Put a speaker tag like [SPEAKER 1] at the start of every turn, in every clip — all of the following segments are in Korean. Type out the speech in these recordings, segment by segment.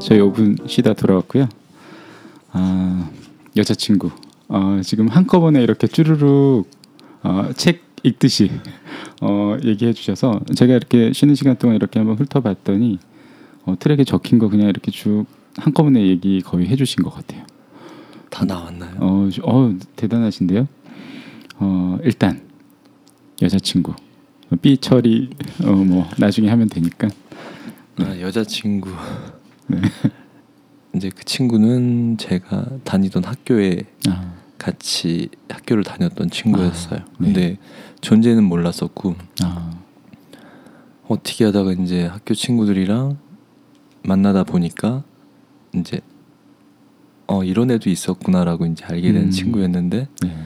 [SPEAKER 1] 저희 5분 쉬다 돌아왔고요. 아, 여자친구. 어, 지금 한꺼번에 이렇게 쭈루룩 어, 책 읽듯이 어, 얘기해 주셔서 제가 이렇게 쉬는 시간 동안 이렇게 한번 훑어봤더니 어, 트랙에 적힌 거 그냥 이렇게 쭉 한꺼번에 얘기 거의 해주신 것 같아요.
[SPEAKER 2] 다 나왔나요?
[SPEAKER 1] 어, 어 대단하신데요. 어, 일단 여자친구 삐 처리 어, 뭐 나중에 하면 되니까.
[SPEAKER 2] 아, 여자친구.
[SPEAKER 1] 네.
[SPEAKER 2] 이제 그 친구는 제가 다니던 학교에
[SPEAKER 1] 아,
[SPEAKER 2] 같이 학교를 다녔던 친구였어요.
[SPEAKER 1] 아, 네.
[SPEAKER 2] 근데 존재는 몰랐었고
[SPEAKER 1] 아,
[SPEAKER 2] 어떻게 하다가 이제 학교 친구들이랑 만나다 보니까 이제 어 이런 애도 있었구나라고 이제 알게 된
[SPEAKER 1] 음.
[SPEAKER 2] 친구였는데
[SPEAKER 1] 네.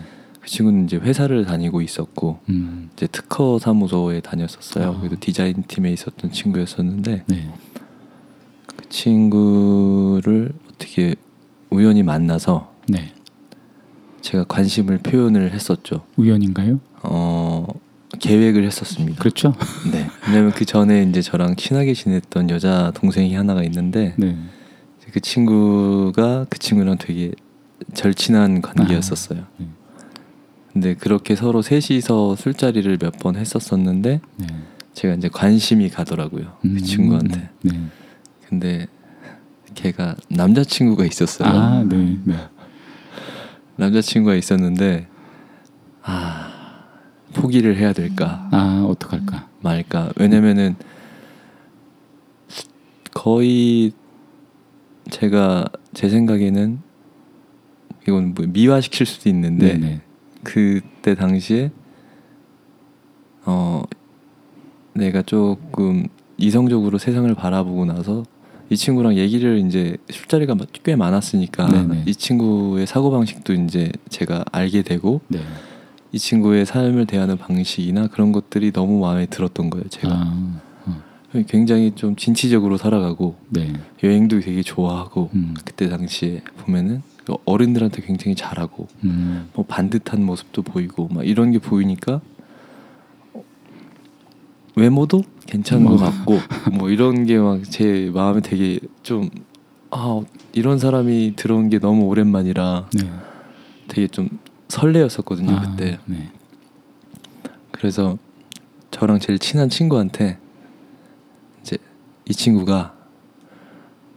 [SPEAKER 2] 그 친구는 이제 회사를 다니고 있었고
[SPEAKER 1] 음,
[SPEAKER 2] 이제 특허 사무소에 다녔었어요.
[SPEAKER 1] 아.
[SPEAKER 2] 그래도 디자인 팀에 있었던 친구였었는데
[SPEAKER 1] 네.
[SPEAKER 2] 그 친구를 어떻게 우연히 만나서
[SPEAKER 1] 네.
[SPEAKER 2] 제가 관심을 표현을 했었죠.
[SPEAKER 1] 우연인가요?
[SPEAKER 2] 어 계획을 했었습니다.
[SPEAKER 1] 그렇죠.
[SPEAKER 2] 네. 왜냐면 그 전에 이제 저랑 친하게 지냈던 여자 동생이 하나가 있는데
[SPEAKER 1] 네.
[SPEAKER 2] 그 친구가 그 친구랑 되게 절친한 관계였었어요.
[SPEAKER 1] 아, 네.
[SPEAKER 2] 근데 그렇게 서로 셋이서 술자리를 몇 번 했었었는데
[SPEAKER 1] 네.
[SPEAKER 2] 제가 이제 관심이 가더라고요.
[SPEAKER 1] 음,
[SPEAKER 2] 그 친구한테.
[SPEAKER 1] 네.
[SPEAKER 2] 근데 걔가 남자친구가 있었어요.
[SPEAKER 1] 아, 네. 네.
[SPEAKER 2] 남자친구가 있었는데 아 포기를 해야 될까
[SPEAKER 1] 아, 어떡할까?
[SPEAKER 2] 말까 왜냐면은 거의 제가 제 생각에는 이건 뭐 미화시킬 수도 있는데
[SPEAKER 1] 네, 네.
[SPEAKER 2] 그때 당시에 어 내가 조금 이성적으로 세상을 바라보고 나서 이 친구랑 얘기를 이제 술자리가 꽤 많았으니까
[SPEAKER 1] 네네.
[SPEAKER 2] 이 친구의 사고 방식도 이제 제가 알게 되고
[SPEAKER 1] 네.
[SPEAKER 2] 이 친구의 삶을 대하는 방식이나 그런 것들이 너무 마음에 들었던 거예요. 제가
[SPEAKER 1] 아, 어,
[SPEAKER 2] 굉장히 좀 진취적으로 살아가고
[SPEAKER 1] 네.
[SPEAKER 2] 여행도 되게 좋아하고
[SPEAKER 1] 음.
[SPEAKER 2] 그때 당시에 보면은 어른들한테 굉장히 잘하고
[SPEAKER 1] 음.
[SPEAKER 2] 뭐 반듯한 모습도 보이고 막 이런 게 보이니까 외모도 괜찮은
[SPEAKER 1] 뭐.
[SPEAKER 2] 것 같고 뭐 이런 게 막 제 마음에 되게 좀 아 이런 사람이 들어온 게 너무 오랜만이라
[SPEAKER 1] 네.
[SPEAKER 2] 되게 좀 설레었었거든요
[SPEAKER 1] 아,
[SPEAKER 2] 그때
[SPEAKER 1] 네.
[SPEAKER 2] 그래서 저랑 제일 친한 친구한테 이제 이 친구가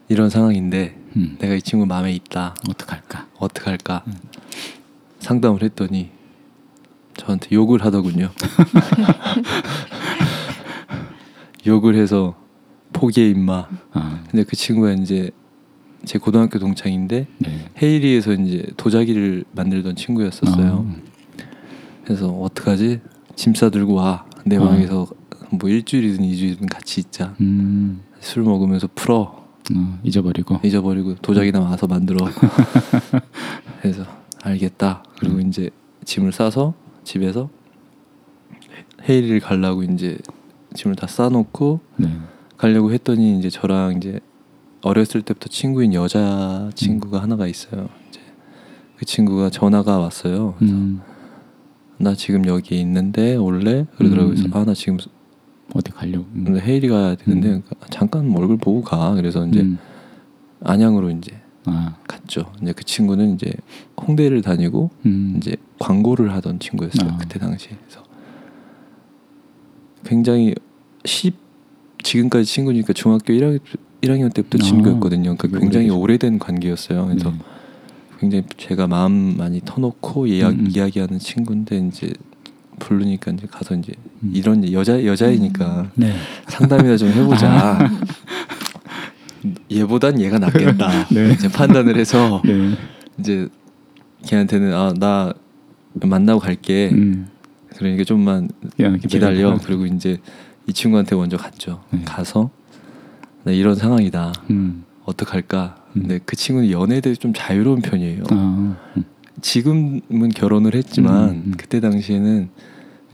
[SPEAKER 2] 이런 상황인데
[SPEAKER 1] 음.
[SPEAKER 2] 내가 이 친구 마음에 있다
[SPEAKER 1] 어떡할까?
[SPEAKER 2] 어떡할까
[SPEAKER 1] 음.
[SPEAKER 2] 상담을 했더니 저한테 욕을 하더군요. 욕을 해서 포기해 임마.
[SPEAKER 1] 아,
[SPEAKER 2] 근데 그 친구가 이제 제 고등학교 동창인데
[SPEAKER 1] 네.
[SPEAKER 2] 헤이리에서 이제 도자기를 만들던 친구였었어요.
[SPEAKER 1] 아,
[SPEAKER 2] 그래서 어떡하지? 짐 싸들고 와. 내
[SPEAKER 1] 어.
[SPEAKER 2] 방에서 뭐 일주일이든 이주일이든 같이 있자.
[SPEAKER 1] 음.
[SPEAKER 2] 술 먹으면서 풀어.
[SPEAKER 1] 어, 잊어버리고.
[SPEAKER 2] 잊어버리고 도자기나 와서 만들어. 그래서 알겠다. 그리고
[SPEAKER 1] 음.
[SPEAKER 2] 이제 짐을 싸서 집에서 헤이리를 가려고 이제 짐을 다 싸놓고
[SPEAKER 1] 네.
[SPEAKER 2] 가려고 했더니 이제 저랑 이제 어렸을 때부터 친구인 여자 친구가 하나가 있어요. 이제 그 친구가 전화가 왔어요. 그래서
[SPEAKER 1] 음.
[SPEAKER 2] 나 지금 여기 있는데 올래? 그러더라고요. 그래서
[SPEAKER 1] 음.
[SPEAKER 2] 아나 지금
[SPEAKER 1] 어디 가려고? 음.
[SPEAKER 2] 근데 헤이리 가야 되는데
[SPEAKER 1] 음.
[SPEAKER 2] 잠깐 얼굴 보고 가. 그래서 이제
[SPEAKER 1] 음.
[SPEAKER 2] 안양으로 이제
[SPEAKER 1] 아,
[SPEAKER 2] 갔죠. 이제 그 친구는 이제 홍대를 다니고
[SPEAKER 1] 음.
[SPEAKER 2] 이제 광고를 하던 친구였어요.
[SPEAKER 1] 아.
[SPEAKER 2] 그때 당시에. 그래서 굉장히 10 지금까지 친구니까 중학교 1학년, 1학년 때부터
[SPEAKER 1] 아,
[SPEAKER 2] 친구였거든요. 그러니까 굉장히. 오래된 관계였어요. 그래서
[SPEAKER 1] 네.
[SPEAKER 2] 굉장히 제가 마음 많이 터놓고 이야,
[SPEAKER 1] 음, 음.
[SPEAKER 2] 이야기하는 친구인데 이제 부르니까 이제 가서 이제
[SPEAKER 1] 음.
[SPEAKER 2] 이런 여자 여자이니까
[SPEAKER 1] 네.
[SPEAKER 2] 상담이나 좀 해보자. 얘보단 얘가 낫겠다.
[SPEAKER 1] 네.
[SPEAKER 2] 이제 판단을 해서
[SPEAKER 1] 네.
[SPEAKER 2] 이제 걔한테는 아 나 만나고 갈게.
[SPEAKER 1] 음.
[SPEAKER 2] 그러니까 좀만
[SPEAKER 1] 야,
[SPEAKER 2] 기다려. 그리고 이제 이 친구한테 먼저 갔죠.
[SPEAKER 1] 네.
[SPEAKER 2] 가서 나 이런 상황이다.
[SPEAKER 1] 음.
[SPEAKER 2] 어떡할까?
[SPEAKER 1] 음.
[SPEAKER 2] 근데 그 친구는 연애에 대해 좀 자유로운 편이에요.
[SPEAKER 1] 아, 음.
[SPEAKER 2] 지금은 결혼을 했지만
[SPEAKER 1] 음, 음.
[SPEAKER 2] 그때 당시에는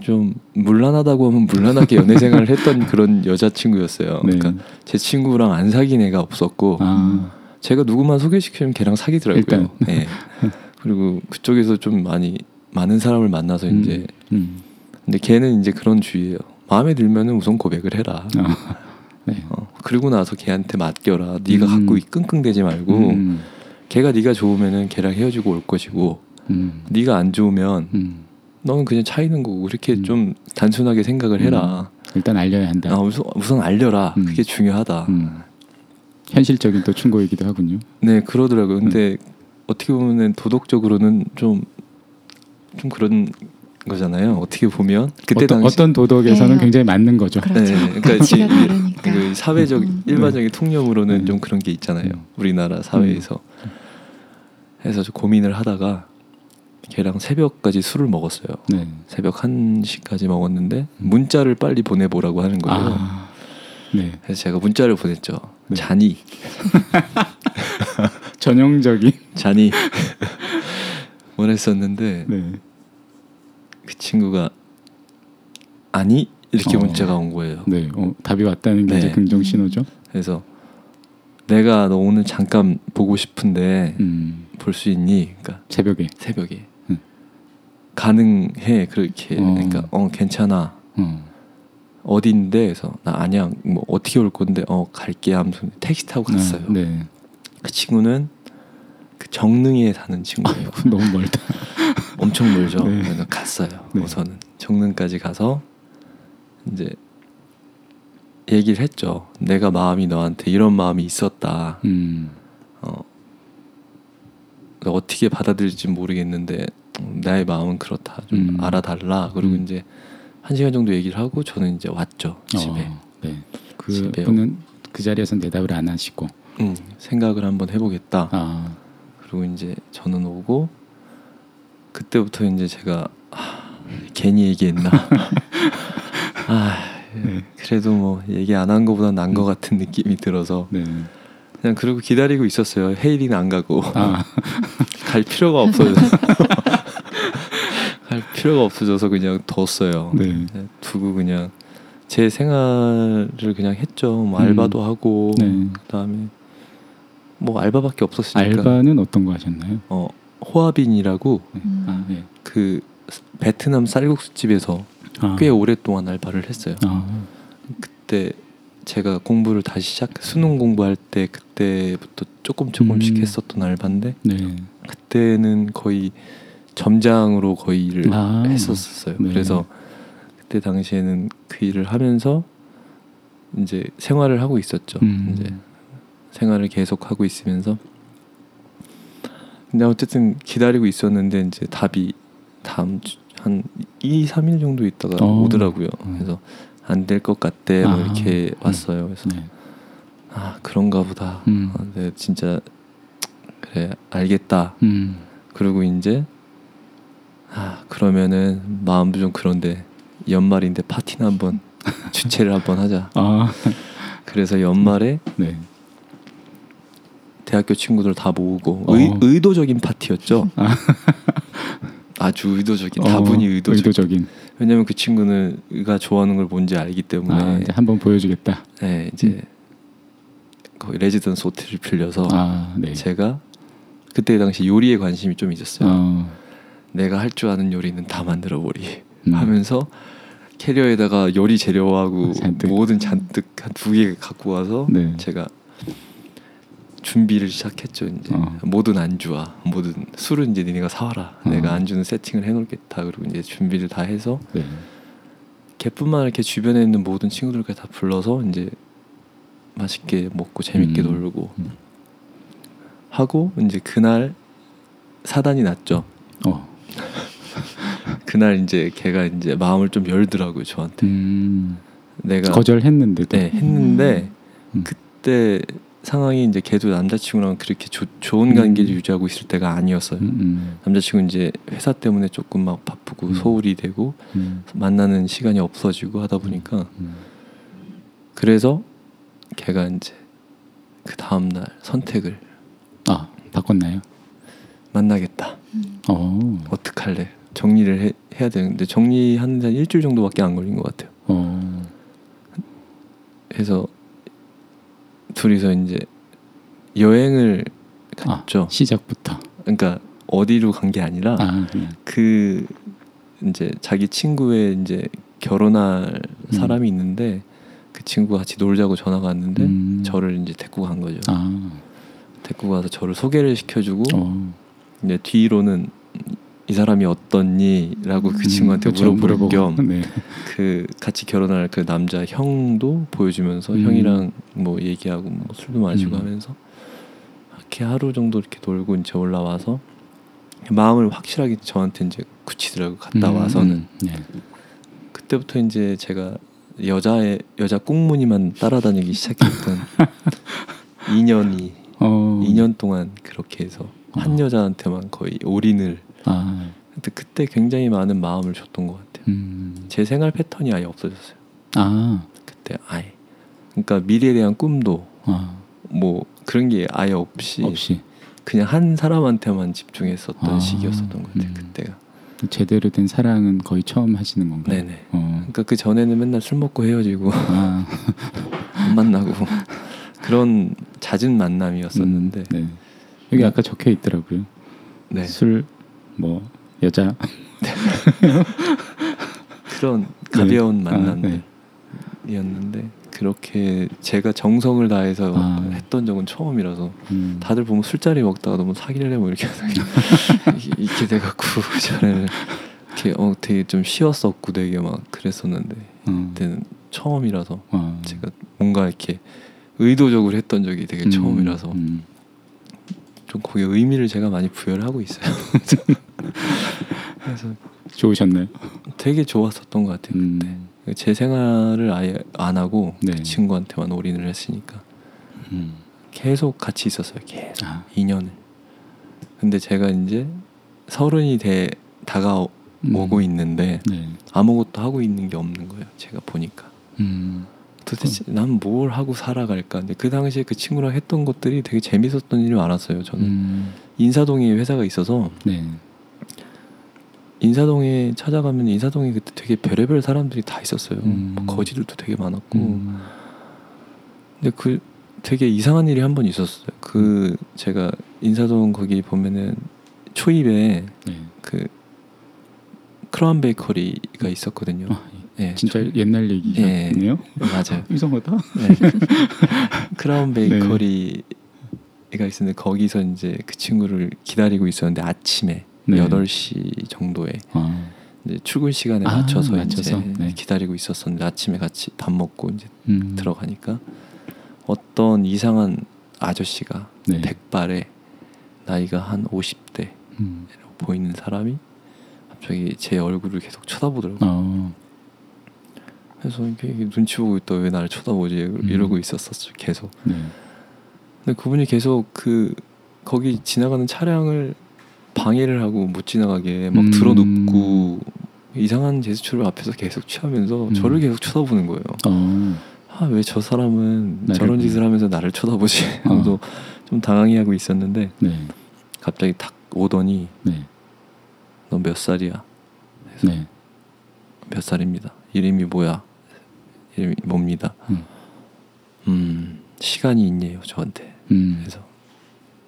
[SPEAKER 2] 좀 물란하다고 하면 물란하게 연애 생활을 했던 그런 여자친구였어요.
[SPEAKER 1] 네.
[SPEAKER 2] 그러니까 제 친구랑 안 사귄 애가 없었고
[SPEAKER 1] 아,
[SPEAKER 2] 제가 누구만 소개시키면 걔랑 사귀더라고요. 네. 그리고 그쪽에서 좀 많이 많은 사람을 만나서
[SPEAKER 1] 음,
[SPEAKER 2] 이제
[SPEAKER 1] 음.
[SPEAKER 2] 근데 걔는 이제 그런 주의예요. 마음에 들면은 우선 고백을 해라.
[SPEAKER 1] 아, 네.
[SPEAKER 2] 어, 그러고 나서 걔한테 맡겨라. 네가
[SPEAKER 1] 음.
[SPEAKER 2] 갖고 끙끙대지 말고
[SPEAKER 1] 음,
[SPEAKER 2] 걔가 네가 좋으면은 걔랑 헤어지고 올 것이고
[SPEAKER 1] 음,
[SPEAKER 2] 네가 안 좋으면
[SPEAKER 1] 음.
[SPEAKER 2] 너는 그냥 차이는 거고 그렇게
[SPEAKER 1] 음.
[SPEAKER 2] 좀 단순하게 생각을 해라.
[SPEAKER 1] 일단 알려야 한다.
[SPEAKER 2] 아, 우선, 우선 알려라.
[SPEAKER 1] 음.
[SPEAKER 2] 그게 중요하다.
[SPEAKER 1] 음. 현실적인 또 충고이기도 하군요.
[SPEAKER 2] 네 그러더라고요. 근데
[SPEAKER 1] 음.
[SPEAKER 2] 어떻게 보면 도덕적으로는 좀좀 그런 거잖아요. 어떻게 보면 그때
[SPEAKER 1] 어떤,
[SPEAKER 2] 당시
[SPEAKER 1] 어떤 도덕에서는
[SPEAKER 3] 네.
[SPEAKER 1] 굉장히 맞는 거죠.
[SPEAKER 3] 그렇죠.
[SPEAKER 2] 네, 그러니까 이-
[SPEAKER 3] 다르니까.
[SPEAKER 2] 그 사회적
[SPEAKER 3] 음.
[SPEAKER 2] 일반적인 통념으로는
[SPEAKER 1] 네.
[SPEAKER 2] 좀 그런 게 있잖아요.
[SPEAKER 1] 음.
[SPEAKER 2] 우리나라 사회에서. 해서 좀 고민을 하다가 걔랑 새벽까지 술을 먹었어요.
[SPEAKER 1] 네.
[SPEAKER 2] 새벽 1 시까지 먹었는데 문자를 빨리 보내보라고 하는 거예요.
[SPEAKER 1] 아, 네.
[SPEAKER 2] 그래서 제가 문자를 보냈죠.
[SPEAKER 1] 네.
[SPEAKER 2] 자니,
[SPEAKER 1] 전형적인.
[SPEAKER 2] 자니 보냈었는데
[SPEAKER 1] 네.
[SPEAKER 2] 그 친구가 아니 이렇게
[SPEAKER 1] 어.
[SPEAKER 2] 문자가 온 거예요.
[SPEAKER 1] 네. 어, 답이 왔다는 게
[SPEAKER 2] 네.
[SPEAKER 1] 긍정 신호죠.
[SPEAKER 2] 그래서 내가 너 오늘 잠깐 보고 싶은데
[SPEAKER 1] 음,
[SPEAKER 2] 볼수 있니? 그러니까
[SPEAKER 1] 새벽에.
[SPEAKER 2] 새벽에
[SPEAKER 1] 음.
[SPEAKER 2] 가능해 그렇게
[SPEAKER 1] 어.
[SPEAKER 2] 그러니까 어 괜찮아
[SPEAKER 1] 어.
[SPEAKER 2] 어딘데 그래서 나 아니야 뭐 어떻게 올 건데 어 갈게 하면서 택시 타고 갔어요.
[SPEAKER 1] 아, 네.
[SPEAKER 2] 그 친구는 그 정릉에 사는 친구예요.
[SPEAKER 1] 아이고, 너무 멀다.
[SPEAKER 2] 엄청 멀죠.
[SPEAKER 1] 네.
[SPEAKER 2] 그래서 갔어요.
[SPEAKER 1] 네.
[SPEAKER 2] 우선은 정릉까지 가서 이제 얘기를 했죠. 내가 마음이 너한테 이런 마음이 있었다.
[SPEAKER 1] 음,
[SPEAKER 2] 어, 어떻게 받아들일지 모르겠는데 음, 나의 마음은 그렇다. 좀
[SPEAKER 1] 음.
[SPEAKER 2] 알아달라. 그리고
[SPEAKER 1] 음.
[SPEAKER 2] 이제 한 시간 정도 얘기를 하고 저는 이제 왔죠 집에.
[SPEAKER 1] 어, 네.
[SPEAKER 2] 집에
[SPEAKER 1] 그분은 그 자리에서 대답을 안 하시고.
[SPEAKER 2] 음, 생각을 한번 해보겠다.
[SPEAKER 1] 아,
[SPEAKER 2] 그리고 이제 저는 오고 그때부터 이제 제가 아, 괜히 얘기했나. 아
[SPEAKER 1] 네.
[SPEAKER 2] 그래도 뭐 얘기 안 한 거보다 난거 같은 느낌이 들어서
[SPEAKER 1] 네.
[SPEAKER 2] 그냥 그러고 기다리고 있었어요. 헤일이는 안 가고
[SPEAKER 1] 아,
[SPEAKER 2] 갈 필요가 없어져. 갈 필요가 없어져서 그냥 뒀어요.
[SPEAKER 1] 네.
[SPEAKER 2] 네, 두고 그냥 제 생활을 그냥 했죠. 뭐
[SPEAKER 1] 음.
[SPEAKER 2] 알바도 하고
[SPEAKER 1] 네.
[SPEAKER 2] 그다음에 뭐 알바밖에 없었으니까
[SPEAKER 1] 알바는 어떤 거 하셨나요?
[SPEAKER 2] 어 호아빈이라고
[SPEAKER 1] 네.
[SPEAKER 3] 음.
[SPEAKER 1] 아, 네.
[SPEAKER 2] 그 베트남 쌀국수 집에서
[SPEAKER 1] 아,
[SPEAKER 2] 꽤 오랫동안 알바를 했어요.
[SPEAKER 1] 아,
[SPEAKER 2] 그때 제가 공부를 다시 시작 수능 공부할 때 그때부터 조금 조금씩
[SPEAKER 1] 음.
[SPEAKER 2] 했었던 알바인데
[SPEAKER 1] 네.
[SPEAKER 2] 그때는 거의 점장으로 거의 일을
[SPEAKER 1] 아.
[SPEAKER 2] 했었어요.
[SPEAKER 1] 네.
[SPEAKER 2] 그래서 그때 당시에는 그 일을 하면서 이제 생활을 하고 있었죠.
[SPEAKER 1] 음.
[SPEAKER 2] 이제 생활을 계속 하고 있으면서 근데 어쨌든 기다리고 있었는데 이제 답이 다음 주, 한 2, 3일 정도 있다가
[SPEAKER 1] 어.
[SPEAKER 2] 오더라고요.
[SPEAKER 1] 음.
[SPEAKER 2] 그래서 안 될 것 같대 뭐
[SPEAKER 1] 아.
[SPEAKER 2] 이렇게
[SPEAKER 1] 음.
[SPEAKER 2] 왔어요. 그래서
[SPEAKER 1] 네.
[SPEAKER 2] 아 그런가 보다.
[SPEAKER 1] 음.
[SPEAKER 2] 아, 네, 진짜 그래 알겠다.
[SPEAKER 1] 음.
[SPEAKER 2] 그리고 이제 아 그러면은 마음도 좀 그런데 연말인데 파티나 한번 주최를 한번 하자.
[SPEAKER 1] 아,
[SPEAKER 2] 그래서 연말에
[SPEAKER 1] 네.
[SPEAKER 2] 대학교 친구들 다 모으고
[SPEAKER 1] 어.
[SPEAKER 2] 의, 의도적인 파티였죠.
[SPEAKER 1] 아.
[SPEAKER 2] 아주 의도적인
[SPEAKER 1] 어,
[SPEAKER 2] 다분히 의도적.
[SPEAKER 1] 의도적인.
[SPEAKER 2] 왜냐면 그 친구는 가 좋아하는 걸 뭔지 알기 때문에
[SPEAKER 1] 아, 이제 한번 보여주겠다.
[SPEAKER 2] 네, 이제 거의 레지던스 호텔을 빌려서
[SPEAKER 1] 아, 네.
[SPEAKER 2] 제가 그때 당시 요리에 관심이 좀 있었어요.
[SPEAKER 1] 어,
[SPEAKER 2] 내가 할 줄 아는 요리는 다 만들어 버리
[SPEAKER 1] 음.
[SPEAKER 2] 하면서 캐리어에다가 요리 재료하고
[SPEAKER 1] 잔뜩.
[SPEAKER 2] 뭐든 잔뜩 한 두 개 갖고 와서
[SPEAKER 1] 네.
[SPEAKER 2] 제가 준비를 시작했죠. 이제
[SPEAKER 1] 어.
[SPEAKER 2] 모든 안주와 모든 술은 이제 니네가 사와라.
[SPEAKER 1] 어.
[SPEAKER 2] 내가 안주는 세팅을 해놓겠다. 그리고 이제 준비를 다 해서
[SPEAKER 1] 네.
[SPEAKER 2] 걔뿐만 걔 주변에 있는 모든 친구들까지 다 불러서 이제 맛있게 먹고 재밌게
[SPEAKER 1] 음.
[SPEAKER 2] 놀고
[SPEAKER 1] 음.
[SPEAKER 2] 하고 이제 그날 사단이 났죠.
[SPEAKER 1] 어.
[SPEAKER 2] 그날 이제 걔가 이제 마음을 좀 열더라고요 저한테.
[SPEAKER 1] 음.
[SPEAKER 2] 내가
[SPEAKER 1] 거절했는데도.
[SPEAKER 2] 네 했는데
[SPEAKER 1] 음.
[SPEAKER 2] 그때 상황이 이제 걔도 남자친구랑 그렇게 조, 좋은
[SPEAKER 1] 음.
[SPEAKER 2] 관계를 유지하고 있을 때가 아니었어요.
[SPEAKER 1] 음, 음,
[SPEAKER 2] 남자친구 이제 회사 때문에 조금 막 바쁘고
[SPEAKER 1] 음.
[SPEAKER 2] 소홀히 되고
[SPEAKER 1] 음,
[SPEAKER 2] 만나는 시간이 없어지고 하다 보니까
[SPEAKER 1] 음.
[SPEAKER 2] 그래서 걔가 이제 그 다음 날 선택을
[SPEAKER 1] 아 바꿨나요?
[SPEAKER 2] 만나겠다.
[SPEAKER 3] 음.
[SPEAKER 1] 어.
[SPEAKER 2] 어떡할래? 정리를 해, 해야 되는데 정리하는 데 한 일주일 정도밖에 안 걸린 것 같아요.
[SPEAKER 1] 어.
[SPEAKER 2] 해서 둘이서 이제 여행을
[SPEAKER 1] 아,
[SPEAKER 2] 갔죠.
[SPEAKER 1] 시작부터.
[SPEAKER 2] 그러니까 어디로 간 게 아니라
[SPEAKER 1] 아. 그
[SPEAKER 2] 이제 자기 친구의 이제 결혼할
[SPEAKER 1] 음.
[SPEAKER 2] 사람이 있는데 그그 친구가 같이 놀자고 전화가 왔는데
[SPEAKER 1] 음.
[SPEAKER 2] 저를 이제 데리고 간 거죠.
[SPEAKER 1] 아,
[SPEAKER 2] 데리고 가서 저를 소개를 시켜주고
[SPEAKER 1] 어.
[SPEAKER 2] 이제 뒤로는 이 사람이 어떻니라고 그 친구한테
[SPEAKER 1] 그쵸,
[SPEAKER 2] 물어볼 겸
[SPEAKER 1] 네.
[SPEAKER 2] 그 같이 결혼할 그 남자 형도 보여주면서
[SPEAKER 1] 음.
[SPEAKER 2] 형이랑 뭐 얘기하고 뭐 술도 마시고
[SPEAKER 1] 음.
[SPEAKER 2] 하면서 이렇게 하루 정도 이렇게 놀고 이제 올라와서 마음을 확실하게 저한테 이제 굳히더라고 갔다
[SPEAKER 1] 음,
[SPEAKER 2] 와서는
[SPEAKER 1] 네.
[SPEAKER 2] 그때부터 이제 제가 여자의 여자 꽁무니만 따라다니기 시작했던 2년이
[SPEAKER 1] 어.
[SPEAKER 2] 2년 동안 그렇게 해서 한
[SPEAKER 1] 어.
[SPEAKER 2] 여자한테만 거의 올인을
[SPEAKER 1] 아,
[SPEAKER 2] 근데 그때 굉장히 많은 마음을 줬던 것 같아요.
[SPEAKER 1] 음.
[SPEAKER 2] 제 생활 패턴이 아예 없어졌어요.
[SPEAKER 1] 아,
[SPEAKER 2] 그때 아예 그러니까 미래에 대한 꿈도
[SPEAKER 1] 아,
[SPEAKER 2] 뭐 그런 게 아예 없이
[SPEAKER 1] 없이
[SPEAKER 2] 그냥 한 사람한테만 집중했었던
[SPEAKER 1] 아,
[SPEAKER 2] 시기였었던 것 같아요.
[SPEAKER 1] 음.
[SPEAKER 2] 그때가.
[SPEAKER 1] 제대로 된 사랑은 거의 처음 하시는 건가요?
[SPEAKER 2] 네네.
[SPEAKER 1] 어.
[SPEAKER 2] 그러니까 그 전에는 맨날 술 먹고 헤어지고
[SPEAKER 1] 아,
[SPEAKER 2] 안 만나고 그런 잦은 만남이었었는데
[SPEAKER 1] 음, 네. 여기
[SPEAKER 2] 네.
[SPEAKER 1] 아까 적혀 있더라고요.
[SPEAKER 2] 네.
[SPEAKER 1] 술, 뭐 여자.
[SPEAKER 2] 그런 가벼운
[SPEAKER 1] 아,
[SPEAKER 2] 만남들이었는데
[SPEAKER 1] 네.
[SPEAKER 2] 그렇게 제가 정성을 다해서
[SPEAKER 1] 아.
[SPEAKER 2] 했던 적은 처음이라서
[SPEAKER 1] 음.
[SPEAKER 2] 다들 보면 술자리 먹다가 너무 사기를 뭐 이렇게 이렇게- 돼갖고 전에는 이렇게 어 되게 좀 쉬웠었고 되게 막 그랬었는데
[SPEAKER 1] 어.
[SPEAKER 2] 그때는 처음이라서
[SPEAKER 1] 어.
[SPEAKER 2] 제가 뭔가 이렇게 의도적으로 했던 적이 되게
[SPEAKER 1] 음,
[SPEAKER 2] 처음이라서
[SPEAKER 1] 음.
[SPEAKER 2] 좀 거기에 의미를 제가 많이 부여를 하고 있어요. 그래서
[SPEAKER 1] 좋으셨나요?
[SPEAKER 2] 되게 좋았었던 것 같아요.
[SPEAKER 1] 음.
[SPEAKER 2] 그때 제 생활을 아예 안 하고
[SPEAKER 1] 네.
[SPEAKER 2] 그 친구한테만 올인을 했으니까
[SPEAKER 1] 음.
[SPEAKER 2] 계속 같이 있었어요. 계속
[SPEAKER 1] 아,
[SPEAKER 2] 2년을. 근데 제가 이제 서른이 돼 다가오고
[SPEAKER 1] 음.
[SPEAKER 2] 있는데
[SPEAKER 1] 네.
[SPEAKER 2] 아무것도 하고 있는 게 없는 거예요. 제가 보니까
[SPEAKER 1] 음.
[SPEAKER 2] 도대체 난 뭘 하고 살아갈까? 근데 그 당시에 그 친구랑 했던 것들이 되게 재밌었던 일이 많았어요. 저는
[SPEAKER 1] 음.
[SPEAKER 2] 인사동에 회사가 있어서
[SPEAKER 1] 네.
[SPEAKER 2] 인사동에 찾아가면 인사동에 그때 되게 별의별 사람들이 다 있었어요.
[SPEAKER 1] 음.
[SPEAKER 2] 뭐 거지들도 되게 많았고.
[SPEAKER 1] 음.
[SPEAKER 2] 근데 그 되게 이상한 일이 한 번 있었어요. 그 제가 인사동 거기 보면은 초입에
[SPEAKER 1] 네.
[SPEAKER 2] 그 크라운 베이커리가 있었거든요.
[SPEAKER 1] 아,
[SPEAKER 2] 예,
[SPEAKER 1] 진짜
[SPEAKER 2] 초-
[SPEAKER 1] 옛날 얘기네요.
[SPEAKER 2] 맞아요.
[SPEAKER 1] 이상하다.
[SPEAKER 2] 네. 크라운 베이커리가 있었는데 거기서 이제 그 친구를 기다리고 있었는데 아침에
[SPEAKER 1] 네.
[SPEAKER 2] 8시 정도에
[SPEAKER 1] 아,
[SPEAKER 2] 이제 출근 시간에
[SPEAKER 1] 아,
[SPEAKER 2] 맞춰서,
[SPEAKER 1] 맞춰서?
[SPEAKER 2] 이제
[SPEAKER 1] 네.
[SPEAKER 2] 기다리고 있었었는데 아침에 같이 밥 먹고 이제
[SPEAKER 1] 음.
[SPEAKER 2] 들어가니까 어떤 이상한 아저씨가
[SPEAKER 1] 네.
[SPEAKER 2] 백발에 나이가 한 50대
[SPEAKER 1] 음.
[SPEAKER 2] 보이는 사람이 갑자기 제 얼굴을 계속 쳐다보더라고요.
[SPEAKER 1] 어.
[SPEAKER 2] 그래서 눈치 보고 있다 왜 나를 쳐다보지 이러고
[SPEAKER 1] 음.
[SPEAKER 2] 있었었죠 계속.
[SPEAKER 1] 네.
[SPEAKER 2] 근데 그분이 계속 그 거기 지나가는 차량을 방해를 하고 못 지나가게 막
[SPEAKER 1] 음.
[SPEAKER 2] 들어눕고 이상한 제스처를 앞에서 계속 취하면서
[SPEAKER 1] 음.
[SPEAKER 2] 저를 계속 쳐다보는 거예요.
[SPEAKER 1] 어.
[SPEAKER 2] 아왜 저 사람은
[SPEAKER 1] 나를
[SPEAKER 2] 저런. 짓을 하면서 나를 쳐다보지?
[SPEAKER 1] 어.
[SPEAKER 2] 하면서 좀 당황해하고 있었는데
[SPEAKER 1] 네.
[SPEAKER 2] 갑자기 탁 오더니
[SPEAKER 1] 네.
[SPEAKER 2] 너몇 살이야?
[SPEAKER 1] 네.
[SPEAKER 2] 몇 살입니다. 이름이 뭐야? 이름이 뭡니다.
[SPEAKER 1] 음.
[SPEAKER 2] 음 시간이 있네요 저한테.
[SPEAKER 1] 음.
[SPEAKER 2] 그래서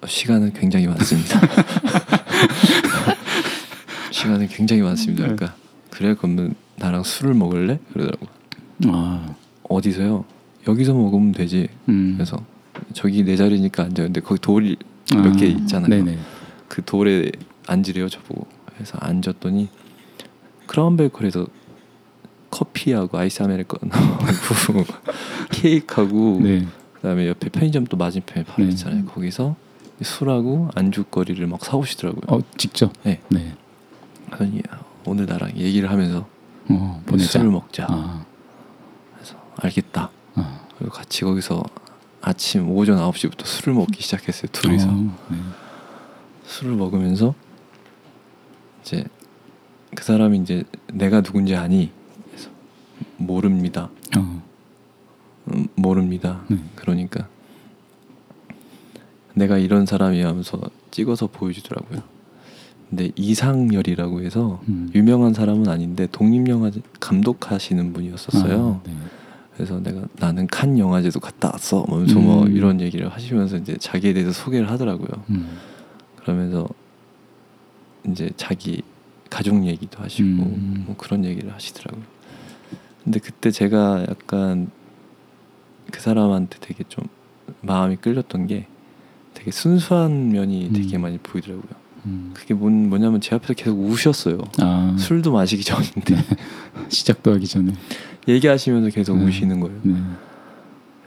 [SPEAKER 2] 어, 시간은 굉장히 많습니다. 시간은 굉장히 많습니다.
[SPEAKER 1] 네.
[SPEAKER 2] 그러니까 그래 그러면 나랑 술을 먹을래? 그러더라고.
[SPEAKER 1] 아.
[SPEAKER 2] 어디서요? 여기서 먹으면 되지.
[SPEAKER 1] 음.
[SPEAKER 2] 그래서 저기 내 자리니까 앉아. 근데 거기 돌이
[SPEAKER 1] 아,
[SPEAKER 2] 몇개 있잖아요.
[SPEAKER 1] 네네.
[SPEAKER 2] 그 돌에 앉으래요 저보고. 그래서 앉았더니 크라운 베이커리에서 커피하고 아이스 아메리카노 하고 케이크하고
[SPEAKER 1] 네.
[SPEAKER 2] 그다음에 옆에 편의점 또 맞은편에 바로
[SPEAKER 1] 네.
[SPEAKER 2] 있잖아요. 거기서 술하고 안주거리를 막 사오시더라고요.
[SPEAKER 1] 어 직접.
[SPEAKER 2] 네.
[SPEAKER 1] 네.
[SPEAKER 2] 그러니 오늘 나랑 얘기를 하면서
[SPEAKER 1] 어.
[SPEAKER 2] 술을 먹자.
[SPEAKER 1] 아.
[SPEAKER 2] 그래서 알겠다.
[SPEAKER 1] 아.
[SPEAKER 2] 그리고 같이 거기서 아침 오전 9시부터 술을 먹기 시작했어요. 둘이서
[SPEAKER 1] 어, 네.
[SPEAKER 2] 술을 먹으면서 이제 그 사람이 이제 내가 누군지 아니? 모릅니다.
[SPEAKER 1] 어.
[SPEAKER 2] 음, 모릅니다.
[SPEAKER 1] 네.
[SPEAKER 2] 그러니까 내가 이런 사람이야 하면서 찍어서 보여주더라고요. 근데 이상열이라고 해서
[SPEAKER 1] 음.
[SPEAKER 2] 유명한 사람은 아닌데 독립 영화 감독하시는 분이었었어요.
[SPEAKER 1] 아, 네.
[SPEAKER 2] 그래서 내가 나는 칸 영화제도 갔다 왔어. 하면서 뭐
[SPEAKER 1] 음.
[SPEAKER 2] 이런 얘기를 하시면서 이제 자기에 대해서 소개를 하더라고요.
[SPEAKER 1] 음.
[SPEAKER 2] 그러면서 이제 자기 가족 얘기도 하시고
[SPEAKER 1] 음.
[SPEAKER 2] 뭐 그런 얘기를 하시더라고요. 근데 그때 제가 약간 그 사람한테 되게 좀 마음이 끌렸던 게 되게 순수한 면이 되게
[SPEAKER 1] 음.
[SPEAKER 2] 많이 보이더라고요.
[SPEAKER 1] 음.
[SPEAKER 2] 그게 뭔, 뭐냐면 제 앞에서 계속 우셨어요.
[SPEAKER 1] 아
[SPEAKER 2] 술도 마시기 전인데
[SPEAKER 1] 시작도 하기 전에.
[SPEAKER 2] 얘기하시면서 계속
[SPEAKER 1] 네.
[SPEAKER 2] 우시는 거예요.
[SPEAKER 1] 네.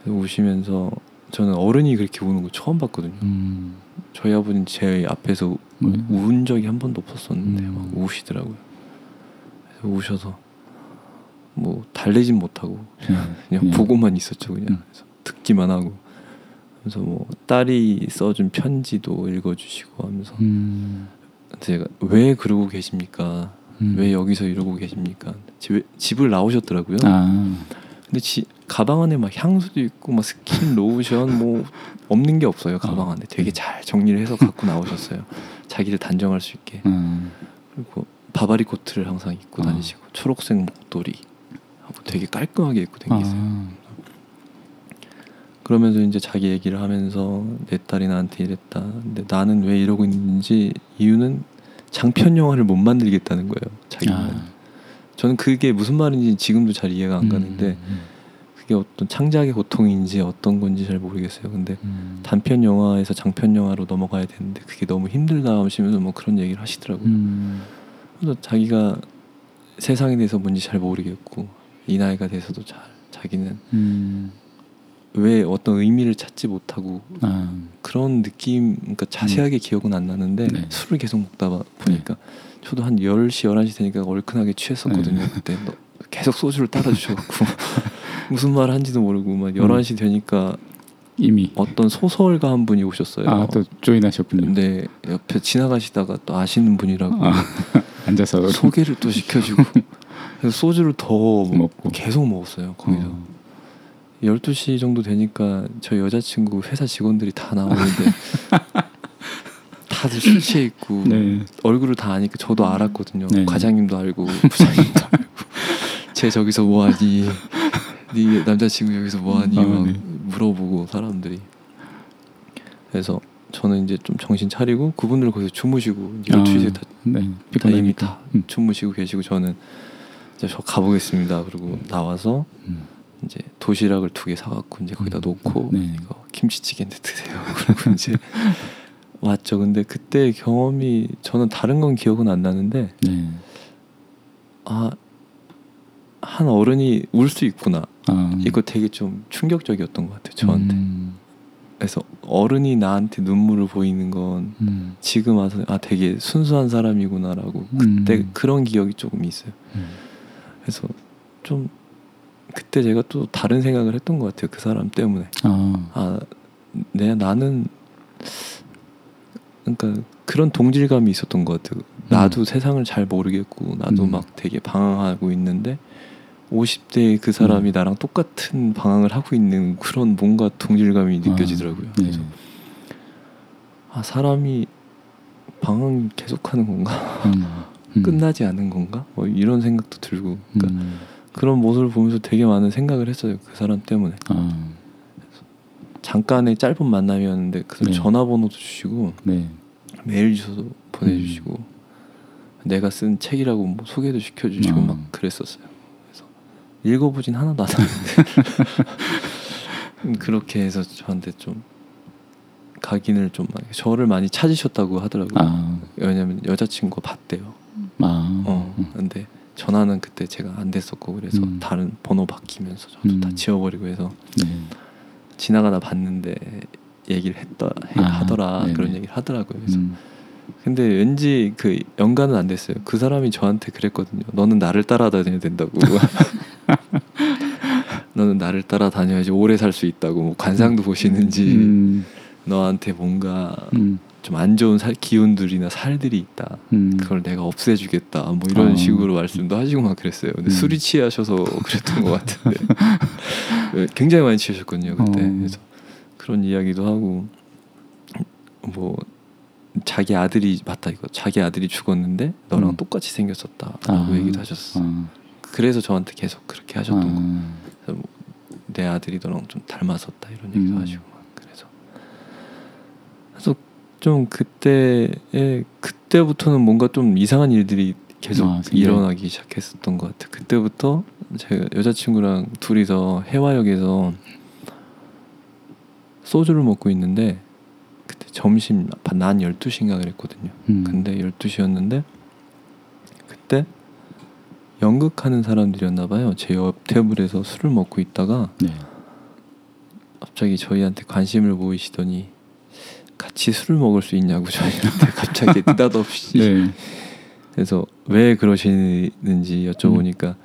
[SPEAKER 2] 우시면서 저는 어른이 그렇게 우는 거 처음 봤거든요.
[SPEAKER 1] 음.
[SPEAKER 2] 저희 아버지는 제 앞에서
[SPEAKER 1] 뭐,
[SPEAKER 2] 운 적이 한 번도 없었었는데
[SPEAKER 1] 음.
[SPEAKER 2] 막 우시더라고요. 그래서 우셔서 뭐 달래진 못하고
[SPEAKER 1] 네.
[SPEAKER 2] 그냥
[SPEAKER 1] 네.
[SPEAKER 2] 보고만 있었죠 그냥
[SPEAKER 1] 음.
[SPEAKER 2] 그래서 듣기만 하고 그래서 뭐 딸이 써준 편지도 읽어주시고 하면서
[SPEAKER 1] 음.
[SPEAKER 2] 제가 왜 그러고 계십니까?
[SPEAKER 1] 음.
[SPEAKER 2] 왜 여기서 이러고 계십니까? 집, 집을 나오셨더라고요.
[SPEAKER 1] 아.
[SPEAKER 2] 근데 지, 가방 안에 막 향수도 있고 막 스킨, 로션 뭐 없는 게 없어요 가방 안에. 되게 잘 정리를 해서 갖고 나오셨어요. 자기를 단정할 수 있게.
[SPEAKER 1] 음.
[SPEAKER 2] 그리고 바바리 코트를 항상 입고
[SPEAKER 1] 어.
[SPEAKER 2] 다니시고 초록색 목도리 되게 깔끔하게 입고 다니세요.
[SPEAKER 1] 아.
[SPEAKER 2] 그러면서 이제 자기 얘기를 하면서 내 딸이 나한테 이랬다. 근데 나는 왜 이러고 있는지 이유는 장편 영화를 못 만들겠다는 거예요. 자기는.
[SPEAKER 1] 아.
[SPEAKER 2] 저는 그게 무슨 말인지 지금도 잘 이해가 안 가는데
[SPEAKER 1] 음.
[SPEAKER 2] 그게 어떤 창작의 고통인지 어떤 건지 잘 모르겠어요. 근데
[SPEAKER 1] 음.
[SPEAKER 2] 단편 영화에서 장편 영화로 넘어가야 되는데 그게 너무 힘들다 하시면서 뭐 그런 얘기를 하시더라고요.
[SPEAKER 1] 음.
[SPEAKER 2] 그래서 자기가 세상에 대해서 뭔지 잘 모르겠고 이 나이가 돼서도 잘 자기는
[SPEAKER 1] 음.
[SPEAKER 2] 왜 어떤 의미를 찾지 못하고
[SPEAKER 1] 아.
[SPEAKER 2] 그런 느낌 그러니까 자세하게 기억은 안 나는데
[SPEAKER 1] 네.
[SPEAKER 2] 술을 계속 먹다 봐- 보니까 저도 한 10시 11시 되니까 얼큰하게 취했었거든요.
[SPEAKER 1] 네.
[SPEAKER 2] 그때 너- 계속 소주를 따라 주셔 갖고 무슨 말 한지도 모르고 막 11시 되니까
[SPEAKER 1] 이미
[SPEAKER 2] 어떤 소설가 한 분이 오셨어요.
[SPEAKER 1] 아 또 조인하셨군요.
[SPEAKER 2] 근데 옆에 지나가시다가 또 아시는 분이라고
[SPEAKER 1] 아, 앉아서
[SPEAKER 2] 소개를 또 시켜주고 그래서 소주를 더
[SPEAKER 1] 먹고.
[SPEAKER 2] 계속 먹었어요 거기서
[SPEAKER 1] 어.
[SPEAKER 2] 12시 정도 되니까 저 여자친구 회사 직원들이 다 나오는데 다들 술 취해 있고
[SPEAKER 1] 네.
[SPEAKER 2] 얼굴을 다 아니까 저도 알았거든요
[SPEAKER 1] 네.
[SPEAKER 2] 과장님도 알고 부장님도 알고 쟤 저기서 뭐하니 네 남자친구 여기서 뭐하니
[SPEAKER 1] 아,
[SPEAKER 2] 막
[SPEAKER 1] 네.
[SPEAKER 2] 물어보고 사람들이 그래서 저는 이제 좀 정신 차리고 그분들 거기서 주무시고 이제
[SPEAKER 1] 아,
[SPEAKER 2] 12시에 다
[SPEAKER 1] 네.
[SPEAKER 2] 이미
[SPEAKER 1] 피곤하니까.
[SPEAKER 2] 다
[SPEAKER 1] 음.
[SPEAKER 2] 주무시고 계시고 저는 이제 저 가보겠습니다. 그리고 나와서
[SPEAKER 1] 음.
[SPEAKER 2] 이제 도시락을 두 개 사갖고 이제 거기다
[SPEAKER 1] 음.
[SPEAKER 2] 놓고
[SPEAKER 1] 네.
[SPEAKER 2] 이거 김치찌개인데 드세요. 그리고 이제 왔죠. 근데 그때 경험이 저는 다른 건 기억은 안 나는데
[SPEAKER 1] 네.
[SPEAKER 2] 아한 어른이 울 수 있구나.
[SPEAKER 1] 아.
[SPEAKER 2] 이거 되게 좀 충격적이었던 것 같아요. 저한테.
[SPEAKER 1] 음.
[SPEAKER 2] 그래서 어른이 나한테 눈물을 보이는 건
[SPEAKER 1] 음.
[SPEAKER 2] 지금 와서 아 되게 순수한 사람이구나라고 그때
[SPEAKER 1] 음.
[SPEAKER 2] 그런 기억이 조금 있어요.
[SPEAKER 1] 음.
[SPEAKER 2] 그래서 좀 그때 제가 또 다른 생각을 했던 것 같아요. 그 사람 때문에.
[SPEAKER 1] 아.
[SPEAKER 2] 아, 내 나는 그러니까 그런 동질감이 있었던 것 같아요. 나도 세상을 잘 모르겠고 나도
[SPEAKER 1] 음.
[SPEAKER 2] 막 되게 방황하고 있는데 50대의 그 사람이
[SPEAKER 1] 음.
[SPEAKER 2] 나랑 똑같은 방황을 하고 있는 그런 뭔가 동질감이 느껴지더라고요.
[SPEAKER 1] 아,
[SPEAKER 2] 그래서
[SPEAKER 1] 네.
[SPEAKER 2] 아 사람이 방황 계속하는 건가?
[SPEAKER 1] 음. 음.
[SPEAKER 2] 끝나지 않은 건가? 뭐 이런 생각도 들고 그러니까
[SPEAKER 1] 음.
[SPEAKER 2] 그런 모습을 보면서 되게 많은 생각을 했어요. 그 사람 때문에.
[SPEAKER 1] 아.
[SPEAKER 2] 잠깐의 짧은 만남이었는데 그 사람
[SPEAKER 1] 네.
[SPEAKER 2] 전화번호도 주시고
[SPEAKER 1] 네.
[SPEAKER 2] 메일 주소도 보내주시고
[SPEAKER 1] 음.
[SPEAKER 2] 내가 쓴 책이라고 뭐 소개도 시켜주시고
[SPEAKER 1] 아.
[SPEAKER 2] 막 그랬었어요. 그래서 읽어보진 하나도 안 하는데 음, 그렇게 해서 저한테 좀 각인을 좀 많이 저를 많이 찾으셨다고 하더라고요.
[SPEAKER 1] 아.
[SPEAKER 2] 왜냐면 여자친구가 봤대요.
[SPEAKER 1] 아.
[SPEAKER 2] 어, 근데 전화는 그때 제가 안 됐었고 그래서
[SPEAKER 1] 음.
[SPEAKER 2] 다른 번호 바뀌면서 저도
[SPEAKER 1] 음.
[SPEAKER 2] 다 지워버리고 해서
[SPEAKER 1] 네.
[SPEAKER 2] 지나가다 봤는데 얘기를 했다 해-
[SPEAKER 1] 아,
[SPEAKER 2] 하더라
[SPEAKER 1] 네네.
[SPEAKER 2] 그런 얘기를 하더라고요. 그래서
[SPEAKER 1] 음.
[SPEAKER 2] 근데 왠지 그 연관은 안 됐어요. 그 사람이 저한테 그랬거든요. 너는 나를 따라다녀야 된다고. 너는 나를 따라다녀야지 오래 살 수 있다고. 뭐 관상도 보시는지
[SPEAKER 1] 음.
[SPEAKER 2] 너한테 뭔가
[SPEAKER 1] 음.
[SPEAKER 2] 좀 안 좋은 살, 기운들이나 살들이 있다.
[SPEAKER 1] 음.
[SPEAKER 2] 그걸 내가 없애주겠다. 뭐 이런
[SPEAKER 1] 어.
[SPEAKER 2] 식으로 말씀도 하시고 막 그랬어요. 근데
[SPEAKER 1] 음.
[SPEAKER 2] 술이 취하셔서 그랬던 것 같은데 네, 굉장히 많이 취하셨거든요 그때.
[SPEAKER 1] 어.
[SPEAKER 2] 그래서 그런 이야기도 하고 뭐 자기 아들이 맞다 이거 자기 아들이 죽었는데 너랑
[SPEAKER 1] 음.
[SPEAKER 2] 똑같이 생겼었다라고
[SPEAKER 1] 아.
[SPEAKER 2] 얘기도 하셨어.
[SPEAKER 1] 아.
[SPEAKER 2] 그래서 저한테 계속 그렇게 하셨던 거.
[SPEAKER 1] 아.
[SPEAKER 2] 그래서 뭐, 내 아들이 너랑 좀 닮았었다 이런 얘기도
[SPEAKER 1] 음.
[SPEAKER 2] 하시고 좀 그때에 그때부터는 뭔가 좀 이상한 일들이 계속
[SPEAKER 1] 아?
[SPEAKER 2] 일어나기 시작했었던 것 같아요. 그때부터 제가 여자친구랑 둘이서 해화역에서 소주를 먹고 있는데 그때 점심 난 12시인가 그랬거든요.
[SPEAKER 1] 음.
[SPEAKER 2] 근데 12시였는데 그때 연극하는 사람들이었나 봐요. 제 옆 테이블에서 술을 먹고 있다가
[SPEAKER 1] 네.
[SPEAKER 2] 갑자기 저희한테 관심을 보이시더니 같이 술을 먹을 수 있냐고 저희한테 갑자기 느닷없이
[SPEAKER 1] 네.
[SPEAKER 2] 그래서 왜 그러시는지 여쭤보니까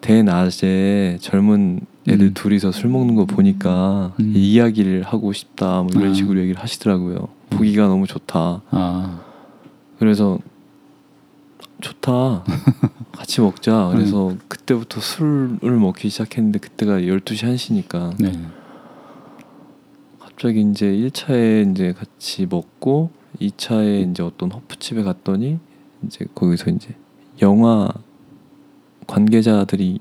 [SPEAKER 2] 대낮에 젊은 애들
[SPEAKER 1] 음.
[SPEAKER 2] 둘이서 술 먹는 거 보니까
[SPEAKER 1] 음.
[SPEAKER 2] 이야기를 하고 싶다 뭐 이런
[SPEAKER 1] 아.
[SPEAKER 2] 식으로 얘기를 하시더라고요. 보기가 너무 좋다.
[SPEAKER 1] 아.
[SPEAKER 2] 그래서 좋다. 같이 먹자. 그래서 그때부터 술을 먹기 시작했는데 그때가 12시 1시니까
[SPEAKER 1] 네.
[SPEAKER 2] 갑자기 이제 1차에 이제 같이 먹고 2차에 이제 어떤 호프집에 갔더니 이제 거기서 이제 영화 관계자들이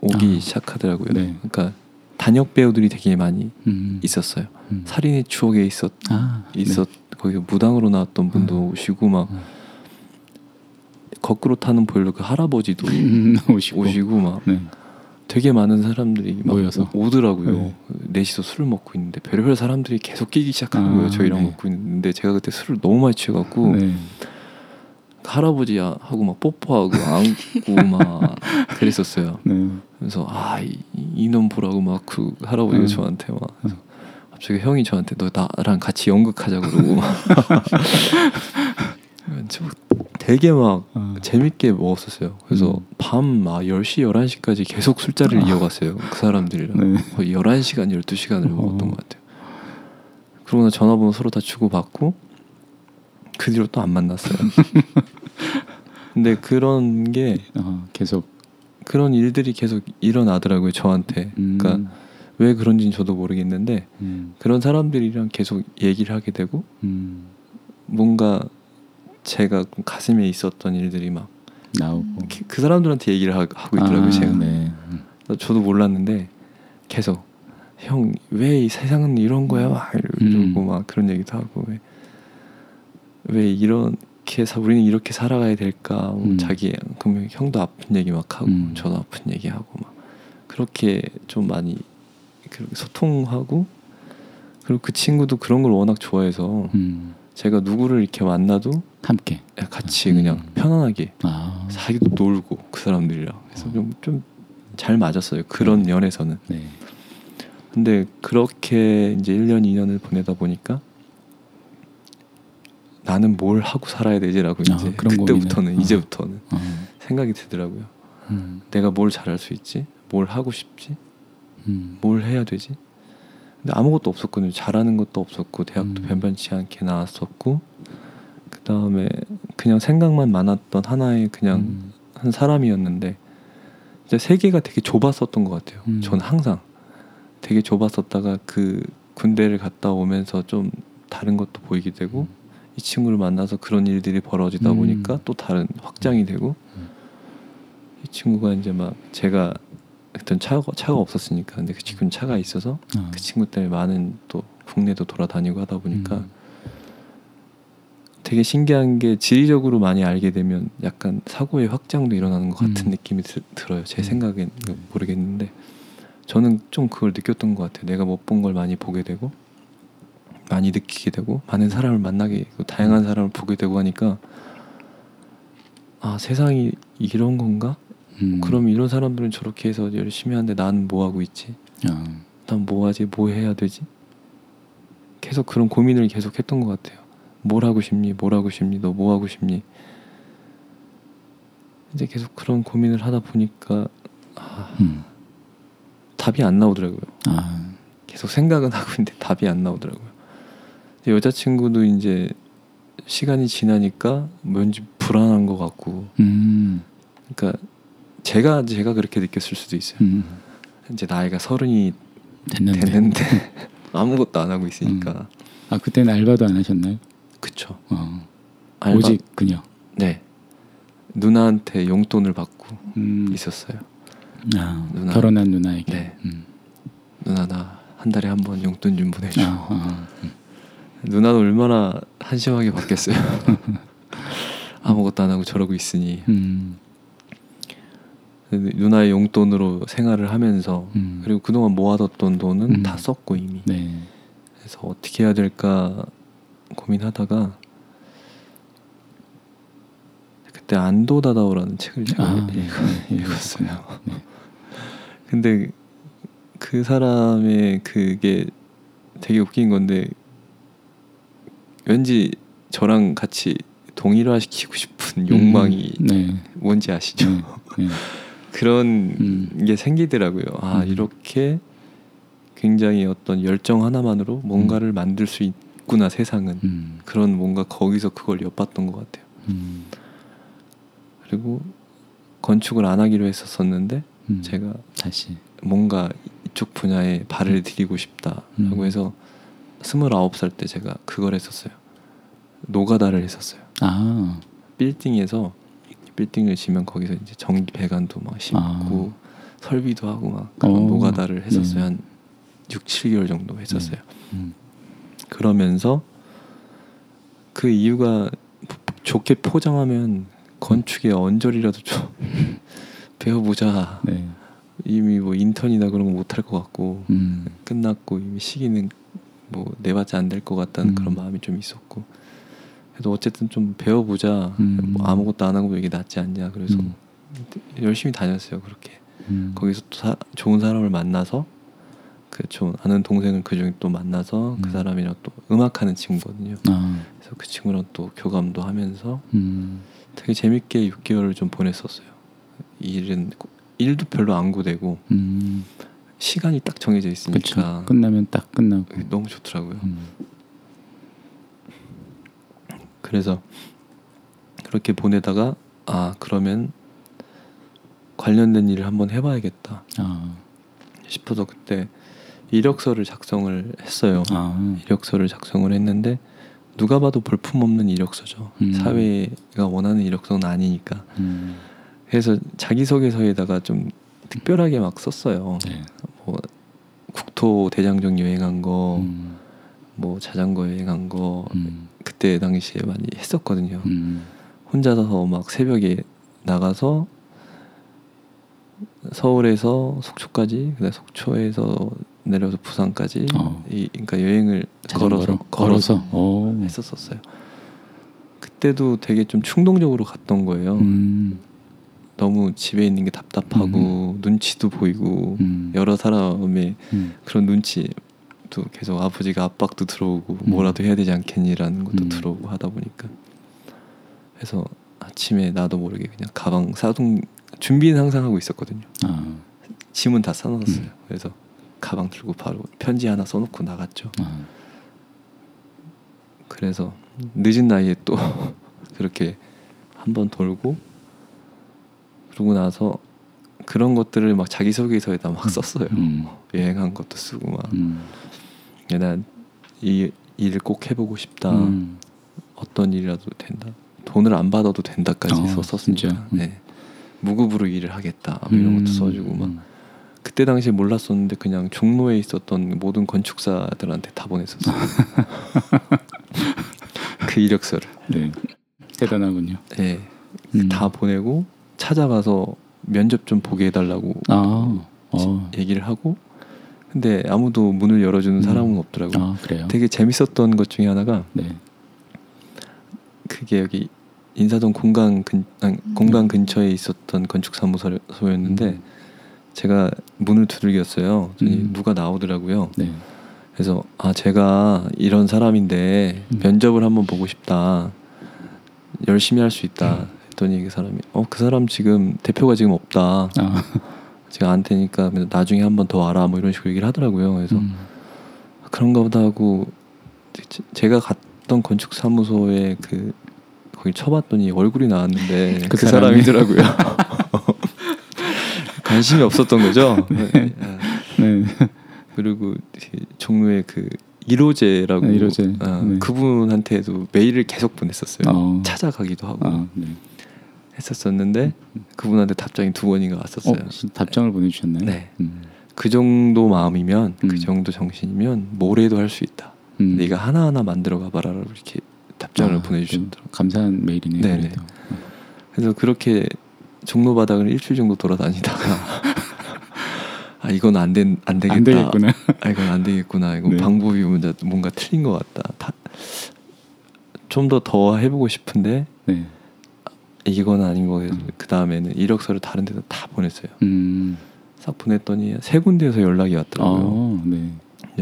[SPEAKER 2] 오기
[SPEAKER 1] 아.
[SPEAKER 2] 시작하더라고요.
[SPEAKER 1] 네.
[SPEAKER 2] 그러니까 단역 배우들이 되게 많이
[SPEAKER 1] 음.
[SPEAKER 2] 있었어요.
[SPEAKER 1] 음.
[SPEAKER 2] 살인의 추억에 있었
[SPEAKER 1] 아.
[SPEAKER 2] 있었 거기 무당으로 나왔던 분도
[SPEAKER 1] 음.
[SPEAKER 2] 오시고 막
[SPEAKER 1] 음.
[SPEAKER 2] 거꾸로 타는 보일러 그 할아버지도
[SPEAKER 1] 네. 음, 오시고.
[SPEAKER 2] 오시고 막
[SPEAKER 1] 네.
[SPEAKER 2] 되게 많은 사람들이 막
[SPEAKER 1] 모여서?
[SPEAKER 2] 오- 오더라고요.
[SPEAKER 1] 네.
[SPEAKER 2] 넷이서 술을 먹고 있는데 별의별 사람들이 계속 끼기 시작하는
[SPEAKER 1] 아,
[SPEAKER 2] 거예요. 저희랑
[SPEAKER 1] 네.
[SPEAKER 2] 먹고 있는데 제가 그때 술을 너무 많이 취해갖고
[SPEAKER 1] 네.
[SPEAKER 2] 할아버지야 하고 막 뽀뽀하고 안고 막 그랬었어요.
[SPEAKER 1] 네.
[SPEAKER 2] 그래서 아 이, 이놈 보라고 막 그 할아버지가
[SPEAKER 1] 음.
[SPEAKER 2] 저한테 막 갑자기 형이 저한테 너 나랑 같이 연극하자 그러고 되게 막
[SPEAKER 1] 아.
[SPEAKER 2] 재밌게 먹었었어요. 그래서
[SPEAKER 1] 음.
[SPEAKER 2] 밤막 10시, 11시까지 계속 술자리를
[SPEAKER 1] 아.
[SPEAKER 2] 이어갔어요. 그 사람들이랑.
[SPEAKER 1] 네.
[SPEAKER 2] 거의 11시간, 12시간을 먹었던
[SPEAKER 1] 어.
[SPEAKER 2] 것 같아요. 그러고 나 전화번호 서로 다 주고받고 그 뒤로 또 안 만났어요. 근데 그런 게
[SPEAKER 1] 아, 계속.
[SPEAKER 2] 그런 일들이 계속 일어나더라고요, 저한테.
[SPEAKER 1] 음.
[SPEAKER 2] 그러니까 왜 그런지는 저도 모르겠는데
[SPEAKER 1] 음.
[SPEAKER 2] 그런 사람들이랑 계속 얘기를 하게 되고
[SPEAKER 1] 음.
[SPEAKER 2] 뭔가 제가 가슴에 있었던 일들이 막그
[SPEAKER 1] 나오고.
[SPEAKER 2] 사람들한테 얘기를 하, 고 있더라고요,
[SPEAKER 1] 아,
[SPEAKER 2] 제가.
[SPEAKER 1] 네. 음.
[SPEAKER 2] 저도 몰랐는데 계속 형 왜 이 세상은 이런 거야 막 이러고
[SPEAKER 1] 음.
[SPEAKER 2] 막 그런 얘기도 하고 왜, 왜 이렇게 사 우리는 이렇게 살아가야 될까 뭐
[SPEAKER 1] 음.
[SPEAKER 2] 자기 그러면 형도 아픈 얘기 막 하고
[SPEAKER 1] 음.
[SPEAKER 2] 저도 아픈 얘기 하고 막 그렇게 좀 많이 소통하고 그리고 그 친구도 그런 걸 워낙 좋아해서
[SPEAKER 1] 음.
[SPEAKER 2] 제가 누구를 이렇게 만나도
[SPEAKER 1] 함께.
[SPEAKER 2] 같이 그냥
[SPEAKER 1] 음.
[SPEAKER 2] 편안하게
[SPEAKER 1] 아.
[SPEAKER 2] 자기도 놀고 그 사람들이랑 그래서
[SPEAKER 1] 어.
[SPEAKER 2] 좀좀 잘 맞았어요 그런 면에서는
[SPEAKER 1] 네.
[SPEAKER 2] 근데 그렇게 이제 1년 2년을 보내다 보니까 나는 뭘 하고 살아야 되지라고
[SPEAKER 1] 아,
[SPEAKER 2] 이제
[SPEAKER 1] 그런
[SPEAKER 2] 그때부터는
[SPEAKER 1] 고민을. 어.
[SPEAKER 2] 이제부터는
[SPEAKER 1] 어.
[SPEAKER 2] 생각이 들더라고요
[SPEAKER 1] 음.
[SPEAKER 2] 내가 뭘 잘할 수 있지 뭘 하고 싶지
[SPEAKER 1] 음.
[SPEAKER 2] 뭘 해야 되지 근데 아무것도 없었거든요 잘하는 것도 없었고 대학도
[SPEAKER 1] 음.
[SPEAKER 2] 변변치 않게 나왔었고 그 다음에 그냥 생각만 많았던 하나의 그냥
[SPEAKER 1] 음.
[SPEAKER 2] 한 사람이었는데 이제 세계가 되게 좁았었던 것 같아요.
[SPEAKER 1] 음.
[SPEAKER 2] 저는 항상 되게 좁았었다가 그 군대를 갔다 오면서 좀 다른 것도 보이게 되고
[SPEAKER 1] 음.
[SPEAKER 2] 이 친구를 만나서 그런 일들이 벌어지다
[SPEAKER 1] 음.
[SPEAKER 2] 보니까 또 다른 확장이 되고
[SPEAKER 1] 음.
[SPEAKER 2] 이 친구가 이제 막 제가 그땐 차가 차가 없었으니까 근데 그 친구는 차가 있어서
[SPEAKER 1] 아.
[SPEAKER 2] 그 친구 때문에 많은 또 국내도 돌아다니고 하다 보니까
[SPEAKER 1] 음.
[SPEAKER 2] 되게 신기한 게 지리적으로 많이 알게 되면 약간 사고의 확장도 일어나는 것 같은
[SPEAKER 1] 음.
[SPEAKER 2] 느낌이 들, 들어요. 제
[SPEAKER 1] 음.
[SPEAKER 2] 생각엔 모르겠는데 저는 좀 그걸 느꼈던 것 같아요. 내가 못 본 걸 많이 보게 되고 많이 느끼게 되고 많은 사람을 만나게 되고 다양한 사람을 보게 되고 하니까 아 세상이 이런 건가?
[SPEAKER 1] 음.
[SPEAKER 2] 그럼 이런 사람들은 저렇게 해서 열심히 하는데 나는 뭐 하고 있지?
[SPEAKER 1] 아.
[SPEAKER 2] 난뭐 하지? 뭐 해야 되지? 계속 그런 고민을 계속 했던 것 같아요. 뭘 하고 싶니? 뭘 하고 싶니? 너 뭐 하고 싶니? 이제 계속 그런 고민을 하다 보니까 아,
[SPEAKER 1] 음.
[SPEAKER 2] 답이 안 나오더라고요.
[SPEAKER 1] 아.
[SPEAKER 2] 계속 생각은 하고 있는데 답이 안 나오더라고요. 여자친구도 이제 시간이 지나니까 왠지 불안한 것 같고,
[SPEAKER 1] 음.
[SPEAKER 2] 그러니까 제가 제가 그렇게 느꼈을 수도 있어요.
[SPEAKER 1] 음.
[SPEAKER 2] 이제 나이가 서른이
[SPEAKER 1] 됐는데.
[SPEAKER 2] 됐는데 아무것도 안 하고 있으니까
[SPEAKER 1] 아 그때는 알바도 안 하셨나요?
[SPEAKER 2] 그쵸.
[SPEAKER 1] 어.
[SPEAKER 2] 알바-
[SPEAKER 1] 오직 그녀.
[SPEAKER 2] 네 누나한테 용돈을 받고
[SPEAKER 1] 음.
[SPEAKER 2] 있었어요.
[SPEAKER 1] 아,
[SPEAKER 2] 누나.
[SPEAKER 1] 결혼한 누나에게.
[SPEAKER 2] 네.
[SPEAKER 1] 음.
[SPEAKER 2] 누나 나 한 달에 한 번 용돈 좀 보내줘.
[SPEAKER 1] 아, 아, 음.
[SPEAKER 2] 누나도 얼마나 한심하게 받겠어요. 아무것도 안 하고 저러고 있으니
[SPEAKER 1] 음.
[SPEAKER 2] 누나의 용돈으로 생활을 하면서
[SPEAKER 1] 음.
[SPEAKER 2] 그리고 그동안 모아뒀던 돈은
[SPEAKER 1] 음.
[SPEAKER 2] 다 썼고 이미
[SPEAKER 1] 네.
[SPEAKER 2] 그래서 어떻게 해야 될까 고민하다가 그때 안도 다다오라는 책을 제가
[SPEAKER 1] 아,
[SPEAKER 2] 읽-
[SPEAKER 1] 네.
[SPEAKER 2] 읽었어요.
[SPEAKER 1] 네.
[SPEAKER 2] 근데 그 사람의 그게 되게 웃긴 건데 왠지 저랑 같이 동일화시키고 싶은 욕망이
[SPEAKER 1] 음, 네.
[SPEAKER 2] 뭔지 아시죠?
[SPEAKER 1] 네. 네.
[SPEAKER 2] 그런
[SPEAKER 1] 음.
[SPEAKER 2] 게 생기더라고요. 아
[SPEAKER 1] 음.
[SPEAKER 2] 이렇게 굉장히 어떤 열정 하나만으로 뭔가를 만들 수 있구나 세상은
[SPEAKER 1] 음.
[SPEAKER 2] 그런 뭔가 거기서 그걸 엿봤던 것 같아요.
[SPEAKER 1] 음.
[SPEAKER 2] 그리고 건축을 안 하기로 했었었는데
[SPEAKER 1] 음.
[SPEAKER 2] 제가
[SPEAKER 1] 다시
[SPEAKER 2] 뭔가 이쪽 분야에 발을 들이고 싶다라고
[SPEAKER 1] 음.
[SPEAKER 2] 해서 스물아홉 살 때 제가 그걸 했었어요. 노가다를 했었어요.
[SPEAKER 1] 아.
[SPEAKER 2] 빌딩에서 빌딩을 지면 거기서 이제 전기 배관도 막 심고 설비도 하고 막 그런
[SPEAKER 1] 아. 어.
[SPEAKER 2] 노가다를 했었어요.
[SPEAKER 1] 네.
[SPEAKER 2] 한 6, 7개월 정도 했었어요.
[SPEAKER 1] 음.
[SPEAKER 2] 그러면서 그 이유가 좋게 포장하면 건축의 언저리라도 좀 배워보자.
[SPEAKER 1] 네.
[SPEAKER 2] 이미 뭐 인턴이나 그런 거 못할 것 같고
[SPEAKER 1] 음.
[SPEAKER 2] 끝났고 이미 시기는 뭐 내봤자 안 될 것 같다는
[SPEAKER 1] 음.
[SPEAKER 2] 그런 마음이 좀 있었고 그래도 어쨌든 좀 배워보자
[SPEAKER 1] 음.
[SPEAKER 2] 뭐 아무것도 안 하고 이게 낫지 않냐 그래서
[SPEAKER 1] 음.
[SPEAKER 2] 열심히 다녔어요 그렇게
[SPEAKER 1] 음.
[SPEAKER 2] 거기서 또 사- 좋은 사람을 만나서 그 좀 아는 동생을 그 중에 또 만나서 그
[SPEAKER 1] 음.
[SPEAKER 2] 사람이랑 또 음악하는 친구거든요
[SPEAKER 1] 아.
[SPEAKER 2] 그래서 그 친구랑 또 교감도 하면서
[SPEAKER 1] 음.
[SPEAKER 2] 되게 재밌게 6개월을 좀 보냈었어요 일은 일도 별로 안 고되고
[SPEAKER 1] 음.
[SPEAKER 2] 시간이 딱 정해져. 있으니까
[SPEAKER 1] 끝나면 딱 끝나고.
[SPEAKER 2] 너무 좋더라고요.
[SPEAKER 1] 음.
[SPEAKER 2] 그래서 그렇게 보내다가 아 그러면 관련된 일을 한번 해봐야겠다
[SPEAKER 1] 아.
[SPEAKER 2] 싶어서 그때 이력서를 작성을 했어요.
[SPEAKER 1] 아.
[SPEAKER 2] 이력서를 작성을 했는데 누가 봐도 볼품없는 이력서죠.
[SPEAKER 1] 음.
[SPEAKER 2] 사회가 원하는 이력서는 아니니까.
[SPEAKER 1] 음.
[SPEAKER 2] 그래서 자기소개서에다가 좀 특별하게 막 썼어요.
[SPEAKER 1] 네.
[SPEAKER 2] 뭐 국토 대장정 여행한 거,
[SPEAKER 1] 음.
[SPEAKER 2] 뭐 자전거 여행한 거
[SPEAKER 1] 음.
[SPEAKER 2] 그때 당시에 많이 했었거든요.
[SPEAKER 1] 음.
[SPEAKER 2] 혼자서 막 새벽에 나가서 서울에서 속초까지, 그다음 속초에서 내려서 부산까지,
[SPEAKER 1] 어.
[SPEAKER 2] 이 그러니까 여행을 걸어서
[SPEAKER 1] 자전거로?
[SPEAKER 2] 걸어서
[SPEAKER 1] 오.
[SPEAKER 2] 했었었어요. 그때도 되게 좀 충동적으로 갔던 거예요.
[SPEAKER 1] 음.
[SPEAKER 2] 너무 집에 있는 게 답답하고 눈치도 보이고
[SPEAKER 1] 음.
[SPEAKER 2] 여러 사람의
[SPEAKER 1] 음.
[SPEAKER 2] 그런 눈치 도 계속 아버지가 압박도 들어오고
[SPEAKER 1] 음.
[SPEAKER 2] 뭐라도 해야 되지 않겠니라는 것도
[SPEAKER 1] 음.
[SPEAKER 2] 들어오고 하다 보니까 그래서 아침에 나도 모르게 그냥 가방 싸둔 준비는 항상 하고 있었거든요.
[SPEAKER 1] 아.
[SPEAKER 2] 짐은 다 싸놨어요.
[SPEAKER 1] 음.
[SPEAKER 2] 그래서 가방 들고 바로 편지 하나 써놓고 나갔죠.
[SPEAKER 1] 아.
[SPEAKER 2] 그래서 늦은 나이에 또 그렇게 한 번 돌고 그러고 나서 그런 것들을 막 자기소개서에다 막 썼어요.
[SPEAKER 1] 음.
[SPEAKER 2] 여행한 것도 쓰고 막
[SPEAKER 1] 음.
[SPEAKER 2] 난이 일을 꼭 해보고 싶다.
[SPEAKER 1] 음.
[SPEAKER 2] 어떤 일이라도 된다. 돈을 안 받아도 된다까지
[SPEAKER 1] 어. 진짜? 음.
[SPEAKER 2] 네. 무급으로 일을 하겠다. 뭐 이런 것도 써주고 막
[SPEAKER 1] 음.
[SPEAKER 2] 그때 당시에 몰랐었는데 그냥 종로에 있었던 모든 건축사들한테 다 보냈었어요. 그 이력서를.
[SPEAKER 1] 네. 대단하군요.
[SPEAKER 2] 네.
[SPEAKER 1] 음.
[SPEAKER 2] 다 보내고 찾아가서 면접 좀 보게 해달라고
[SPEAKER 1] 아. 어.
[SPEAKER 2] 얘기를 하고 근데 아무도 문을 열어주는
[SPEAKER 1] 음.
[SPEAKER 2] 사람은 없더라고요.
[SPEAKER 1] 아, 그래요.
[SPEAKER 2] 되게 재밌었던 것 중에 하나가
[SPEAKER 1] 네.
[SPEAKER 2] 그게 여기 인사동 공간 근 아니, 공간 근처에 있었던 건축 사무소였는데
[SPEAKER 1] 음.
[SPEAKER 2] 제가 문을 두들겼어요.
[SPEAKER 1] 음.
[SPEAKER 2] 누가 나오더라고요.
[SPEAKER 1] 네.
[SPEAKER 2] 그래서 아 제가 이런 사람인데
[SPEAKER 1] 음.
[SPEAKER 2] 면접을 한번 보고 싶다. 열심히 할 수 있다. 했더니 그 사람이 어 그 사람 지금 대표가 지금 없다.
[SPEAKER 1] 아.
[SPEAKER 2] 제가 안 되니까 나중에 한 번 더 와라 뭐 이런 식으로 얘기를 하더라고요. 그래서
[SPEAKER 1] 음.
[SPEAKER 2] 그런가 보다 하고 제- 제가 갔던 건축 사무소에 그 거기 쳐봤더니 얼굴이 나왔는데
[SPEAKER 1] 그
[SPEAKER 2] 그,
[SPEAKER 1] 사람이?
[SPEAKER 2] 사람이더라고요. 관심이 없었던 거죠. 아,
[SPEAKER 1] 네.
[SPEAKER 2] 그리고 그 종로에 그 이로제라고
[SPEAKER 1] 네, 이로제.
[SPEAKER 2] 아,
[SPEAKER 1] 네.
[SPEAKER 2] 그분한테도 메일을 계속 보냈었어요.
[SPEAKER 1] 어.
[SPEAKER 2] 찾아가기도 하고
[SPEAKER 1] 아, 네.
[SPEAKER 2] 했었었는데 그분한테 답장이 두 번인가
[SPEAKER 1] 어,
[SPEAKER 2] 왔었어요.
[SPEAKER 1] 답장을 보내주셨나요?
[SPEAKER 2] 네.
[SPEAKER 1] 음.
[SPEAKER 2] 그 정도 마음이면
[SPEAKER 1] 음.
[SPEAKER 2] 그 정도 정신이면 뭐래도 할 수 있다.
[SPEAKER 1] 음.
[SPEAKER 2] 네가 하나 하나 만들어 가봐라 이렇게 답장을
[SPEAKER 1] 아,
[SPEAKER 2] 보내주셨더라고요.
[SPEAKER 1] 좀 감사한 메일이네요.
[SPEAKER 2] 네네.
[SPEAKER 1] 그래도.
[SPEAKER 2] 그래서 그렇게 종로 바닥을 일주일 정도 돌아다니다가 아 이건 안된안 되겠다.
[SPEAKER 1] 안 되겠구나.
[SPEAKER 2] 아 이건 안 되겠구나. 이거
[SPEAKER 1] 네.
[SPEAKER 2] 방법이 뭔가 뭔가 틀린 것 같다. 좀더더 해보고 싶은데
[SPEAKER 1] 네.
[SPEAKER 2] 이건 아닌 거예요.
[SPEAKER 1] 음.
[SPEAKER 2] 그 다음에는 이력서를 다른 데다 다 보냈어요.
[SPEAKER 1] 음.
[SPEAKER 2] 싹 보냈더니 세 군데에서 연락이 왔더라고요.
[SPEAKER 1] 어, 네.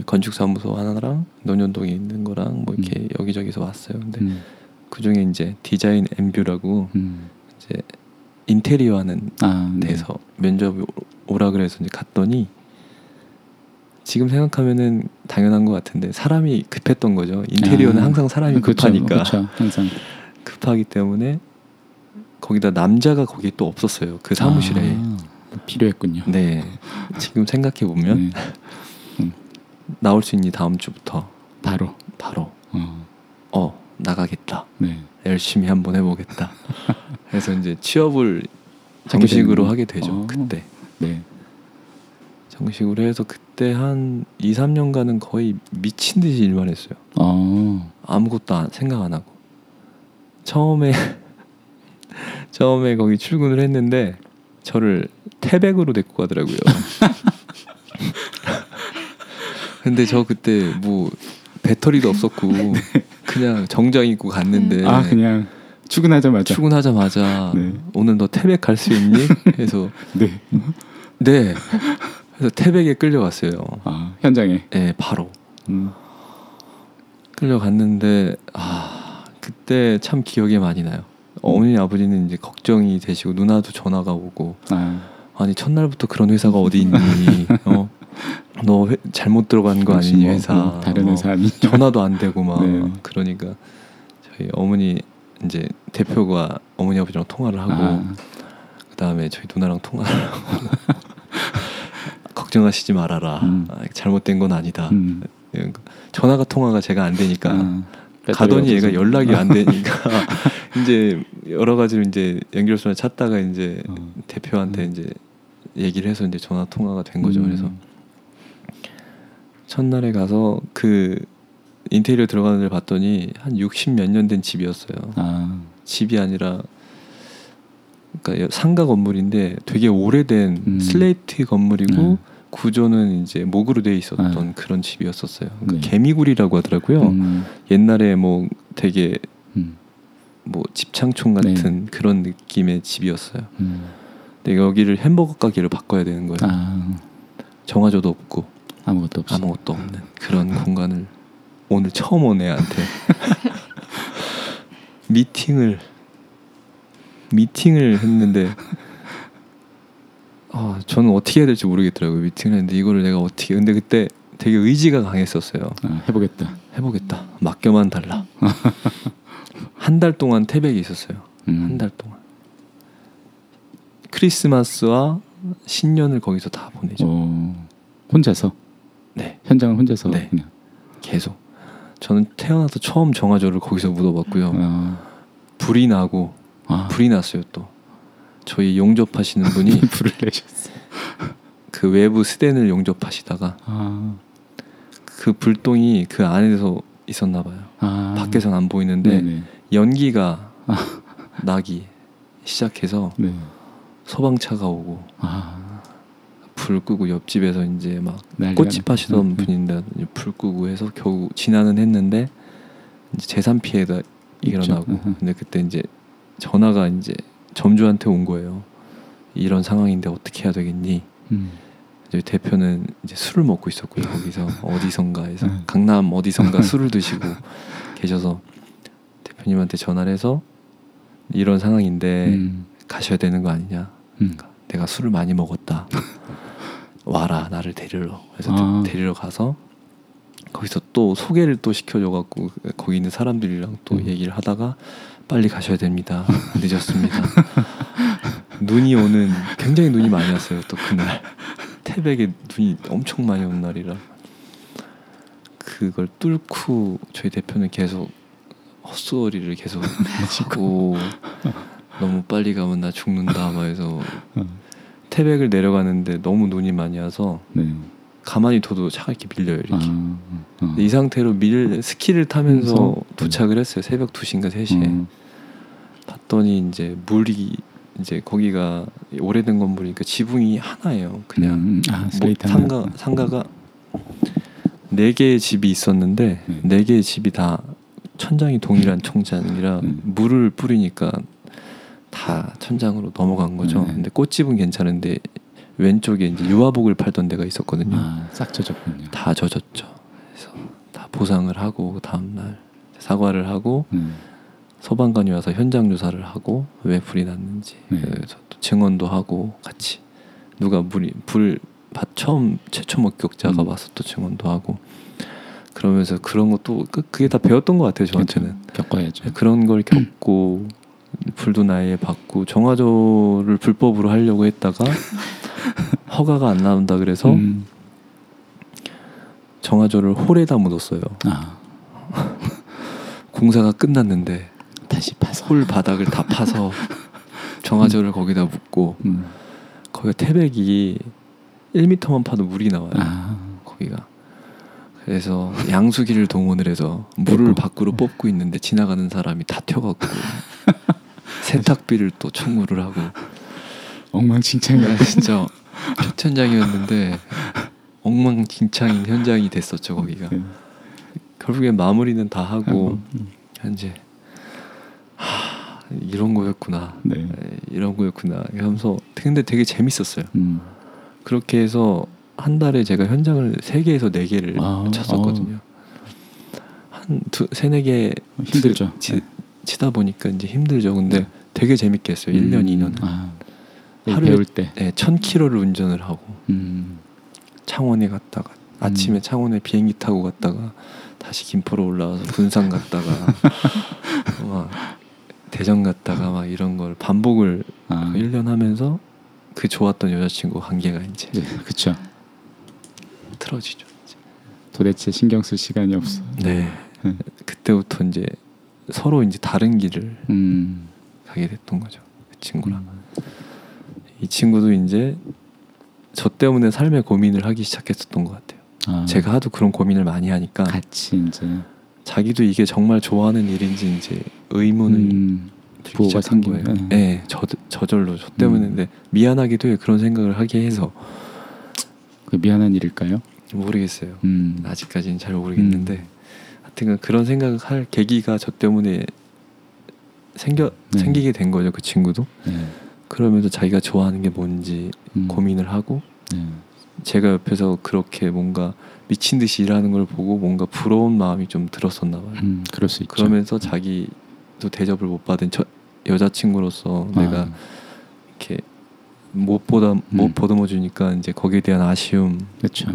[SPEAKER 2] 건축사무소 하나랑 논현동에 있는 거랑 뭐 이렇게 여기저기서 왔어요. 근데
[SPEAKER 1] 음.
[SPEAKER 2] 그 중에 이제 디자인 엠뷰라고
[SPEAKER 1] 음.
[SPEAKER 2] 이제 인테리어 하는
[SPEAKER 1] 아, 네.
[SPEAKER 2] 데서 면접 오라 그래서 이제 갔더니 지금 생각하면은 당연한 것 같은데 사람이 급했던 거죠. 인테리어는
[SPEAKER 1] 아,
[SPEAKER 2] 항상 사람이 급하니까
[SPEAKER 1] 그쵸, 항상
[SPEAKER 2] 급하기 때문에 거기다 남자가 거기 또 없었어요. 그 사무실에.
[SPEAKER 1] 아, 필요했군요.
[SPEAKER 2] 네. 지금 생각해 보면
[SPEAKER 1] 네.
[SPEAKER 2] 나올 수 있니 다음 주부터
[SPEAKER 1] 바로.
[SPEAKER 2] 바로
[SPEAKER 1] 어,
[SPEAKER 2] 어 나가겠다.
[SPEAKER 1] 네.
[SPEAKER 2] 열심히 한번 해보겠다. 그래서 이제 취업을 정식으로. 하게 되죠.
[SPEAKER 1] 어.
[SPEAKER 2] 그때
[SPEAKER 1] 네.
[SPEAKER 2] 정식으로 해서 그때 한 2, 3년간은 거의 미친 듯이 일만 했어요.
[SPEAKER 1] 어.
[SPEAKER 2] 아무것도 안, 생각 안 하고 처음에 처음에 거기 출근을 했는데 저를 태백으로 데리고 가더라고요. 근데 저 그때 뭐 배터리도 없었고 그냥 정장 입고 갔는데
[SPEAKER 1] 아, 그냥 출근하자마자.
[SPEAKER 2] 출근하자마자
[SPEAKER 1] 네.
[SPEAKER 2] 오늘 너 태백 갈 수 있니? 해서
[SPEAKER 1] 네.
[SPEAKER 2] 네. 그래서 태백에 끌려갔어요.
[SPEAKER 1] 아, 현장에.
[SPEAKER 2] 네, 바로
[SPEAKER 1] 음.
[SPEAKER 2] 끌려갔는데 아 그때 참 기억에 많이 나요. 어머니 아버지는 이제 걱정이 되시고 누나도 전화가 오고
[SPEAKER 1] 아,
[SPEAKER 2] 아니 첫날부터 그런 회사가 어디 있니? 어? 너 회- 잘못 들어간 거 아니니
[SPEAKER 1] 뭐,
[SPEAKER 2] 회사?
[SPEAKER 1] 어, 다른
[SPEAKER 2] 어,
[SPEAKER 1] 회사 아니.
[SPEAKER 2] 전화도 안 되고 막
[SPEAKER 1] 네.
[SPEAKER 2] 그러니까 저희 어머니 이제 대표가 어머니 아버지랑 통화를 하고
[SPEAKER 1] 아,
[SPEAKER 2] 그 다음에 저희 누나랑 통화를 하고 걱정하시지 말아라.
[SPEAKER 1] 음.
[SPEAKER 2] 아, 잘못된 건 아니다.
[SPEAKER 1] 음.
[SPEAKER 2] 예, 전화가 통화가 제가 안 되니까
[SPEAKER 1] 아,
[SPEAKER 2] 가더니
[SPEAKER 1] 배터리가
[SPEAKER 2] 얘가. 연락이 안 되니까 이제 여러 가지로 이제 연결선을 찾다가 이제
[SPEAKER 1] 어.
[SPEAKER 2] 대표한테
[SPEAKER 1] 음.
[SPEAKER 2] 이제 얘기를 해서 이제 전화 통화가 된 거죠.
[SPEAKER 1] 음.
[SPEAKER 2] 그래서 첫날에 가서 그 인테리어 들어가는 데를 봤더니 한 60 몇 년 된 집이었어요.
[SPEAKER 1] 아,
[SPEAKER 2] 집이 아니라 그러니까 상가 건물인데 되게 오래된
[SPEAKER 1] 음.
[SPEAKER 2] 슬레이트 건물이고
[SPEAKER 1] 음.
[SPEAKER 2] 구조는 이제 목으로 돼 있었던
[SPEAKER 1] 아.
[SPEAKER 2] 그런 집이었었어요. 그
[SPEAKER 1] 네.
[SPEAKER 2] 개미굴이라고 하더라고요.
[SPEAKER 1] 음,
[SPEAKER 2] 옛날에 뭐 되게
[SPEAKER 1] 음,
[SPEAKER 2] 뭐 집창촌 같은 그런 느낌의 집이었어요.
[SPEAKER 1] 음.
[SPEAKER 2] 근데 여기를 햄버거 가게로 바꿔야 되는 거예요.
[SPEAKER 1] 아,
[SPEAKER 2] 정화조도 없고
[SPEAKER 1] 아무것도 없어.
[SPEAKER 2] 아무것도 없는 그런 공간을 오늘 처음 온 애한테 미팅을 미팅을 했는데 아 저는 어떻게 해야 될지 모르겠더라고요 미팅을 했는데 이거를 내가 어떻게 근데 그때 되게 의지가 강했었어요.
[SPEAKER 1] 아, 해보겠다.
[SPEAKER 2] 해보겠다. 맡겨만 달라. 한 달 동안 태백에 있었어요.
[SPEAKER 1] 음.
[SPEAKER 2] 한달 동안. 크리스마스와 신년을 거기서 다 보내죠.
[SPEAKER 1] 어, 혼자서?
[SPEAKER 2] 네.
[SPEAKER 1] 현장을 혼자서?
[SPEAKER 2] 네.
[SPEAKER 1] 그냥.
[SPEAKER 2] 계속. 저는 태어나서 처음 정화조를 거기서 묻어봤고요.
[SPEAKER 1] 아,
[SPEAKER 2] 불이 나고
[SPEAKER 1] 아,
[SPEAKER 2] 불이 났어요 또 저희 용접하시는 분이
[SPEAKER 1] 불을 내셨어.
[SPEAKER 2] 그 외부 스댄을 용접하시다가
[SPEAKER 1] 아,
[SPEAKER 2] 그 불똥이 그 안에서 있었나 봐요
[SPEAKER 1] 아,
[SPEAKER 2] 밖에선 안 보이는데
[SPEAKER 1] 네네.
[SPEAKER 2] 연기가 나기 시작해서
[SPEAKER 1] 네.
[SPEAKER 2] 소방차가 오고
[SPEAKER 1] 아,
[SPEAKER 2] 불 끄고 옆집에서 이제 막 꽃집
[SPEAKER 1] 났-
[SPEAKER 2] 하시던
[SPEAKER 1] 음, 음.
[SPEAKER 2] 분인데 불 끄고 해서 겨우 진화는 했는데 이제 재산 피해가 일어나고
[SPEAKER 1] 있죠.
[SPEAKER 2] 근데 그때 이제 전화가 이제 점주한테 온 거예요. 이런 상황인데 어떻게 해야 되겠니?
[SPEAKER 1] 음.
[SPEAKER 2] 저희 대표는 이제 술을 먹고 있었고요. 거기서 어디선가에서
[SPEAKER 1] 음.
[SPEAKER 2] 강남 어디선가 술을 드시고 계셔서 대표님한테 전화를 해서 이런 상황인데
[SPEAKER 1] 음.
[SPEAKER 2] 가셔야 되는 거 아니냐?
[SPEAKER 1] 음.
[SPEAKER 2] 내가 술을 많이 먹었다. 와라 나를 데리러. 그래서
[SPEAKER 1] 아.
[SPEAKER 2] 데- 데리러 가서 거기서 또 소개를 또 시켜줘갖고 거기 있는 사람들이랑 또
[SPEAKER 1] 음.
[SPEAKER 2] 얘기를 하다가 빨리 가셔야 됩니다. 늦었습니다. 눈이 오는 굉장히 눈이 많이 왔어요. 또 그날 태백에 눈이 엄청 많이 온 날이라 그걸 뚫고 저희 대표는 계속 헛소리를 계속 하고 너무 빨리 가면 나 죽는다 막 해서
[SPEAKER 1] 어,
[SPEAKER 2] 태백을 내려가는데 너무 눈이 많이 와서
[SPEAKER 1] 네.
[SPEAKER 2] 가만히 둬도 차가 이렇게 밀려요 이렇게
[SPEAKER 1] 아, 어.
[SPEAKER 2] 이 상태로 밀 스키를 타면서
[SPEAKER 1] 그래서?
[SPEAKER 2] 도착을 했어요 새벽 2시인가 3시에
[SPEAKER 1] 어,
[SPEAKER 2] 봤더니 이제 물이 이제 거기가 오래된 건물이니까 지붕이 하나예요. 그냥
[SPEAKER 1] 음, 아,
[SPEAKER 2] 뭐 상가
[SPEAKER 1] 하나.
[SPEAKER 2] 상가가 네 개의 집이 있었는데
[SPEAKER 1] 네.
[SPEAKER 2] 네 개의 집이 다 천장이 동일한 천장이라
[SPEAKER 1] 음.
[SPEAKER 2] 물을 뿌리니까 다 천장으로 넘어간 거죠.
[SPEAKER 1] 네.
[SPEAKER 2] 근데 꽃집은 괜찮은데 왼쪽에 이제 유아복을 팔던 데가 있었거든요.
[SPEAKER 1] 아, 싹 젖었군요.
[SPEAKER 2] 다 젖었죠. 그래서 다 보상을 하고 그 다음 날 사과를 하고
[SPEAKER 1] 음,
[SPEAKER 2] 소방관이 와서 현장 조사를 하고 왜 불이 났는지
[SPEAKER 1] 네.
[SPEAKER 2] 그래서 또 증언도 하고 같이 누가 물이 불밭 처음 최초 목격자가
[SPEAKER 1] 음.
[SPEAKER 2] 와서 또 증언도 하고 그러면서 그런 것도 그- 그게 다 배웠던 것 같아요 저한테는.
[SPEAKER 1] 겪어야죠.
[SPEAKER 2] 그런 걸 겪고 불도 나이에 받고 정화조를 불법으로 하려고 했다가 허가가 안 나온다 그래서
[SPEAKER 1] 음,
[SPEAKER 2] 정화조를 홀에다 묻었어요
[SPEAKER 1] 아,
[SPEAKER 2] 공사가 끝났는데
[SPEAKER 1] 다시 파서.
[SPEAKER 2] 홀 바닥을 다 파서 정화조를 거기다 묻고
[SPEAKER 1] 음,
[SPEAKER 2] 거기가 태백이 1m만 파도 물이 나와요.
[SPEAKER 1] 아,
[SPEAKER 2] 거기가. 그래서 양수기를 동원을 해서 물을. 밖으로 뽑고 있는데 지나가는 사람이 다 튀어갖고 세탁비를 또 청구를 하고
[SPEAKER 1] 엉망진창이야.
[SPEAKER 2] 진짜 초천장이었는데 엉망진창인 현장이 됐었죠 거기가.
[SPEAKER 1] 네.
[SPEAKER 2] 결국에 마무리는 다 하고
[SPEAKER 1] 음,
[SPEAKER 2] 현재 하, 이런 거였구나.
[SPEAKER 1] 네.
[SPEAKER 2] 에, 이런 거였구나. 하면서 근데 되게 재밌었어요.
[SPEAKER 1] 음,
[SPEAKER 2] 그렇게 해서 한 달에 제가 현장을 세 개에서 네 개를
[SPEAKER 1] 아,
[SPEAKER 2] 쳤었거든요. 한두 세네 개
[SPEAKER 1] 힘들죠.
[SPEAKER 2] 치,
[SPEAKER 1] 네.
[SPEAKER 2] 치다 보니까 이제 힘들죠. 근데
[SPEAKER 1] 네.
[SPEAKER 2] 되게 재밌게 했어요. 1년,
[SPEAKER 1] 음,
[SPEAKER 2] 2년.
[SPEAKER 1] 아,
[SPEAKER 2] 하루에-
[SPEAKER 1] 배울 때.
[SPEAKER 2] 네, 천 킬로를 운전을 하고
[SPEAKER 1] 음,
[SPEAKER 2] 창원에 갔다가 아침에 창원에 비행기 타고 갔다가 다시 김포로 올라와서 군산 갔다가 막 대전 갔다가 막 이런 걸 반복을
[SPEAKER 1] 아,
[SPEAKER 2] 1년 하면서 그 좋았던 여자친구 관계가 이제
[SPEAKER 1] 네, 그렇죠.
[SPEAKER 2] 틀어지죠.
[SPEAKER 1] 도대체 신경 쓸 시간이 없어.
[SPEAKER 2] 네.
[SPEAKER 1] 음.
[SPEAKER 2] 그때부터 이제 서로 이제 다른 길을
[SPEAKER 1] 음,
[SPEAKER 2] 가게 됐던 거죠. 그 친구랑.
[SPEAKER 1] 음,
[SPEAKER 2] 이 친구도 이제 저 때문에 삶의 고민을 하기 시작했었던 것 같아요.
[SPEAKER 1] 아,
[SPEAKER 2] 제가 하도 그런 고민을 많이 하니까
[SPEAKER 1] 같이 이제
[SPEAKER 2] 자기도 이게 정말 좋아하는 일인지 이제 의문을
[SPEAKER 1] 음,
[SPEAKER 2] 들기 시작한 거예요.
[SPEAKER 1] 네.
[SPEAKER 2] 네, 저 저절로 저 때문에
[SPEAKER 1] 음.
[SPEAKER 2] 근데 미안하기도 해요. 그런 생각을 하게 해서
[SPEAKER 1] 그 미안한 일일까요?
[SPEAKER 2] 모르겠어요.
[SPEAKER 1] 음,
[SPEAKER 2] 아직까지는 잘 모르겠는데 하여튼 그런 생각을 할 계기가 저 때문에 생겨
[SPEAKER 1] 네.
[SPEAKER 2] 생기게 된 거죠. 그 친구도.
[SPEAKER 1] 네.
[SPEAKER 2] 그러면서 자기가 좋아하는 게 뭔지
[SPEAKER 1] 음,
[SPEAKER 2] 고민을 하고
[SPEAKER 1] 네.
[SPEAKER 2] 제가 옆에서 그렇게 뭔가 미친 듯이 일하는 걸 보고 뭔가 부러운 마음이 좀 들었었나 봐요.
[SPEAKER 1] 음, 그럴 수 있죠.
[SPEAKER 2] 그러면서 자기도 대접을 못 받은 저, 여자친구로서
[SPEAKER 1] 아,
[SPEAKER 2] 내가 이렇게 못 보다 못
[SPEAKER 1] 음.
[SPEAKER 2] 보듬어 주니까 이제 거기에 대한 아쉬움도
[SPEAKER 1] 그렇죠.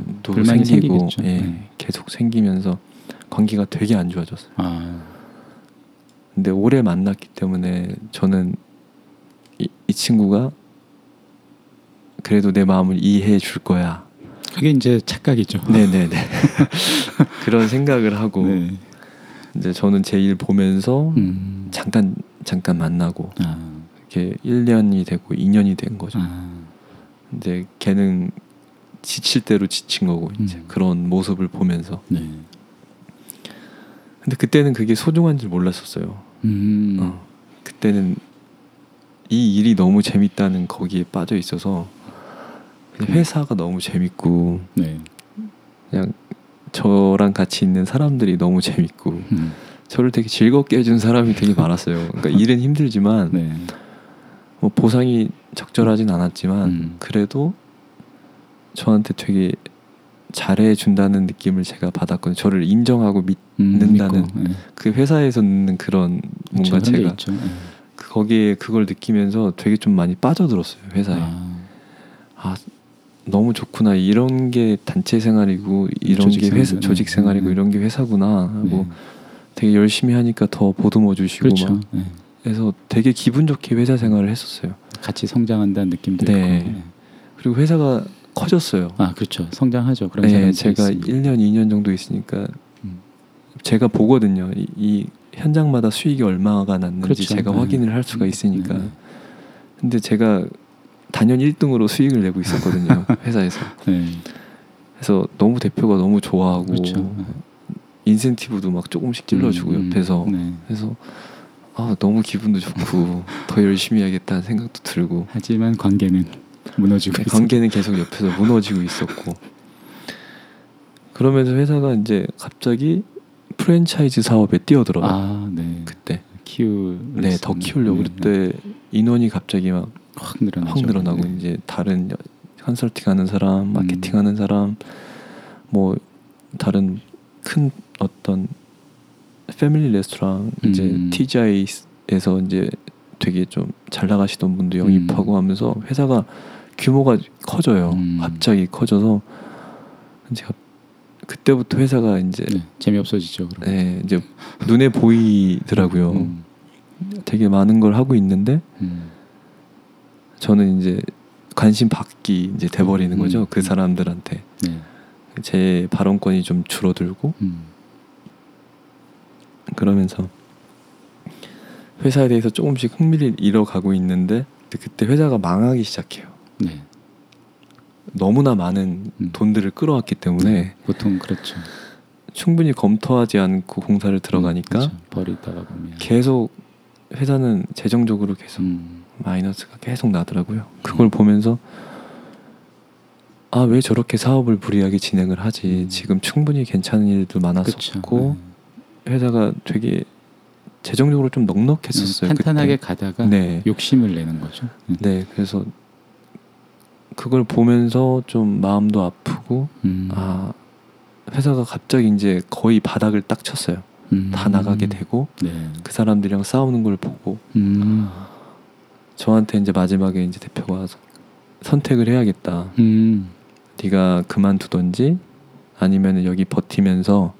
[SPEAKER 2] 생기고
[SPEAKER 1] 생기겠죠.
[SPEAKER 2] 예,
[SPEAKER 1] 네.
[SPEAKER 2] 계속 생기면서 관계가 되게 안 좋아졌어요.
[SPEAKER 1] 아,
[SPEAKER 2] 근데 오래 만났기 때문에 저는 이, 이 친구가 그래도 내 마음을 이해해 줄 거야.
[SPEAKER 1] 그게 이제 착각이죠.
[SPEAKER 2] 네네네. 그런 생각을 하고
[SPEAKER 1] 네.
[SPEAKER 2] 이제 저는 제 일 보면서
[SPEAKER 1] 음,
[SPEAKER 2] 잠깐 잠깐 만나고
[SPEAKER 1] 아,
[SPEAKER 2] 이렇게 1년이 되고 2년이 된 거죠.
[SPEAKER 1] 아,
[SPEAKER 2] 근데 걔는 지칠 대로 지친 거고 이제
[SPEAKER 1] 음.
[SPEAKER 2] 그런 모습을 보면서
[SPEAKER 1] 네.
[SPEAKER 2] 근데 그때는 그게 소중한 줄 몰랐었어요.
[SPEAKER 1] 음,
[SPEAKER 2] 어. 그때는 이 일이 너무 재밌다는 거기에 빠져 있어서 그냥 회사가 너무 재밌고
[SPEAKER 1] 네.
[SPEAKER 2] 그냥 저랑 같이 있는 사람들이 너무 재밌고
[SPEAKER 1] 음,
[SPEAKER 2] 저를 되게 즐겁게 해준 사람이 되게 많았어요. 그러니까 일은 힘들지만
[SPEAKER 1] 네.
[SPEAKER 2] 뭐 보상이 적절하진 않았지만
[SPEAKER 1] 음.
[SPEAKER 2] 그래도 저한테 되게 잘해 준다는 느낌을 제가 받았거든요. 저를 인정하고 믿,
[SPEAKER 1] 음,
[SPEAKER 2] 는다는
[SPEAKER 1] 믿고, 네.
[SPEAKER 2] 그 회사에서 넣는 그런 뭔가 제가
[SPEAKER 1] 있죠.
[SPEAKER 2] 거기에 그걸 느끼면서 되게 좀 많이 빠져들었어요 회사에.
[SPEAKER 1] 아,
[SPEAKER 2] 아 너무 좋구나 이런 게 단체 생활이고 이런
[SPEAKER 1] 조직
[SPEAKER 2] 게 회사
[SPEAKER 1] 생활이구나.
[SPEAKER 2] 조직 생활이고
[SPEAKER 1] 네.
[SPEAKER 2] 이런 게 회사구나 하고
[SPEAKER 1] 네.
[SPEAKER 2] 되게 열심히 하니까 더 보듬어 주시고
[SPEAKER 1] 그렇죠.
[SPEAKER 2] 막
[SPEAKER 1] 네.
[SPEAKER 2] 해서 되게 기분 좋게 회사 생활을 했었어요.
[SPEAKER 1] 같이 성장한다는 느낌도
[SPEAKER 2] 네.
[SPEAKER 1] 있고. 네.
[SPEAKER 2] 그리고 회사가 커졌어요.
[SPEAKER 1] 아, 그렇죠. 성장하죠. 그런
[SPEAKER 2] 네, 제가
[SPEAKER 1] 있으면.
[SPEAKER 2] 1년 2년 정도 있으니까
[SPEAKER 1] 음.
[SPEAKER 2] 제가 보거든요. 이, 이 현장마다 수익이 얼마가 났는지
[SPEAKER 1] 그렇죠.
[SPEAKER 2] 제가
[SPEAKER 1] 네.
[SPEAKER 2] 확인을 할 수가 있으니까.
[SPEAKER 1] 네, 네.
[SPEAKER 2] 근데 제가 단연 1등으로 수익을 내고 있었거든요. 회사에서.
[SPEAKER 1] 네.
[SPEAKER 2] 그래서 너무 대표가 너무 좋아하고
[SPEAKER 1] 그렇죠.
[SPEAKER 2] 인센티브도 막 조금씩 찔러주고
[SPEAKER 1] 음, 음.
[SPEAKER 2] 옆에서
[SPEAKER 1] 네.
[SPEAKER 2] 그래서 아 너무 기분도 좋고 더 열심히 해야겠다는 생각도 들고
[SPEAKER 1] 하지만 관계는 무너지고
[SPEAKER 2] 그
[SPEAKER 1] 있어.
[SPEAKER 2] 관계는 계속 옆에서 무너지고 있었고 그러면서 회사가 이제 갑자기 프랜차이즈 사업에 뛰어들어요.
[SPEAKER 1] 아, 네.
[SPEAKER 2] 그때
[SPEAKER 1] 키우.
[SPEAKER 2] 네 더 키우려고 그때 인원이 갑자기
[SPEAKER 1] 막확확 늘어나죠.
[SPEAKER 2] 늘어나고
[SPEAKER 1] 네.
[SPEAKER 2] 이제 다른 여- 컨설팅 하는 사람, 마케팅 하는 사람, 뭐 다른 큰 어떤 패밀리 레스토랑 이제
[SPEAKER 1] 음.
[SPEAKER 2] TGI에서 이제 되게 좀 잘 나가시던 분도 영입하고
[SPEAKER 1] 음.
[SPEAKER 2] 하면서 회사가 규모가 커져요.
[SPEAKER 1] 음.
[SPEAKER 2] 갑자기 커져서 이제 갑- 그때부터 회사가 이제
[SPEAKER 1] 네, 재미없어지죠. 그럼.
[SPEAKER 2] 네, 이제 눈에 보이더라고요.
[SPEAKER 1] 음,
[SPEAKER 2] 되게 많은 걸 하고 있는데
[SPEAKER 1] 음.
[SPEAKER 2] 저는 이제 관심 받기 이제 돼버리는
[SPEAKER 1] 음.
[SPEAKER 2] 거죠. 그 사람들한테
[SPEAKER 1] 네.
[SPEAKER 2] 제 발언권이 좀 줄어들고
[SPEAKER 1] 음.
[SPEAKER 2] 그러면서 회사에 대해서 조금씩 흥미를 잃어가고 있는데 그때 회사가 망하기 시작해요.
[SPEAKER 1] 네.
[SPEAKER 2] 너무나 많은
[SPEAKER 1] 음.
[SPEAKER 2] 돈들을 끌어왔기 때문에
[SPEAKER 1] 보통 그렇죠.
[SPEAKER 2] 충분히 검토하지 않고 공사를 들어가니까
[SPEAKER 1] 음, 그렇죠. 버리다가 보면.
[SPEAKER 2] 계속 회사는 재정적으로 계속
[SPEAKER 1] 음.
[SPEAKER 2] 마이너스가 계속 나더라고요. 그걸 보면서 아 왜 저렇게 사업을 무리하게 진행을 하지?
[SPEAKER 1] 음.
[SPEAKER 2] 지금 충분히 괜찮은 일도. 많았었고 회사가 되게 재정적으로 좀
[SPEAKER 1] 네.
[SPEAKER 2] 넉넉했었어요.
[SPEAKER 1] 탄탄하게
[SPEAKER 2] 그때.
[SPEAKER 1] 가다가
[SPEAKER 2] 네,
[SPEAKER 1] 욕심을 내는 거죠. 음.
[SPEAKER 2] 네. 그래서 그걸 보면서 좀 마음도 아프고
[SPEAKER 1] 음.
[SPEAKER 2] 아 회사가 갑자기 이제 거의 바닥을 딱 쳤어요.
[SPEAKER 1] 음.
[SPEAKER 2] 다 나가게 되고
[SPEAKER 1] 네.
[SPEAKER 2] 그 사람들이랑 싸우는 걸 보고
[SPEAKER 1] 음.
[SPEAKER 2] 저한테 이제 마지막에 이제 대표가 와서 선택을 해야겠다.
[SPEAKER 1] 음.
[SPEAKER 2] 네가 그만두던지 아니면 여기 버티면서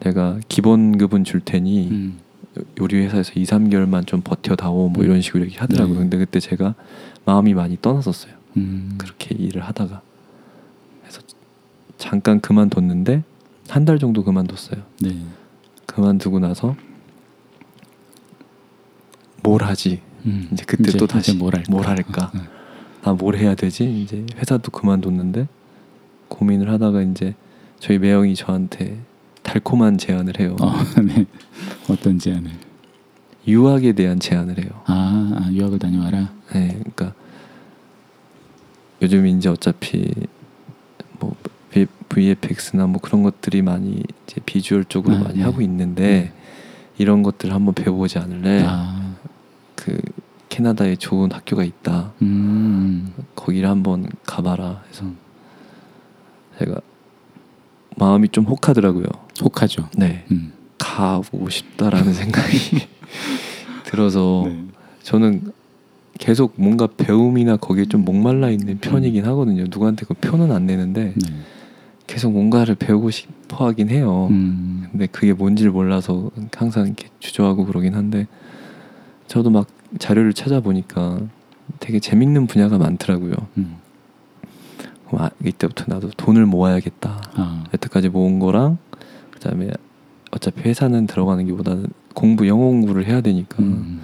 [SPEAKER 2] 내가 기본급은 줄 테니
[SPEAKER 1] 음.
[SPEAKER 2] 요리 회사에서 2, 3개월만 좀 버텨다오 뭐 이런 식으로 얘기하더라고요.
[SPEAKER 1] 네.
[SPEAKER 2] 근데 그때 제가 마음이 많이 떠났었어요.
[SPEAKER 1] 음.
[SPEAKER 2] 그렇게 일을 하다가 그래서 잠깐 그만뒀는데 한 달 정도 그만뒀어요.
[SPEAKER 1] 네.
[SPEAKER 2] 그만두고 나서 뭘 하지?
[SPEAKER 1] 음.
[SPEAKER 2] 이제 그때 또 다시
[SPEAKER 1] 이제 뭘 할까?
[SPEAKER 2] 뭘 할까?
[SPEAKER 1] 어,
[SPEAKER 2] 나뭘 해야 되지? 이제 회사도 그만뒀는데 고민을 하다가 이제 저희 매형이 저한테 달콤한 제안을 해요.
[SPEAKER 1] 어, 네. 어떤 제안을?
[SPEAKER 2] 유학에 대한 제안을 해요.
[SPEAKER 1] 아, 아 유학을 다녀와라.
[SPEAKER 2] 네, 그러니까 요즘 이제 어차피 뭐 VFX나 뭐 그런 것들이 많이 이제 비주얼 쪽으로
[SPEAKER 1] 아,
[SPEAKER 2] 많이
[SPEAKER 1] 네.
[SPEAKER 2] 하고 있는데 이런 것들 을 한번 배워보지 않을래?
[SPEAKER 1] 아,
[SPEAKER 2] 그 캐나다에 좋은 학교가 있다.
[SPEAKER 1] 음.
[SPEAKER 2] 거기를 한번 가봐라. 해서 제가 마음이 좀 혹하더라고요.
[SPEAKER 1] 혹하죠.
[SPEAKER 2] 네,
[SPEAKER 1] 음.
[SPEAKER 2] 가보고 싶다라는 생각이 들어서
[SPEAKER 1] 네.
[SPEAKER 2] 저는 계속 뭔가 배움이나 거기에 좀 목말라 있는 편이긴 하거든요. 누구한테 그 표는 안 내는데
[SPEAKER 1] 네.
[SPEAKER 2] 계속 뭔가를 배우고 싶어 하긴 해요.
[SPEAKER 1] 음.
[SPEAKER 2] 근데 그게 뭔지를 몰라서 항상 이렇게 주저하고 그러긴 한데 저도 막 자료를 찾아보니까 되게 재밌는 분야가 많더라고요.
[SPEAKER 1] 음.
[SPEAKER 2] 아, 이때부터 나도 돈을 모아야겠다.
[SPEAKER 1] 아,
[SPEAKER 2] 여태까지 모은 거랑 그다음에 어차피 회사는 들어가는 게보다는 공부 영어 공부를 해야 되니까
[SPEAKER 1] 음.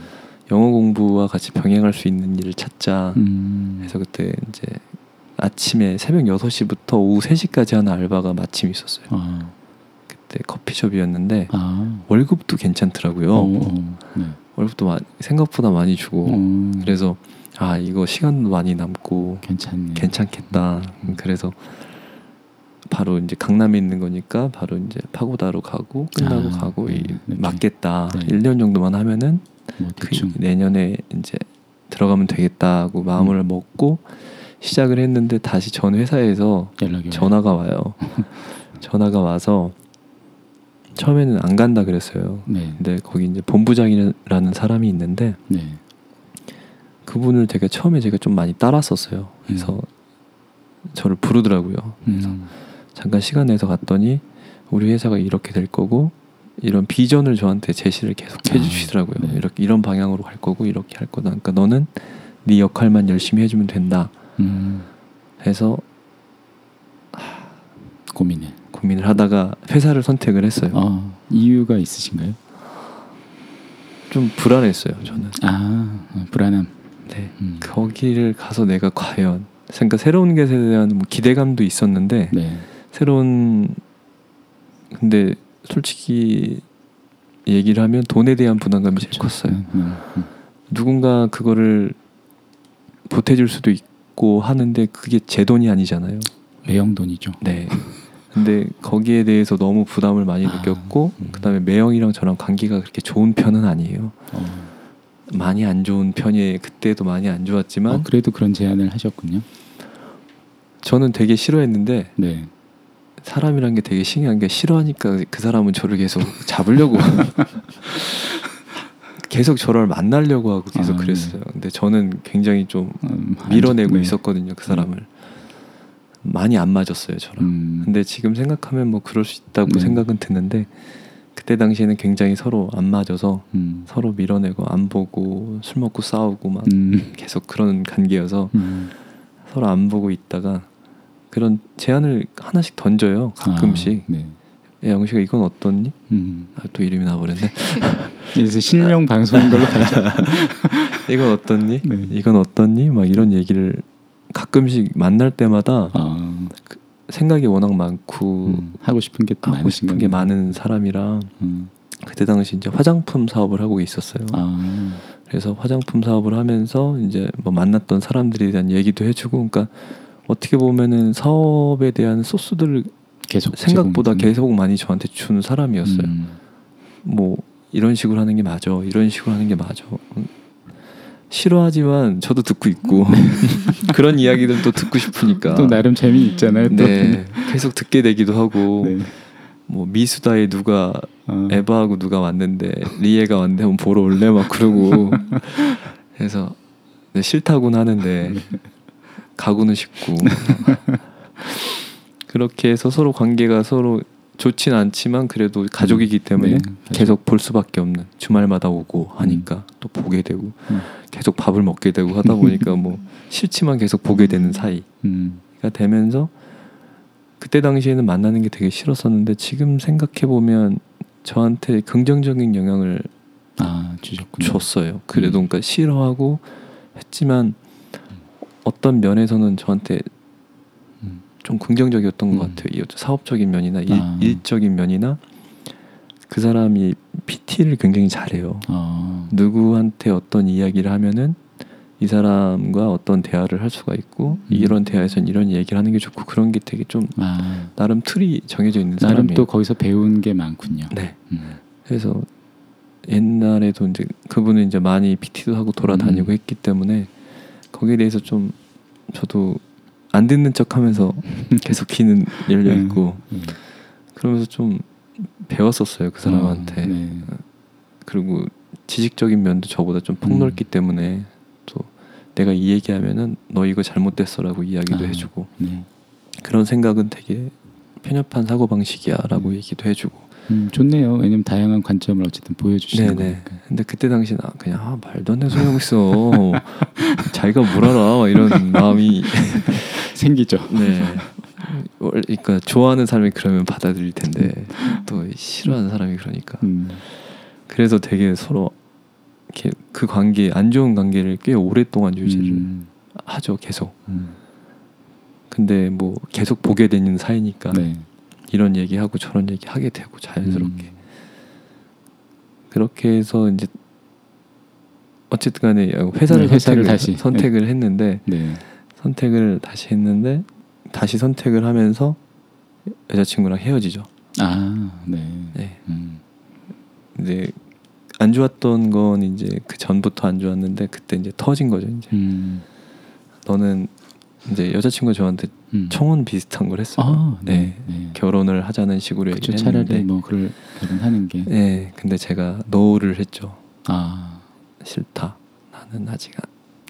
[SPEAKER 2] 영어 공부와 같이 병행할 수 있는 일을 찾자.
[SPEAKER 1] 음.
[SPEAKER 2] 그래서 그때 이제 아침에 새벽 6시부터 오후 3시까지 하는 알바가 마침 있었어요.
[SPEAKER 1] 아,
[SPEAKER 2] 그때 커피숍이었는데
[SPEAKER 1] 아.
[SPEAKER 2] 월급도 괜찮더라고요.
[SPEAKER 1] 어, 어. 네.
[SPEAKER 2] 월급도 마- 생각보다 많이 주고
[SPEAKER 1] 어,
[SPEAKER 2] 그래서 아 이거 시간도 많이 남고
[SPEAKER 1] 괜찮네.
[SPEAKER 2] 괜찮겠다.
[SPEAKER 1] 음.
[SPEAKER 2] 그래서 바로 이제 강남에 있는 거니까 바로 이제 파고다로 가고 끝나고
[SPEAKER 1] 아,
[SPEAKER 2] 가고
[SPEAKER 1] 네,
[SPEAKER 2] 이
[SPEAKER 1] 이렇게.
[SPEAKER 2] 맞겠다.
[SPEAKER 1] 네.
[SPEAKER 2] 1년 정도만 하면은 뭐그
[SPEAKER 1] 대충.
[SPEAKER 2] 내년에 이제 들어가면 되겠다고 마음을
[SPEAKER 1] 음.
[SPEAKER 2] 먹고 시작을 했는데 다시 전 회사에서. 전화가 와요. 전화가 와서 처음에는 안 간다 그랬어요.
[SPEAKER 1] 네.
[SPEAKER 2] 근데 거기 이제 본부장이라는 사람이 있는데
[SPEAKER 1] 네.
[SPEAKER 2] 그분을 되게 처음에 제가 좀 많이 따랐었어요. 그래서
[SPEAKER 1] 음.
[SPEAKER 2] 저를 부르더라고요.
[SPEAKER 1] 음.
[SPEAKER 2] 잠깐 시간 내서 갔더니 우리 회사가 이렇게 될 거고 이런 비전을 저한테 제시를 계속
[SPEAKER 1] 아,
[SPEAKER 2] 해주시더라고요.
[SPEAKER 1] 네.
[SPEAKER 2] 이렇게 이런 방향으로 갈 거고 이렇게 할 거다. 그러니까 너는 네 역할만 열심히 해주면 된다.
[SPEAKER 1] 음.
[SPEAKER 2] 해서
[SPEAKER 1] 고민해.
[SPEAKER 2] 고민을 하다가 회사를 선택을 했어요.
[SPEAKER 1] 어, 이유가 있으신가요?
[SPEAKER 2] 좀 불안했어요. 저는.
[SPEAKER 1] 아, 어, 불안함.
[SPEAKER 2] 네.
[SPEAKER 1] 음.
[SPEAKER 2] 거기를 가서 내가 과연 그러니까 새로운 것에 대한 뭐 기대감도 있었는데
[SPEAKER 1] 네.
[SPEAKER 2] 새로운 근데 솔직히 얘기를 하면 돈에 대한 부담감이 제일
[SPEAKER 1] 그렇죠.
[SPEAKER 2] 컸어요.
[SPEAKER 1] 음, 음.
[SPEAKER 2] 누군가 그거를 보태줄 수도 있고 하는데 그게 제 돈이 아니잖아요.
[SPEAKER 1] 외형돈이죠.
[SPEAKER 2] 네. 근데 거기에 대해서 너무 부담을 많이
[SPEAKER 1] 아,
[SPEAKER 2] 느꼈고
[SPEAKER 1] 음.
[SPEAKER 2] 그다음에 매형이랑 저랑 관계가 그렇게 좋은 편은 아니에요.
[SPEAKER 1] 어.
[SPEAKER 2] 많이 안 좋은 편이 그때도 많이 안 좋았지만
[SPEAKER 1] 어, 그래도 그런 제안을 하셨군요.
[SPEAKER 2] 저는 되게 싫어했는데
[SPEAKER 1] 네.
[SPEAKER 2] 사람이란 게 되게 신기한 게 싫어하니까 그 사람은 저를 계속 잡으려고 계속 저를 만나려고 하고 계속
[SPEAKER 1] 아,
[SPEAKER 2] 그랬어요. 근데 저는 굉장히 좀
[SPEAKER 1] 음, 안
[SPEAKER 2] 밀어내고
[SPEAKER 1] 좋- 네.
[SPEAKER 2] 있었거든요. 그 사람을 많이 안 맞았어요. 저랑.
[SPEAKER 1] 음.
[SPEAKER 2] 근데 지금 생각하면 뭐 그럴 수 있다고
[SPEAKER 1] 네.
[SPEAKER 2] 생각은 드는데 그때 당시에는 굉장히 서로 안 맞아서
[SPEAKER 1] 음.
[SPEAKER 2] 서로 밀어내고 안 보고 술 먹고 싸우고 막
[SPEAKER 1] 음.
[SPEAKER 2] 계속 그런 관계여서
[SPEAKER 1] 음.
[SPEAKER 2] 서로 안 보고 있다가 그런 제안을 하나씩 던져요 가끔씩
[SPEAKER 1] 아, 네.
[SPEAKER 2] 야 영식아 이건 어떻니?
[SPEAKER 1] 음.
[SPEAKER 2] 아, 또 이름이 나버렸네
[SPEAKER 1] 이제 실명 방송인 걸로 가죠.
[SPEAKER 2] 이건 어떻니?
[SPEAKER 1] 네.
[SPEAKER 2] 이건 어떻니? 막 이런 얘기를 가끔씩 만날 때마다
[SPEAKER 1] 아,
[SPEAKER 2] 생각이 워낙 많고
[SPEAKER 1] 음. 하고 싶은 게또
[SPEAKER 2] 하고 싶은 게
[SPEAKER 1] 거네요.
[SPEAKER 2] 많은 사람이라
[SPEAKER 1] 음.
[SPEAKER 2] 그때 당시 이제 화장품 사업을 하고 있었어요.
[SPEAKER 1] 아,
[SPEAKER 2] 그래서 화장품 사업을 하면서 이제 뭐 만났던 사람들에 대한 얘기도 해주고, 그러니까 어떻게 보면은 사업에 대한 소스들을
[SPEAKER 1] 계속
[SPEAKER 2] 생각보다
[SPEAKER 1] 제공-
[SPEAKER 2] 계속 많이 저한테 주는 사람이었어요.
[SPEAKER 1] 음.
[SPEAKER 2] 뭐 이런 식으로 하는 게 맞아, 이런 식으로 하는 게 맞아. 음, 싫어하지만 저도 듣고 있고 그런 이야기들도 듣고 싶으니까.
[SPEAKER 1] 또 나름 재미 있잖아요. 또.
[SPEAKER 2] 네, 계속 듣게 되기도 하고
[SPEAKER 1] 네.
[SPEAKER 2] 뭐 미수다에 누가
[SPEAKER 1] 어.
[SPEAKER 2] 에바하고 누가 왔는데 리에가 왔는데 한번 보러 올래 막 그러고 그래서 네, 싫다고는 하는데 가고는 싶고 그렇게 해서 서로 관계가 서로 좋진 않지만 그래도 가족이기 때문에
[SPEAKER 1] 네,
[SPEAKER 2] 계속 볼 수밖에 없는 주말마다 오고 하니까 또 보게 되고
[SPEAKER 1] 음.
[SPEAKER 2] 계속 밥을 먹게 되고 하다 보니까 뭐 싫지만 계속 보게 되는 사이가
[SPEAKER 1] 음.
[SPEAKER 2] 되면서 그때 당시에는 만나는 게 되게 싫었었는데 지금 생각해 보면 저한테 긍정적인 영향을
[SPEAKER 1] 아 주셨군요.
[SPEAKER 2] 줬어요. 그래도
[SPEAKER 1] 음.
[SPEAKER 2] 그러니까 싫어하고 했지만 어떤 면에서는 저한테
[SPEAKER 1] 음.
[SPEAKER 2] 좀 긍정적이었던 것
[SPEAKER 1] 음.
[SPEAKER 2] 같아요. 이 사업적인 면이나 일,
[SPEAKER 1] 아.
[SPEAKER 2] 일적인 면이나 그 사람이 PT를 굉장히 잘해요.
[SPEAKER 1] 아,
[SPEAKER 2] 누구한테 어떤 이야기를 하면은 이 사람과 어떤 대화를 할 수가 있고
[SPEAKER 1] 음.
[SPEAKER 2] 이런 대화에선 이런 얘기를 하는 게 좋고 그런 게 되게 좀
[SPEAKER 1] 아
[SPEAKER 2] 나름 틀이 정해져 있는
[SPEAKER 1] 나름
[SPEAKER 2] 사람이에요.
[SPEAKER 1] 또 거기서 배운 게 많군요.
[SPEAKER 2] 네.
[SPEAKER 1] 음.
[SPEAKER 2] 그래서 옛날에도 이제 그분은 이제 많이 PT도 하고 돌아다니고
[SPEAKER 1] 음.
[SPEAKER 2] 했기 때문에 거기에 대해서 좀 저도 안 듣는 척하면서 계속 귀는 열려
[SPEAKER 1] 음.
[SPEAKER 2] 있고
[SPEAKER 1] 음.
[SPEAKER 2] 그러면서 좀 배웠었어요 그 사람한테
[SPEAKER 1] 어, 네.
[SPEAKER 2] 그리고 지식적인 면도 저보다 좀 폭넓기
[SPEAKER 1] 음.
[SPEAKER 2] 때문에 또 내가 이 얘기하면은 너 이거 잘못됐어라고 이야기도
[SPEAKER 1] 아.
[SPEAKER 2] 해주고
[SPEAKER 1] 네.
[SPEAKER 2] 그런 생각은 되게 편협한 사고 방식이야라고
[SPEAKER 1] 음.
[SPEAKER 2] 얘기도 해주고
[SPEAKER 1] 음, 좋네요. 왜냐면 다양한 관점을 어쨌든 보여주시는
[SPEAKER 2] 네네.
[SPEAKER 1] 거니까.
[SPEAKER 2] 근데 그때 당시 나 그냥 아, 말도 안 되는 하고 있어. 자기가 뭘 알아? 막 이런 마음이
[SPEAKER 1] 생기죠.
[SPEAKER 2] 네. 그러니까 좋아하는 사람이 그러면 받아들일 텐데 또 싫어하는 사람이 그러니까
[SPEAKER 1] 음.
[SPEAKER 2] 그래서 되게 서로 이렇게 그 관계 안 좋은 관계를 꽤 오랫동안 유지를
[SPEAKER 1] 음.
[SPEAKER 2] 하죠 계속.
[SPEAKER 1] 음.
[SPEAKER 2] 근데 뭐 계속 보게 되는 사이니까
[SPEAKER 1] 네.
[SPEAKER 2] 이런 얘기하고 저런 얘기 하게 되고 자연스럽게
[SPEAKER 1] 음.
[SPEAKER 2] 그렇게 해서 이제 어쨌든 간에 회사를,
[SPEAKER 1] 네, 회사를
[SPEAKER 2] 선택을,
[SPEAKER 1] 다시.
[SPEAKER 2] 선택을 했는데
[SPEAKER 1] 네.
[SPEAKER 2] 선택을 다시 했는데 다시 선택을 하면서 여자친구랑 헤어지죠.
[SPEAKER 1] 아, 네.
[SPEAKER 2] 네.
[SPEAKER 1] 음.
[SPEAKER 2] 이제 안 좋았던 건 이제 그 전부터 안 좋았는데 그때 이제 터진 거죠. 이제
[SPEAKER 1] 음.
[SPEAKER 2] 너는 이제 여자친구 가 저한테
[SPEAKER 1] 음.
[SPEAKER 2] 청혼 비슷한 걸 했어요.
[SPEAKER 1] 아,
[SPEAKER 2] 네.
[SPEAKER 1] 네. 네.
[SPEAKER 2] 결혼을 하자는 식으로
[SPEAKER 1] 그쵸,
[SPEAKER 2] 얘기를
[SPEAKER 1] 차라리
[SPEAKER 2] 했는데
[SPEAKER 1] 뭐 그걸 결혼하는 게
[SPEAKER 2] 네, 근데 제가 no를 했죠.
[SPEAKER 1] 아,
[SPEAKER 2] 싫다. 나는 아직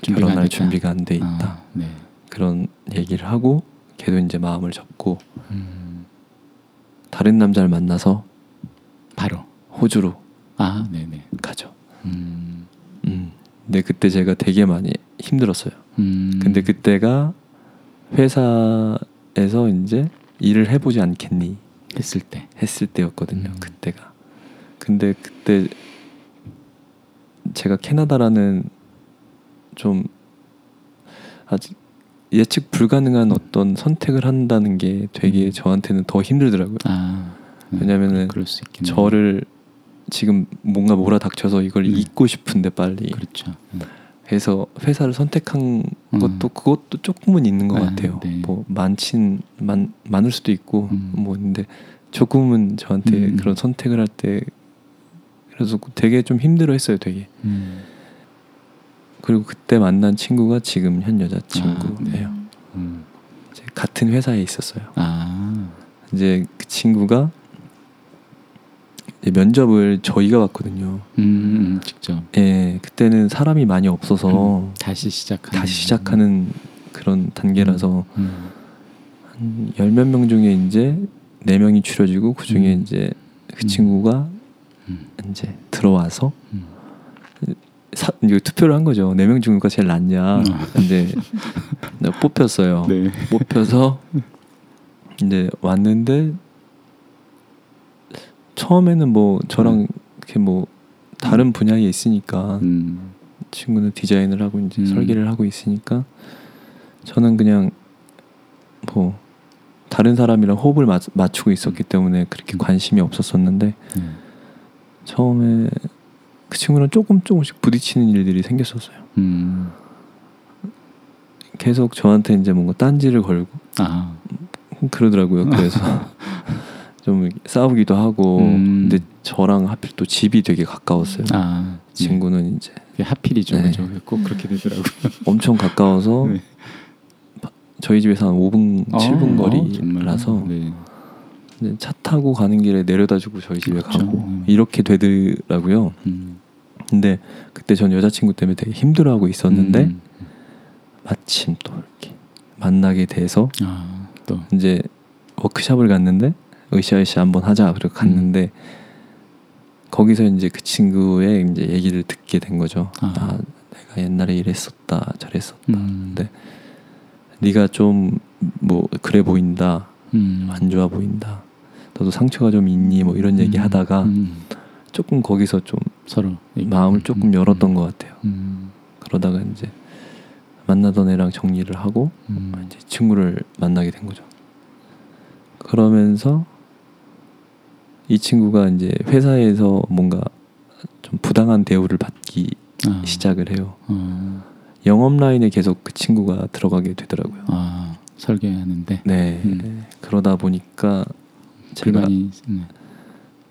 [SPEAKER 1] 준비가
[SPEAKER 2] 결혼할
[SPEAKER 1] 안.
[SPEAKER 2] 준비가 안 돼 있다.
[SPEAKER 1] 아, 네.
[SPEAKER 2] 그런 얘기를 하고 걔도 이제 마음을 접고
[SPEAKER 1] 음.
[SPEAKER 2] 다른 남자를 만나서
[SPEAKER 1] 바로
[SPEAKER 2] 호주로
[SPEAKER 1] 아, 네, 네.
[SPEAKER 2] 가죠.
[SPEAKER 1] 음.
[SPEAKER 2] 음. 근데 그때 제가 되게 많이 힘들었어요.
[SPEAKER 1] 음.
[SPEAKER 2] 근데 그때가 회사에서 이제 일을 해보지 않겠니
[SPEAKER 1] 했을 때.
[SPEAKER 2] 했을 때였거든요.
[SPEAKER 1] 음.
[SPEAKER 2] 그때가. 근데 그때 제가 캐나다라는 좀 아직 예측 불가능한 어떤 선택을 한다는 게 되게
[SPEAKER 1] 음.
[SPEAKER 2] 저한테는 더 힘들더라고요.
[SPEAKER 1] 아. 네.
[SPEAKER 2] 왜냐면은. 저를 지금 뭔가 몰아닥쳐서 이걸
[SPEAKER 1] 네.
[SPEAKER 2] 잊고 싶은데 빨리
[SPEAKER 1] 그렇죠. 음.
[SPEAKER 2] 해서 회사를 선택한
[SPEAKER 1] 음.
[SPEAKER 2] 것도 그것도 조금은 있는 것
[SPEAKER 1] 아,
[SPEAKER 2] 같아요.
[SPEAKER 1] 네.
[SPEAKER 2] 뭐 많진 많 많을 수도 있고
[SPEAKER 1] 음.
[SPEAKER 2] 뭐 근데 조금은 저한테
[SPEAKER 1] 음.
[SPEAKER 2] 그런 선택을 할 때 그래서 되게 좀 힘들어했어요, 되게.
[SPEAKER 1] 음.
[SPEAKER 2] 그리고 그때 만난 친구가 지금 현
[SPEAKER 1] 아,
[SPEAKER 2] 여자친구예요.
[SPEAKER 1] 음.
[SPEAKER 2] 같은 회사에 있었어요.
[SPEAKER 1] 아.
[SPEAKER 2] 이제 그 친구가 면접을 저희가 봤거든요.
[SPEAKER 1] 음, 음, 직접
[SPEAKER 2] 예, 그때는 사람이 많이 없어서
[SPEAKER 1] 음, 다시 시작하는
[SPEAKER 2] 다시 시작하는 그런 단계라서
[SPEAKER 1] 음.
[SPEAKER 2] 한열몇 명 중에 이제 네 명이 추려지고 그 중에
[SPEAKER 1] 음.
[SPEAKER 2] 이제 그
[SPEAKER 1] 음.
[SPEAKER 2] 친구가
[SPEAKER 1] 음.
[SPEAKER 2] 이제 들어와서
[SPEAKER 1] 음.
[SPEAKER 2] 사, 이거 투표를 한 거죠. 네 명 중에 누가 제일 낫냐.
[SPEAKER 1] 음.
[SPEAKER 2] 근데 뽑혔어요.
[SPEAKER 1] 네.
[SPEAKER 2] 뽑혀서 이제 왔는데 처음에는 뭐 저랑 이렇게 뭐 다른 분야에 있으니까
[SPEAKER 1] 음.
[SPEAKER 2] 친구는 디자인을 하고 이제
[SPEAKER 1] 음.
[SPEAKER 2] 설계를 하고 있으니까 저는 그냥 뭐 다른 사람이랑 호흡을 맞, 맞추고 있었기 때문에 그렇게
[SPEAKER 1] 음.
[SPEAKER 2] 관심이 없었었는데
[SPEAKER 1] 음.
[SPEAKER 2] 처음에 그 친구랑 조금 조금씩 부딪히는 일들이 생겼었어요.
[SPEAKER 1] 음.
[SPEAKER 2] 계속 저한테 이제 뭔가 딴지를 걸고
[SPEAKER 1] 아.
[SPEAKER 2] 그러더라고요. 그래서 좀 싸우기도 하고
[SPEAKER 1] 음.
[SPEAKER 2] 근데 저랑 하필 또 집이 되게 가까웠어요.
[SPEAKER 1] 아.
[SPEAKER 2] 친구는 이제
[SPEAKER 1] 네. 하필이죠.
[SPEAKER 2] 네.
[SPEAKER 1] 그죠. 꼭 그렇게 되더라고요.
[SPEAKER 2] 엄청 가까워서
[SPEAKER 1] 네.
[SPEAKER 2] 저희 집에서 한 5분, 7분
[SPEAKER 1] 어,
[SPEAKER 2] 거리라서?
[SPEAKER 1] 네.
[SPEAKER 2] 이제 차 타고 가는 길에 내려다주고 저희 집에
[SPEAKER 1] 그렇죠.
[SPEAKER 2] 가고
[SPEAKER 1] 음.
[SPEAKER 2] 이렇게 되더라고요.
[SPEAKER 1] 음.
[SPEAKER 2] 근데 그때 전 여자친구 때문에 되게 힘들어하고 있었는데
[SPEAKER 1] 음.
[SPEAKER 2] 마침 또 이렇게 만나게 돼서
[SPEAKER 1] 아, 또
[SPEAKER 2] 이제 워크숍을 갔는데 으쌰으쌰 한번 하자 그리고 갔는데 거기서 이제 그 친구의 이제 얘기를 듣게 된 거죠.
[SPEAKER 1] 아.
[SPEAKER 2] 아, 내가 옛날에 이랬었다 저랬었다.
[SPEAKER 1] 음.
[SPEAKER 2] 네. 네가 좀 뭐 그래 보인다
[SPEAKER 1] 음.
[SPEAKER 2] 안 좋아 보인다. 너도 상처가 좀 있니 뭐 이런 얘기
[SPEAKER 1] 음.
[SPEAKER 2] 하다가
[SPEAKER 1] 음.
[SPEAKER 2] 조금 거기서 좀
[SPEAKER 1] 서로
[SPEAKER 2] 마음을 조금
[SPEAKER 1] 음.
[SPEAKER 2] 열었던 것 같아요.
[SPEAKER 1] 음.
[SPEAKER 2] 그러다가 이제 만나던 애랑 정리를 하고
[SPEAKER 1] 음.
[SPEAKER 2] 이제 친구를 만나게 된 거죠. 그러면서 이 친구가 이제 회사에서 뭔가 좀 부당한 대우를 받기
[SPEAKER 1] 아.
[SPEAKER 2] 시작을 해요.
[SPEAKER 1] 어.
[SPEAKER 2] 영업 라인에 계속 그 친구가 들어가게 되더라고요.
[SPEAKER 1] 아, 설계하는데
[SPEAKER 2] 네.
[SPEAKER 1] 음.
[SPEAKER 2] 그러다 보니까 제가
[SPEAKER 1] 불만이 네.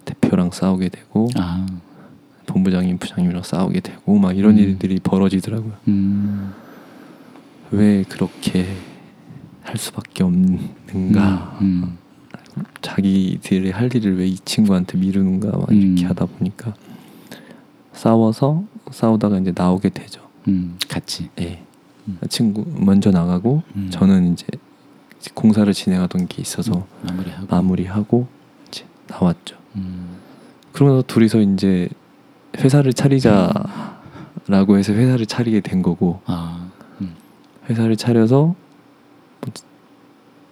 [SPEAKER 2] 대표랑 싸우게 되고
[SPEAKER 1] 아.
[SPEAKER 2] 본부장님, 부장님이랑 싸우게 되고 막 이런
[SPEAKER 1] 음.
[SPEAKER 2] 일들이 벌어지더라고요.
[SPEAKER 1] 음.
[SPEAKER 2] 왜 그렇게 할 수밖에 없는가?
[SPEAKER 1] 음.
[SPEAKER 2] 자기들이 할 일을 왜 이 친구한테 미루는가 막 이렇게
[SPEAKER 1] 음.
[SPEAKER 2] 하다 보니까 싸워서 싸우다가 이제 나오게 되죠.
[SPEAKER 1] 음. 같이.
[SPEAKER 2] 예.
[SPEAKER 1] 음.
[SPEAKER 2] 친구 먼저 나가고
[SPEAKER 1] 음.
[SPEAKER 2] 저는 이제 공사를 진행하던 게 있어서
[SPEAKER 1] 마무리하고.
[SPEAKER 2] 마무리하고 이제 나왔죠.
[SPEAKER 1] 음.
[SPEAKER 2] 그러고 나서 둘이서 이제 회사를 차리자라고 해서 회사를 차리게 된 거고
[SPEAKER 1] 아. 음.
[SPEAKER 2] 회사를 차려서 뭐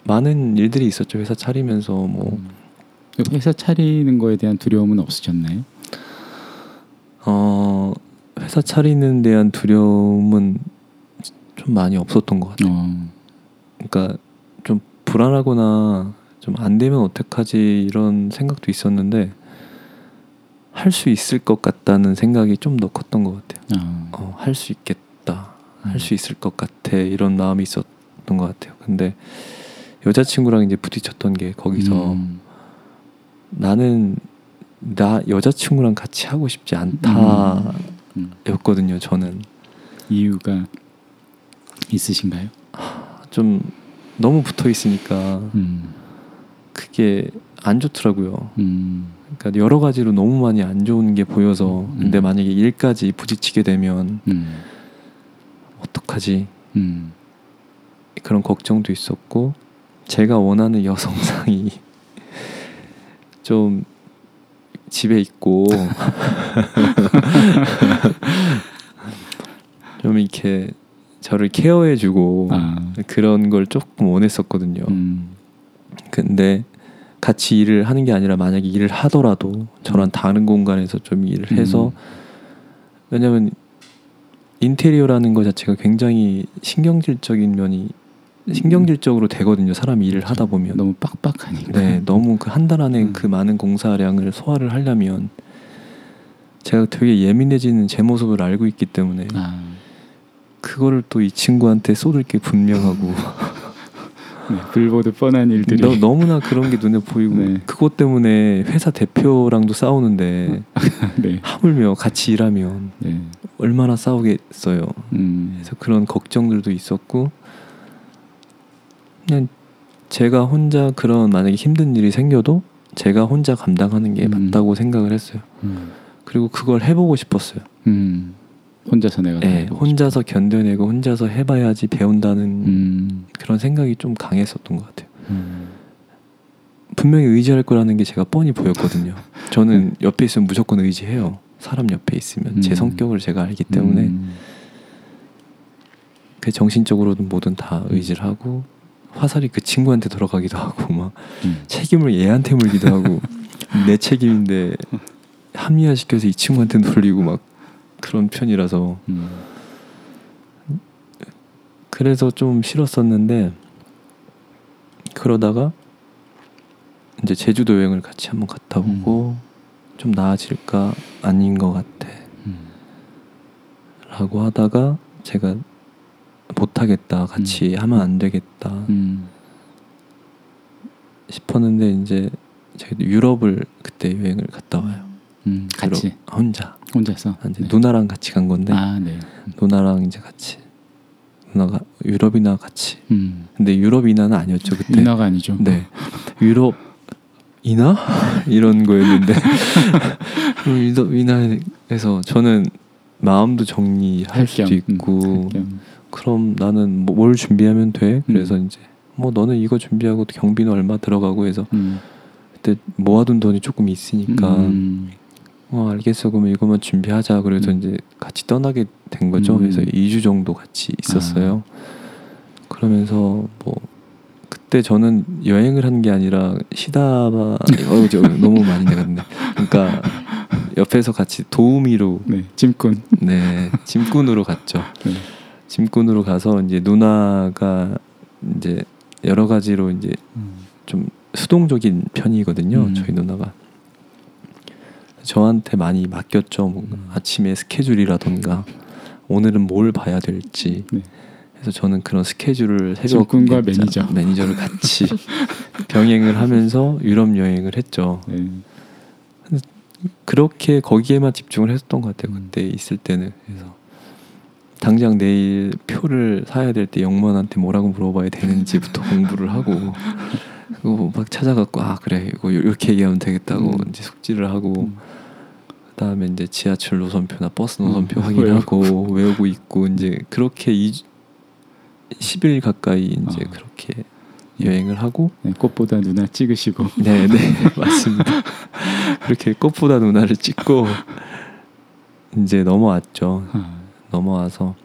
[SPEAKER 2] 많은 일들이 있었죠. 회사 차리면서 뭐
[SPEAKER 1] 음. 회사 차리는 거에 대한 두려움은 없으셨나요?
[SPEAKER 2] 어, 회사 차리는 대한 두려움은 좀 많이 없었던 것 같아요.
[SPEAKER 1] 어.
[SPEAKER 2] 그러니까 좀 불안하거나 좀 안 되면 어떡하지 이런 생각도 있었는데 할 수 있을 것 같다는 생각이 좀 더 컸던 것 같아요.
[SPEAKER 1] 아.
[SPEAKER 2] 어, 할 수 있겠다,
[SPEAKER 1] 음.
[SPEAKER 2] 할수 있을 것 같아 이런 마음이 있었던 것 같아요. 근데 여자친구랑 이제 부딪혔던 게 거기서
[SPEAKER 1] 음.
[SPEAKER 2] 나는 나 여자친구랑 같이 하고 싶지 않다.
[SPEAKER 1] 음.
[SPEAKER 2] 였거든요. 저는
[SPEAKER 1] 이유가 있으신가요?
[SPEAKER 2] 좀 너무 붙어 있으니까
[SPEAKER 1] 음.
[SPEAKER 2] 그게 안 좋더라고요.
[SPEAKER 1] 음.
[SPEAKER 2] 그러니까 여러 가지로 너무 많이 안 좋은 게 보여서
[SPEAKER 1] 음.
[SPEAKER 2] 근데 만약에 일까지 부딪히게 되면
[SPEAKER 1] 음.
[SPEAKER 2] 어떡하지
[SPEAKER 1] 음.
[SPEAKER 2] 그런 걱정도 있었고 제가 원하는 여성상이 좀 집에 있고 좀 이렇게 저를 케어해주고
[SPEAKER 1] 아.
[SPEAKER 2] 그런 걸 조금 원했었거든요.
[SPEAKER 1] 음.
[SPEAKER 2] 근데 같이 일을 하는 게 아니라 만약에 일을 하더라도 저랑 다른 공간에서 좀 일을 해서
[SPEAKER 1] 음.
[SPEAKER 2] 왜냐면 인테리어라는 것 자체가 굉장히 신경질적인 면이 신경질적으로 되거든요. 사람이 일을 하다 보면
[SPEAKER 1] 너무 빡빡하니까.
[SPEAKER 2] 네 너무 그 한 달 안에
[SPEAKER 1] 음.
[SPEAKER 2] 그 많은 공사량을 소화를 하려면 제가 되게 예민해지는 제 모습을 알고 있기 때문에
[SPEAKER 1] 아,
[SPEAKER 2] 그거를 또 이 친구한테 쏟을 게 분명하고
[SPEAKER 1] 네, 불보듯 뻔한 일들이
[SPEAKER 2] 너, 너무나 그런 게 눈에 보이고
[SPEAKER 1] 네.
[SPEAKER 2] 그것 때문에 회사 대표랑도 싸우는데
[SPEAKER 1] 네,
[SPEAKER 2] 하물며 같이 일하면
[SPEAKER 1] 네,
[SPEAKER 2] 얼마나 싸우겠어요.
[SPEAKER 1] 음,
[SPEAKER 2] 그래서 그런 걱정들도 있었고 그냥 제가 혼자 그런 만약에 힘든 일이 생겨도 제가 혼자 감당하는 게
[SPEAKER 1] 음.
[SPEAKER 2] 맞다고 생각을 했어요.
[SPEAKER 1] 음,
[SPEAKER 2] 그리고 그걸 해보고 싶었어요.
[SPEAKER 1] 음, 혼자서 내가 해보고
[SPEAKER 2] 혼자서 견뎌내고 혼자서 해봐야지 배운다는
[SPEAKER 1] 싶- 음,
[SPEAKER 2] 그런 생각이 좀 강했었던 것 같아요.
[SPEAKER 1] 음,
[SPEAKER 2] 분명히 의지할 거라는 게 제가 뻔히 보였거든요. 저는 옆에 있으면 무조건 의지해요. 사람 옆에 있으면 제
[SPEAKER 1] 음.
[SPEAKER 2] 성격을 제가 알기 때문에
[SPEAKER 1] 음,
[SPEAKER 2] 그 정신적으로든 뭐든 다 의지를 하고 화살이 그 친구한테 돌아가기도 하고 막
[SPEAKER 1] 음.
[SPEAKER 2] 책임을 얘한테 물기도 하고 내 책임인데 합리화 시켜서 이 친구한테 돌리고 막 그런 편이라서.
[SPEAKER 1] 음,
[SPEAKER 2] 그래서 좀 싫었었는데 그러다가 이제 제주도 여행을 같이 한번 갔다 오고 좀 나아질까 아닌 것 같아.
[SPEAKER 1] 음,
[SPEAKER 2] 라고 하다가 제가 못하겠다 같이 하면 안 되겠다
[SPEAKER 1] 음,
[SPEAKER 2] 싶었는데 이제 제가 유럽을 그때 여행을 갔다 와요.
[SPEAKER 1] 음, 같이
[SPEAKER 2] 유럽 혼자.
[SPEAKER 1] 혼자서?
[SPEAKER 2] 이제
[SPEAKER 1] 네.
[SPEAKER 2] 누나랑 같이 간 건데
[SPEAKER 1] 아, 네,
[SPEAKER 2] 누나랑 이제 같이. 누나가 유럽이나 같이.
[SPEAKER 1] 음,
[SPEAKER 2] 근데 유럽이나는 아니었죠 그때.
[SPEAKER 1] 인화가 아니죠.
[SPEAKER 2] 네. 유럽 이나? 이런 거였는데. 유럽 이나에서 저는 마음도 정리할
[SPEAKER 1] 할
[SPEAKER 2] 수도
[SPEAKER 1] 겸,
[SPEAKER 2] 있고
[SPEAKER 1] 음.
[SPEAKER 2] 그럼 나는 뭐- 뭘 준비하면 돼 그래서
[SPEAKER 1] 음.
[SPEAKER 2] 이제 뭐 너는 이거 준비하고 경비는 얼마 들어가고 해서
[SPEAKER 1] 음,
[SPEAKER 2] 그때 모아둔 돈이 조금 있으니까
[SPEAKER 1] 음,
[SPEAKER 2] 어 알겠어 그러면 이것만 준비하자 그래서
[SPEAKER 1] 음.
[SPEAKER 2] 이제 같이 떠나게 된 거죠
[SPEAKER 1] 음.
[SPEAKER 2] 그래서 2주 정도 같이 있었어요 그러면서 뭐 그때 저는 여행을 한 게 아니라 시다바 어, 저 너무 많이 내갔네 그러니까 옆에서 같이 도우미로
[SPEAKER 1] 네, 짐꾼.
[SPEAKER 2] 네 짐꾼으로 갔죠
[SPEAKER 1] 네.
[SPEAKER 2] 짐꾼으로 가서 이제 누나가 이제 여러 가지로 이제
[SPEAKER 1] 음,
[SPEAKER 2] 좀 수동적인 편이거든요.
[SPEAKER 1] 음.
[SPEAKER 2] 저희 누나가 저한테 많이 맡겼죠. 뭐
[SPEAKER 1] 음.
[SPEAKER 2] 아침에 스케줄이라던가 오늘은 뭘 봐야 될지.
[SPEAKER 1] 네.
[SPEAKER 2] 그래서 저는 그런 스케줄을 새벽 자-
[SPEAKER 1] 매니저.
[SPEAKER 2] 매니저를 같이 병행을 하면서 유럽 여행을 했죠.
[SPEAKER 1] 네.
[SPEAKER 2] 그렇게 거기에만 집중을 했었던 것 같아요.
[SPEAKER 1] 음.
[SPEAKER 2] 그때 있을 때는 그래서 당장 내일 표를 사야 될 때 영무원한테 뭐라고 물어봐야 되는지부터 공부를 하고 그리고 막 찾아갖고 아 그래 이거 이렇게 얘기하면 되겠다고
[SPEAKER 1] 음.
[SPEAKER 2] 이제 숙지를 하고
[SPEAKER 1] 음.
[SPEAKER 2] 그다음에 이제 지하철 노선표나 버스
[SPEAKER 1] 음,
[SPEAKER 2] 노선표 확인하고 외우고 있고 이제 그렇게 이 10일 가까이 이제
[SPEAKER 1] 아.
[SPEAKER 2] 그렇게 여행을 하고
[SPEAKER 1] 네, 꽃보다 누나 찍으시고.
[SPEAKER 2] 네, 네, 맞습니다. 그렇게 꽃보다 누나를 찍고 이제 넘어왔죠.
[SPEAKER 1] 아,
[SPEAKER 2] 넘어와서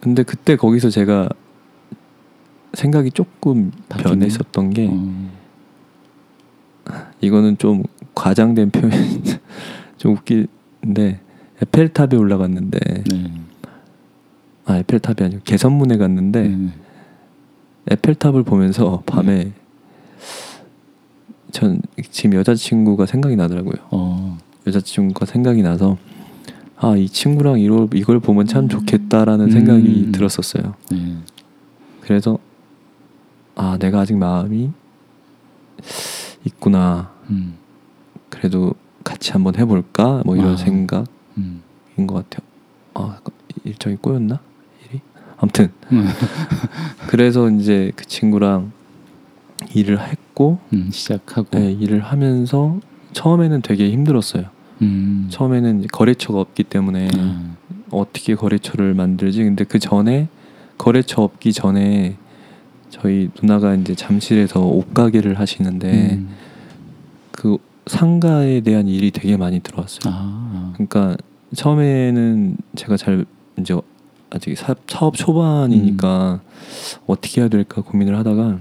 [SPEAKER 2] 근데 그때 거기서 제가 생각이 조금? 변했었던 게
[SPEAKER 1] 어,
[SPEAKER 2] 이거는 좀 과장된 표현 좀 웃긴데 에펠탑에 올라갔는데
[SPEAKER 1] 네.
[SPEAKER 2] 아 에펠탑이 아니고 개선문에 갔는데
[SPEAKER 1] 네.
[SPEAKER 2] 에펠탑을 보면서 밤에 전 지금 여자친구가 생각이 나더라고요.
[SPEAKER 1] 어,
[SPEAKER 2] 여자친구가 생각이 나서 아 이 친구랑 이걸 이걸 보면 참 좋겠다라는 생각이
[SPEAKER 1] 음.
[SPEAKER 2] 들었었어요.
[SPEAKER 1] 네.
[SPEAKER 2] 그래서 아 내가 아직 마음이 있구나.
[SPEAKER 1] 음,
[SPEAKER 2] 그래도 같이 한번 해볼까 뭐 이런
[SPEAKER 1] 아.
[SPEAKER 2] 생각인
[SPEAKER 1] 음,
[SPEAKER 2] 것 같아요. 아 일정이 꼬였나 일이? 아무튼
[SPEAKER 1] 음,
[SPEAKER 2] 그래서 이제 그 친구랑 일을 했고
[SPEAKER 1] 음, 시작하고.
[SPEAKER 2] 네, 일을 하면서 처음에는 되게 힘들었어요.
[SPEAKER 1] 음,
[SPEAKER 2] 처음에는 거래처가 없기 때문에
[SPEAKER 1] 아,
[SPEAKER 2] 어떻게 거래처를 만들지? 근데 그 전에 거래처 없기 전에 저희 누나가 이제 잠실에서 옷 가게를 하시는데
[SPEAKER 1] 음,
[SPEAKER 2] 그 상가에 대한 일이 되게 많이 들어왔어요.
[SPEAKER 1] 아,
[SPEAKER 2] 그러니까 처음에는 제가 잘 이제 아직 사, 사업 초반이니까 어떻게 해야 될까 고민을 하다가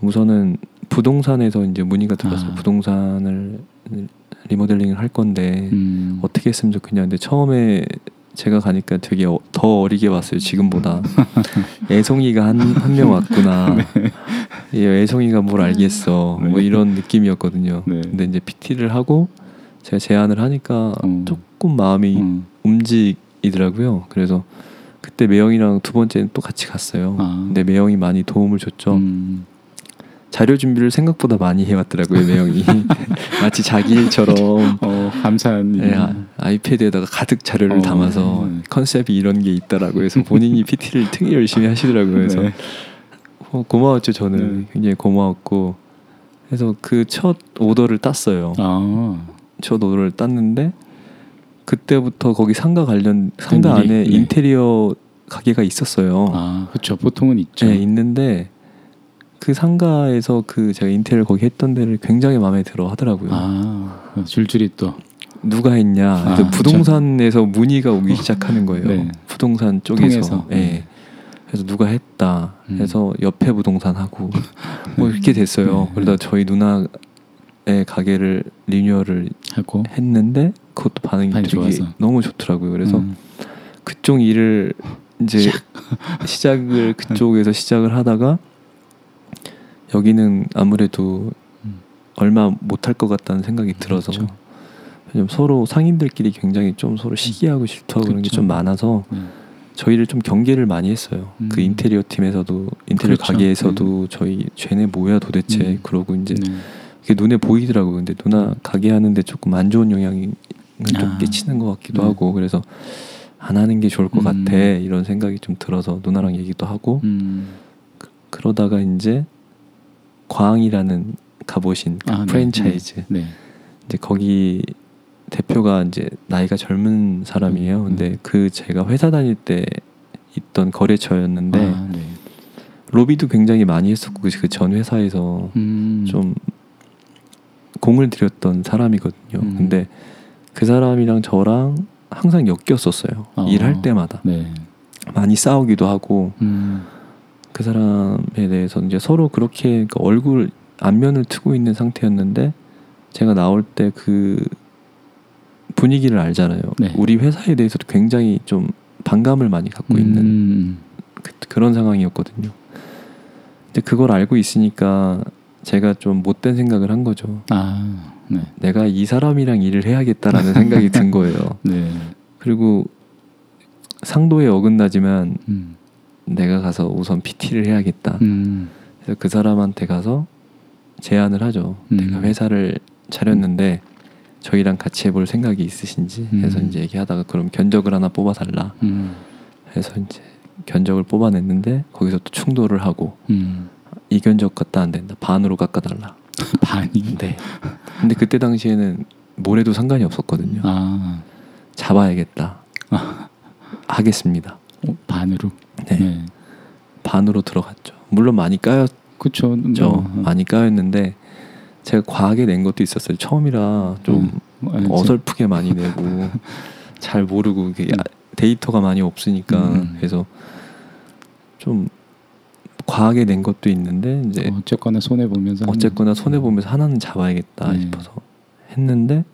[SPEAKER 2] 우선은 부동산에서 이제 문의가 들어서
[SPEAKER 1] 아.
[SPEAKER 2] 부동산을 리모델링을 할 건데
[SPEAKER 1] 음,
[SPEAKER 2] 어떻게 했으면 좋겠냐. 근데 처음에 제가 가니까 되게 어, 더 어리게 봤어요. 지금보다 애송이가 한 한 명 왔구나. 얘 애송이가 뭘 알겠어
[SPEAKER 1] 네.
[SPEAKER 2] 뭐 이런 느낌이었거든요.
[SPEAKER 1] 네.
[SPEAKER 2] 근데 이제 PT를 하고 제가 제안을 하니까
[SPEAKER 1] 음.
[SPEAKER 2] 조금 마음이
[SPEAKER 1] 음.
[SPEAKER 2] 움직이더라고요. 그래서 그때 매영이랑 두 번째는 또 같이 갔어요.
[SPEAKER 1] 아.
[SPEAKER 2] 근데 매영이 많이 도움을 줬죠.
[SPEAKER 1] 음.
[SPEAKER 2] 자료 준비를 생각보다 많이 해왔더라고요, 매영이. 마치 자기 일처럼
[SPEAKER 1] 어, 감사한 일.
[SPEAKER 2] 네, 아, 아이패드에다가 가득 자료를
[SPEAKER 1] 어,
[SPEAKER 2] 담아서
[SPEAKER 1] 네.
[SPEAKER 2] 컨셉이 이런 게 있다라고 해서 본인이 PT를 되게 열심히 하시더라고요. 그래서
[SPEAKER 1] 네.
[SPEAKER 2] 어, 고마웠죠, 저는
[SPEAKER 1] 네.
[SPEAKER 2] 굉장히 고마웠고. 그래서 그 첫 오더를 땄어요.
[SPEAKER 1] 아.
[SPEAKER 2] 첫 오더를 땄는데 그때부터 거기 상가 관련 상가
[SPEAKER 1] 일이?
[SPEAKER 2] 안에
[SPEAKER 1] 네.
[SPEAKER 2] 인테리어 가게가 있었어요.
[SPEAKER 1] 아, 그렇죠. 보통은 있죠.
[SPEAKER 2] 네, 있는데 그 상가에서 그 제가 인테리어 거기 했던 데를 굉장히 마음에 들어 하더라고요.
[SPEAKER 1] 아, 줄줄이 또.
[SPEAKER 2] 누가 했냐?
[SPEAKER 1] 아,
[SPEAKER 2] 부동산에서 문의가 오기 시작하는 거예요.
[SPEAKER 1] 네.
[SPEAKER 2] 부동산 쪽에서. 예.
[SPEAKER 1] 네.
[SPEAKER 2] 그래서 누가 했다.
[SPEAKER 1] 음.
[SPEAKER 2] 해서 옆에 부동산 하고 뭐 이렇게 됐어요.
[SPEAKER 1] 네.
[SPEAKER 2] 그러다 저희 누나의 가게를 리뉴얼을
[SPEAKER 1] 하고.
[SPEAKER 2] 했는데 그것도 반응이
[SPEAKER 1] 반응이
[SPEAKER 2] 되게
[SPEAKER 1] 좋아서.
[SPEAKER 2] 너무 좋더라고요. 그래서
[SPEAKER 1] 음.
[SPEAKER 2] 그쪽 일을 이제 시작 을 그쪽에서 시작을 하다가 여기는 아무래도
[SPEAKER 1] 음.
[SPEAKER 2] 얼마 못할 것 같다는 생각이 들어서
[SPEAKER 1] 그렇죠.
[SPEAKER 2] 서로 상인들끼리 굉장히 좀 서로 시기하고 질투하고 그런 게
[SPEAKER 1] 그렇죠.
[SPEAKER 2] 좀 많아서
[SPEAKER 1] 네.
[SPEAKER 2] 저희를 좀 경계를 많이 했어요.
[SPEAKER 1] 음.
[SPEAKER 2] 그 인테리어 팀에서도 인테리어
[SPEAKER 1] 그렇죠.
[SPEAKER 2] 가게에서도 저희 쟤네 뭐야 도대체
[SPEAKER 1] 음.
[SPEAKER 2] 그러고 이제
[SPEAKER 1] 네.
[SPEAKER 2] 그게 눈에 보이더라고요. 근데 누나 가게 하는데 조금 안 좋은 영향이 좀
[SPEAKER 1] 아.
[SPEAKER 2] 끼치는 것 같기도
[SPEAKER 1] 네.
[SPEAKER 2] 하고 그래서 안 하는 게 좋을 것
[SPEAKER 1] 음.
[SPEAKER 2] 같아 이런 생각이 좀 들어서 누나랑 얘기도 하고
[SPEAKER 1] 음.
[SPEAKER 2] 그러다가 이제 광이라는 가보신 그
[SPEAKER 1] 아, 네.
[SPEAKER 2] 프랜차이즈
[SPEAKER 1] 네.
[SPEAKER 2] 이제 거기 대표가 이제 나이가 젊은 사람이에요.
[SPEAKER 1] 음,
[SPEAKER 2] 근데 그 제가 회사 다닐 때 있던 거래처였는데
[SPEAKER 1] 아, 네.
[SPEAKER 2] 로비도 굉장히 많이 했었고 그 전 회사에서
[SPEAKER 1] 음.
[SPEAKER 2] 좀 공을 들였던 사람이거든요.
[SPEAKER 1] 음.
[SPEAKER 2] 근데 그 사람이랑 저랑 항상 엮였었어요.
[SPEAKER 1] 어.
[SPEAKER 2] 일할 때마다
[SPEAKER 1] 네.
[SPEAKER 2] 많이 싸우기도 하고
[SPEAKER 1] 음.
[SPEAKER 2] 그 사람에 대해서 이제 서로 그렇게 그러니까 얼굴 안면을 트고 있는 상태였는데 제가 나올 때 그 분위기를 알잖아요.
[SPEAKER 1] 네.
[SPEAKER 2] 우리 회사에 대해서도 굉장히 좀 반감을 많이 갖고 있는
[SPEAKER 1] 음.
[SPEAKER 2] 그, 그런 상황이었거든요. 근데 그걸 알고 있으니까 제가 좀 못된 생각을 한 거죠.
[SPEAKER 1] 아, 네.
[SPEAKER 2] 내가 이 사람이랑 일을 해야겠다라는 생각이 든 거예요.
[SPEAKER 1] 네.
[SPEAKER 2] 그리고 상도에 어긋나지만
[SPEAKER 1] 음.
[SPEAKER 2] 내가 가서 우선 PT를 해야겠다.
[SPEAKER 1] 음.
[SPEAKER 2] 그래서 그 사람한테 가서 제안을 하죠.
[SPEAKER 1] 음.
[SPEAKER 2] 내가 회사를 차렸는데 저희랑 같이 해볼 생각이 있으신지 해서
[SPEAKER 1] 음.
[SPEAKER 2] 이제 얘기하다가 그럼 견적을 하나 뽑아달라
[SPEAKER 1] 음.
[SPEAKER 2] 해서 이제 견적을 뽑아냈는데 거기서 또 충돌을 하고
[SPEAKER 1] 음.
[SPEAKER 2] 이 견적 갖다 안 된다 반으로 깎아달라.
[SPEAKER 1] 반이.
[SPEAKER 2] 네. 근데 그때 당시에는 뭐래도 상관이 없었거든요.
[SPEAKER 1] 아,
[SPEAKER 2] 잡아야겠다. 하겠습니다.
[SPEAKER 1] 어, 반으로.
[SPEAKER 2] 네.
[SPEAKER 1] 네.
[SPEAKER 2] 반으로 들어갔죠. 물론 많이 까였죠.
[SPEAKER 1] 그렇죠.
[SPEAKER 2] 많이 까였는데 제가 과하게 낸 것도 있었어요. 처음이라 좀
[SPEAKER 1] 음.
[SPEAKER 2] 어설프게 많이 내고 잘 모르고 이게
[SPEAKER 1] 음.
[SPEAKER 2] 데이터가 많이 없으니까
[SPEAKER 1] 음.
[SPEAKER 2] 그래서 좀 과하게 낸 것도 있는데 이제
[SPEAKER 1] 어쨌거나 손해 보면서
[SPEAKER 2] 어쨌거나 손해 보면서 하나는 잡아야겠다
[SPEAKER 1] 네.
[SPEAKER 2] 싶어서 했는데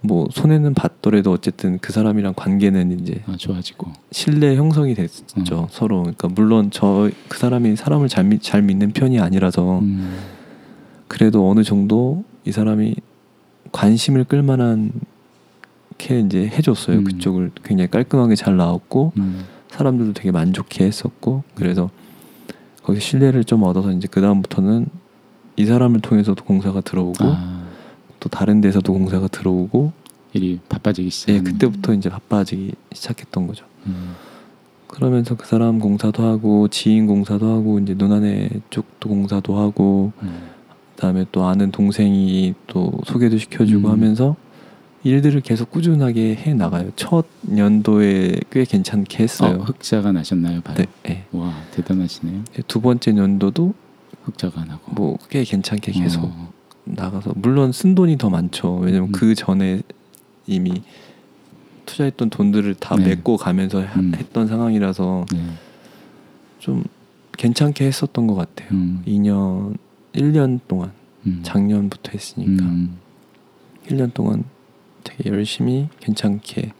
[SPEAKER 2] 뭐 손해는 봤더라도 어쨌든 그 사람이랑 관계는 이제
[SPEAKER 1] 아, 좋아지고.
[SPEAKER 2] 신뢰 형성이 됐죠
[SPEAKER 1] 음.
[SPEAKER 2] 서로 그러니까 물론 저 그 사람이 사람을 잘, 믿, 잘 믿는 편이 아니라서
[SPEAKER 1] 음.
[SPEAKER 2] 그래도 어느 정도 이 사람이 관심을 끌만한 게 이제 해줬어요
[SPEAKER 1] 음.
[SPEAKER 2] 그쪽을 굉장히 깔끔하게 잘 나왔고
[SPEAKER 1] 음.
[SPEAKER 2] 사람들도 되게 만족해 했었고 그래서 거기 신뢰를 좀 얻어서 이제 그 다음부터는 이 사람을 통해서도 공사가 들어오고
[SPEAKER 1] 아,
[SPEAKER 2] 또 다른 데서도 공사가 들어오고
[SPEAKER 1] 일이 바빠지기 시작.
[SPEAKER 2] 예 그때부터 이제 바빠지기 시작했던 거죠.
[SPEAKER 1] 음.
[SPEAKER 2] 그러면서 그 사람 공사도 하고 지인 공사도 하고 이제 누나네 쪽도 공사도 하고
[SPEAKER 1] 음.
[SPEAKER 2] 그다음에 또 아는 동생이 또 소개도 시켜주고
[SPEAKER 1] 음.
[SPEAKER 2] 하면서 일들을 계속 꾸준하게 해 나가요. 첫 연도에 꽤 괜찮게
[SPEAKER 1] 어,
[SPEAKER 2] 했어요.
[SPEAKER 1] 흑자가 나셨나요, 바로?
[SPEAKER 2] 네, 예.
[SPEAKER 1] 와, 대단하시네요.
[SPEAKER 2] 두 번째 연도도
[SPEAKER 1] 흑자가 나고.
[SPEAKER 2] 뭐 꽤 괜찮게 계속
[SPEAKER 1] 어.
[SPEAKER 2] 나가서 물론 쓴 돈이 더 많죠. 왜냐면
[SPEAKER 1] 음.
[SPEAKER 2] 그 전에 이미 투자했던 돈들을 다
[SPEAKER 1] 네.
[SPEAKER 2] 메꿔 가면서 하-
[SPEAKER 1] 음.
[SPEAKER 2] 했던 상황이라서
[SPEAKER 1] 네.
[SPEAKER 2] 좀 괜찮게 했었던 것 같아요.
[SPEAKER 1] 음.
[SPEAKER 2] 2년, 1년 동안
[SPEAKER 1] 음.
[SPEAKER 2] 작년부터 했으니까
[SPEAKER 1] 음.
[SPEAKER 2] 1년 동안 되게 열심히 괜찮게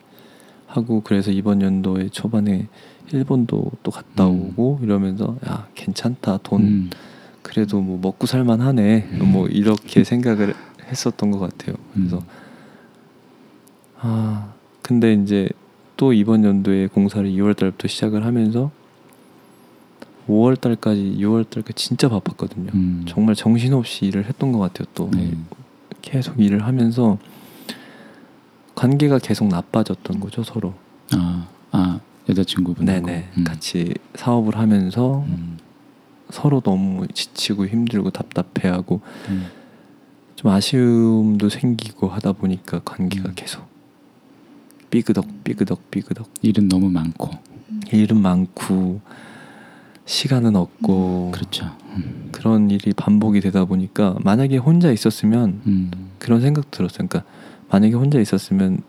[SPEAKER 2] 하고 그래서 이번 연도에 초반에 일본도 또 갔다
[SPEAKER 1] 음.
[SPEAKER 2] 오고 이러면서 야 괜찮다 돈
[SPEAKER 1] 음.
[SPEAKER 2] 그래도 뭐 먹고 살만하네
[SPEAKER 1] 음.
[SPEAKER 2] 뭐 이렇게 생각을 했었던 것 같아요. 그래서
[SPEAKER 1] 음.
[SPEAKER 2] 아 근데 이제 또 이번 연도에 공사를 2월 달부터 시작을 하면서 5월 달까지 6월 달까지 진짜 바빴거든요.
[SPEAKER 1] 음.
[SPEAKER 2] 정말 정신없이 일을 했던 것 같아요. 또
[SPEAKER 1] 네.
[SPEAKER 2] 계속 일을 하면서 관계가 계속 나빠졌던 거죠 서로.
[SPEAKER 1] 아, 아 여자친구분하고
[SPEAKER 2] 네네
[SPEAKER 1] 음.
[SPEAKER 2] 같이 사업을 하면서
[SPEAKER 1] 음.
[SPEAKER 2] 서로 너무 지치고 힘들고 답답해하고
[SPEAKER 1] 음.
[SPEAKER 2] 좀 아쉬움도 생기고 하다 보니까 관계가
[SPEAKER 1] 음.
[SPEAKER 2] 계속 삐그덕 삐그덕 삐그덕
[SPEAKER 1] 일은 너무 많고
[SPEAKER 2] 일은 많고 시간은 없고
[SPEAKER 1] 그렇죠. 음.
[SPEAKER 2] 그런 일이 반복이 되다 보니까 만약에 혼자 있었으면
[SPEAKER 1] 음.
[SPEAKER 2] 그런 생각 들었어요. 그러니까 만약에 혼자 있었으면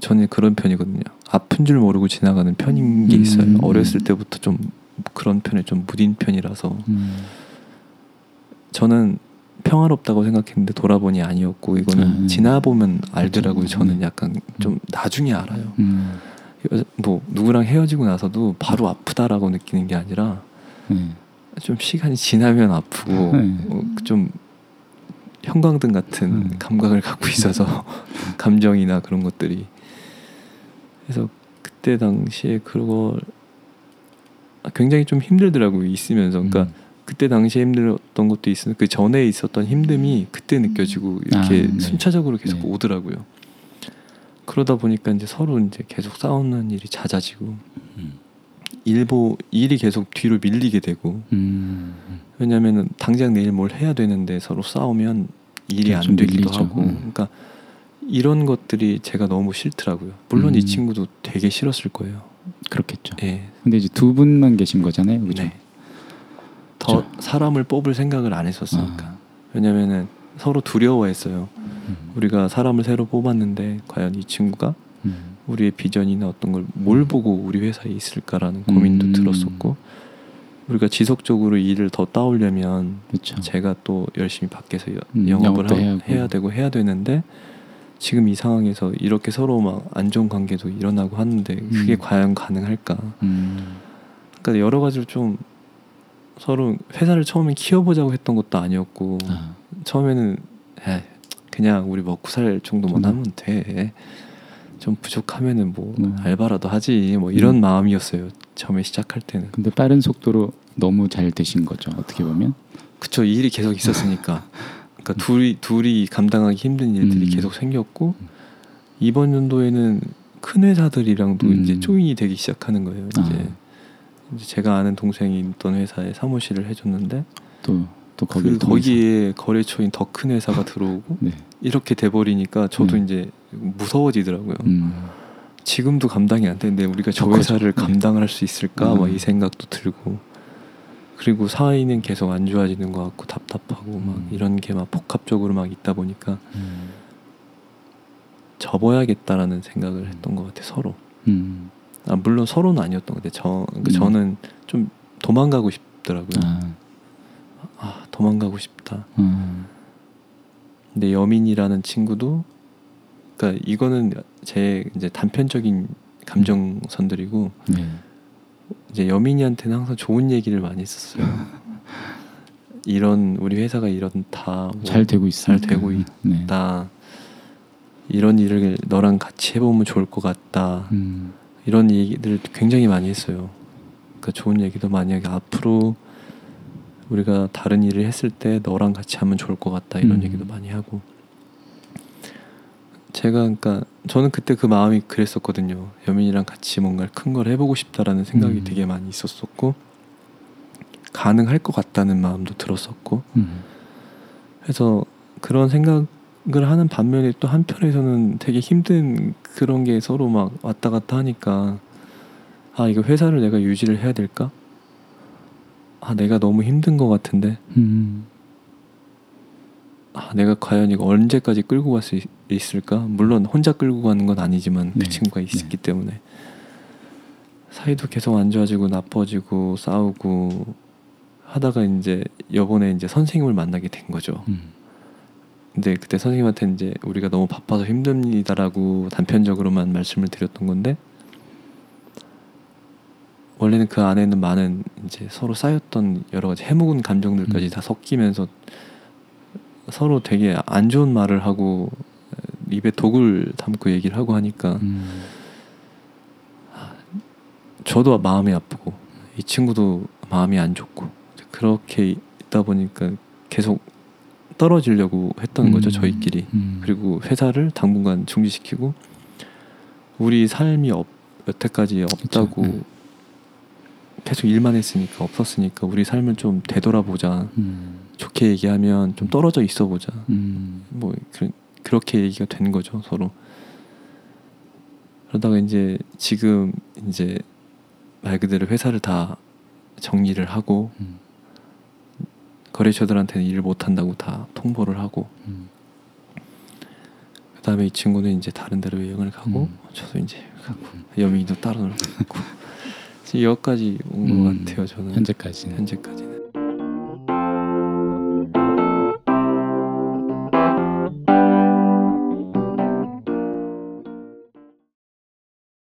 [SPEAKER 2] 저는 그런 편이거든요. 아픈 줄 모르고 지나가는 편인 게 있어요.
[SPEAKER 1] 음.
[SPEAKER 2] 어렸을 때부터 좀 그런 편에 좀 무딘 편이라서
[SPEAKER 1] 음.
[SPEAKER 2] 저는 평화롭다고 생각했는데 돌아보니 아니었고 이거는
[SPEAKER 1] 아, 네.
[SPEAKER 2] 지나보면 알더라고요.
[SPEAKER 1] 그렇죠.
[SPEAKER 2] 저는
[SPEAKER 1] 네.
[SPEAKER 2] 약간 좀 나중에 알아요.
[SPEAKER 1] 음.
[SPEAKER 2] 여- 뭐 누구랑 헤어지고 나서도 바로 아프다라고 느끼는 게 아니라
[SPEAKER 1] 네.
[SPEAKER 2] 좀 시간이 지나면 아프고
[SPEAKER 1] 네.
[SPEAKER 2] 어, 좀 형광등 같은
[SPEAKER 1] 음.
[SPEAKER 2] 감각을 갖고 있어서 감정이나 그런 것들이 그래서 그때 당시에 그걸 굉장히 좀 힘들더라고요 있으면서 그러니까
[SPEAKER 1] 음.
[SPEAKER 2] 그때 당시에 힘들었던 것도 있으면 그 전에 있었던 힘듦이 그때 느껴지고 이렇게
[SPEAKER 1] 아, 네.
[SPEAKER 2] 순차적으로 계속
[SPEAKER 1] 네.
[SPEAKER 2] 오더라고요 그러다 보니까 이제 서로 이제 계속 싸우는 일이 잦아지고
[SPEAKER 1] 음.
[SPEAKER 2] 일보 일이 계속 뒤로 밀리게 되고
[SPEAKER 1] 음.
[SPEAKER 2] 왜냐면은 당장 내일 뭘 해야 되는데 서로 싸우면 일이 좀안 되기도
[SPEAKER 1] 밀리죠.
[SPEAKER 2] 하고
[SPEAKER 1] 음.
[SPEAKER 2] 그러니까 이런 것들이 제가 너무 싫더라고요. 물론 이
[SPEAKER 1] 음.
[SPEAKER 2] 친구도 되게 싫었을 거예요.
[SPEAKER 1] 그렇겠죠.
[SPEAKER 2] 예.
[SPEAKER 1] 근데 이제 두 분만 계신 거잖아요, 그죠?
[SPEAKER 2] 네. 더
[SPEAKER 1] 그렇죠.
[SPEAKER 2] 사람을 뽑을 생각을 안 했었으니까.
[SPEAKER 1] 아.
[SPEAKER 2] 왜냐면은 서로 두려워했어요.
[SPEAKER 1] 음.
[SPEAKER 2] 우리가 사람을 새로 뽑았는데 과연 이 친구가
[SPEAKER 1] 음.
[SPEAKER 2] 우리의 비전이나 어떤 걸 뭘 보고 우리 회사에 있을까라는 고민도
[SPEAKER 1] 음.
[SPEAKER 2] 들었었고 우리가 지속적으로 일을 더 따오려면
[SPEAKER 1] 그렇죠.
[SPEAKER 2] 제가 또 열심히 밖에서 여-
[SPEAKER 1] 음,
[SPEAKER 2] 영업을 하-. 해야 되고 해야 되는데 지금 이 상황에서 이렇게 서로 막 안 좋은 관계도 일어나고 하는데 그게
[SPEAKER 1] 음.
[SPEAKER 2] 과연 가능할까?
[SPEAKER 1] 음.
[SPEAKER 2] 그러니까 여러 가지로 좀 서로 회사를 처음에 키워보자고 했던 것도 아니었고
[SPEAKER 1] 아.
[SPEAKER 2] 처음에는 에 그냥 우리 먹고 살 정도만
[SPEAKER 1] 음.
[SPEAKER 2] 하면 돼. 좀 부족하면은 뭐
[SPEAKER 1] 음.
[SPEAKER 2] 알바라도 하지 뭐 이런
[SPEAKER 1] 음.
[SPEAKER 2] 마음이었어요. 처음에 시작할 때는.
[SPEAKER 1] 근데 빠른 속도로 너무 잘 되신 거죠. 어떻게 보면.
[SPEAKER 2] 그쵸 일이 계속 있었으니까 그러니까 둘이 둘이 감당하기 힘든 일들이
[SPEAKER 1] 음.
[SPEAKER 2] 계속 생겼고 이번 연도에는 큰 회사들이랑도
[SPEAKER 1] 음.
[SPEAKER 2] 이제 조인이 되기 시작하는 거예요 이제,
[SPEAKER 1] 아.
[SPEAKER 2] 이제 제가 아는 동생이 있던 회사에 사무실을 해줬는데 또또그
[SPEAKER 1] 거기
[SPEAKER 2] 거기에 거래처인 더 큰 회사가 들어오고
[SPEAKER 1] 네.
[SPEAKER 2] 이렇게 돼버리니까 저도
[SPEAKER 1] 음.
[SPEAKER 2] 이제 무서워지더라고요
[SPEAKER 1] 음.
[SPEAKER 2] 지금도 감당이 안 되는데 우리가
[SPEAKER 1] 저더 커져.
[SPEAKER 2] 회사를
[SPEAKER 1] 네.
[SPEAKER 2] 감당을 할수 있을까
[SPEAKER 1] 음.
[SPEAKER 2] 막이 생각도 들고 그리고 사이는 계속 안 좋아지는 것 같고 답답하고 막
[SPEAKER 1] 음.
[SPEAKER 2] 이런 게 막 복합적으로 막 있다 보니까
[SPEAKER 1] 음.
[SPEAKER 2] 접어야겠다라는 생각을 했던 것 같아 서로
[SPEAKER 1] 음.
[SPEAKER 2] 아, 물론 서로는 아니었던 것 같아 저 그러니까
[SPEAKER 1] 음.
[SPEAKER 2] 저는 좀 도망가고 싶더라고요
[SPEAKER 1] 아.
[SPEAKER 2] 아 도망가고 싶다
[SPEAKER 1] 음.
[SPEAKER 2] 근데 여민이라는 친구도 그러니까 이거는 제 이제 단편적인 감정선들이고
[SPEAKER 1] 네.
[SPEAKER 2] 이제 여민이한테는 항상 좋은 얘기를 많이 했었어요. 이런 우리 회사가 이런다. 뭐
[SPEAKER 1] 잘 되고 있어요.
[SPEAKER 2] 잘 되고
[SPEAKER 1] 네.
[SPEAKER 2] 있다. 이런 일을 너랑 같이 해보면 좋을 것 같다.
[SPEAKER 1] 음.
[SPEAKER 2] 이런 얘기들을 굉장히 많이 했어요. 그러니까 좋은 얘기도 많이 하고 앞으로 우리가 다른 일을 했을 때 너랑 같이 하면 좋을 것 같다 이런
[SPEAKER 1] 음.
[SPEAKER 2] 얘기도 많이 하고 제가 그러니까 저는 그때 그 마음이 그랬었거든요. 여민이랑 같이 뭔가 큰 걸 해보고 싶다라는 생각이
[SPEAKER 1] 음.
[SPEAKER 2] 되게 많이 있었었고 가능할 것 같다는 마음도 들었었고
[SPEAKER 1] 음.
[SPEAKER 2] 그래서 그런 생각을 하는 반면에 또 한편에서는 되게 힘든 그런 게 서로 막 왔다 갔다 하니까 아 이거 회사를 내가 유지를 해야 될까? 아 내가 너무 힘든 것 같은데
[SPEAKER 1] 음.
[SPEAKER 2] 아 내가 과연 이거 언제까지 끌고 갈 수 있을까? 물론 혼자 끌고 가는 건 아니지만 그
[SPEAKER 1] 네.
[SPEAKER 2] 친구가 있었기 때문에 사이도 계속 안 좋아지고 나빠지고 싸우고 하다가 이제 여번에 이제 선생님을 만나게 된 거죠.
[SPEAKER 1] 음.
[SPEAKER 2] 근데 그때 선생님한테 이제 우리가 너무 바빠서 힘듭니다라고 단편적으로만 말씀을 드렸던 건데 원래는 그 안에는 많은 이제 서로 쌓였던 여러 가지 해묵은 감정들까지
[SPEAKER 1] 음.
[SPEAKER 2] 다 섞이면서 서로 되게 안 좋은 말을 하고 입에 독을 담고 얘기를 하고 하니까
[SPEAKER 1] 음.
[SPEAKER 2] 저도 마음이 아프고 이 친구도 마음이 안 좋고 그렇게 있다 보니까 계속 떨어지려고 했던 거죠
[SPEAKER 1] 음.
[SPEAKER 2] 저희끼리
[SPEAKER 1] 음.
[SPEAKER 2] 그리고 회사를 당분간 중지시키고 우리 삶이 없, 여태까지 없다고
[SPEAKER 1] 그쵸, 네.
[SPEAKER 2] 계속 일만 했으니까 없었으니까 우리 삶을 좀 되돌아보자
[SPEAKER 1] 음.
[SPEAKER 2] 좋게 얘기하면 좀 떨어져 있어 보자
[SPEAKER 1] 음.
[SPEAKER 2] 뭐 그, 그렇게 얘기가 된 거죠 서로 그러다가 이제 지금 이제 말 그대로 회사를 다 정리를 하고
[SPEAKER 1] 음.
[SPEAKER 2] 거래처들한테는 일을 못 한다고 다 통보를 하고
[SPEAKER 1] 음.
[SPEAKER 2] 그다음에 이 친구는 이제 다른 데로 여행을 가고
[SPEAKER 1] 음.
[SPEAKER 2] 저도 이제 가고 여민이도 따로 놀고 지금 여기까지 온것
[SPEAKER 1] 음.
[SPEAKER 2] 같아요 저는
[SPEAKER 1] 현재까지는
[SPEAKER 2] 현재까지는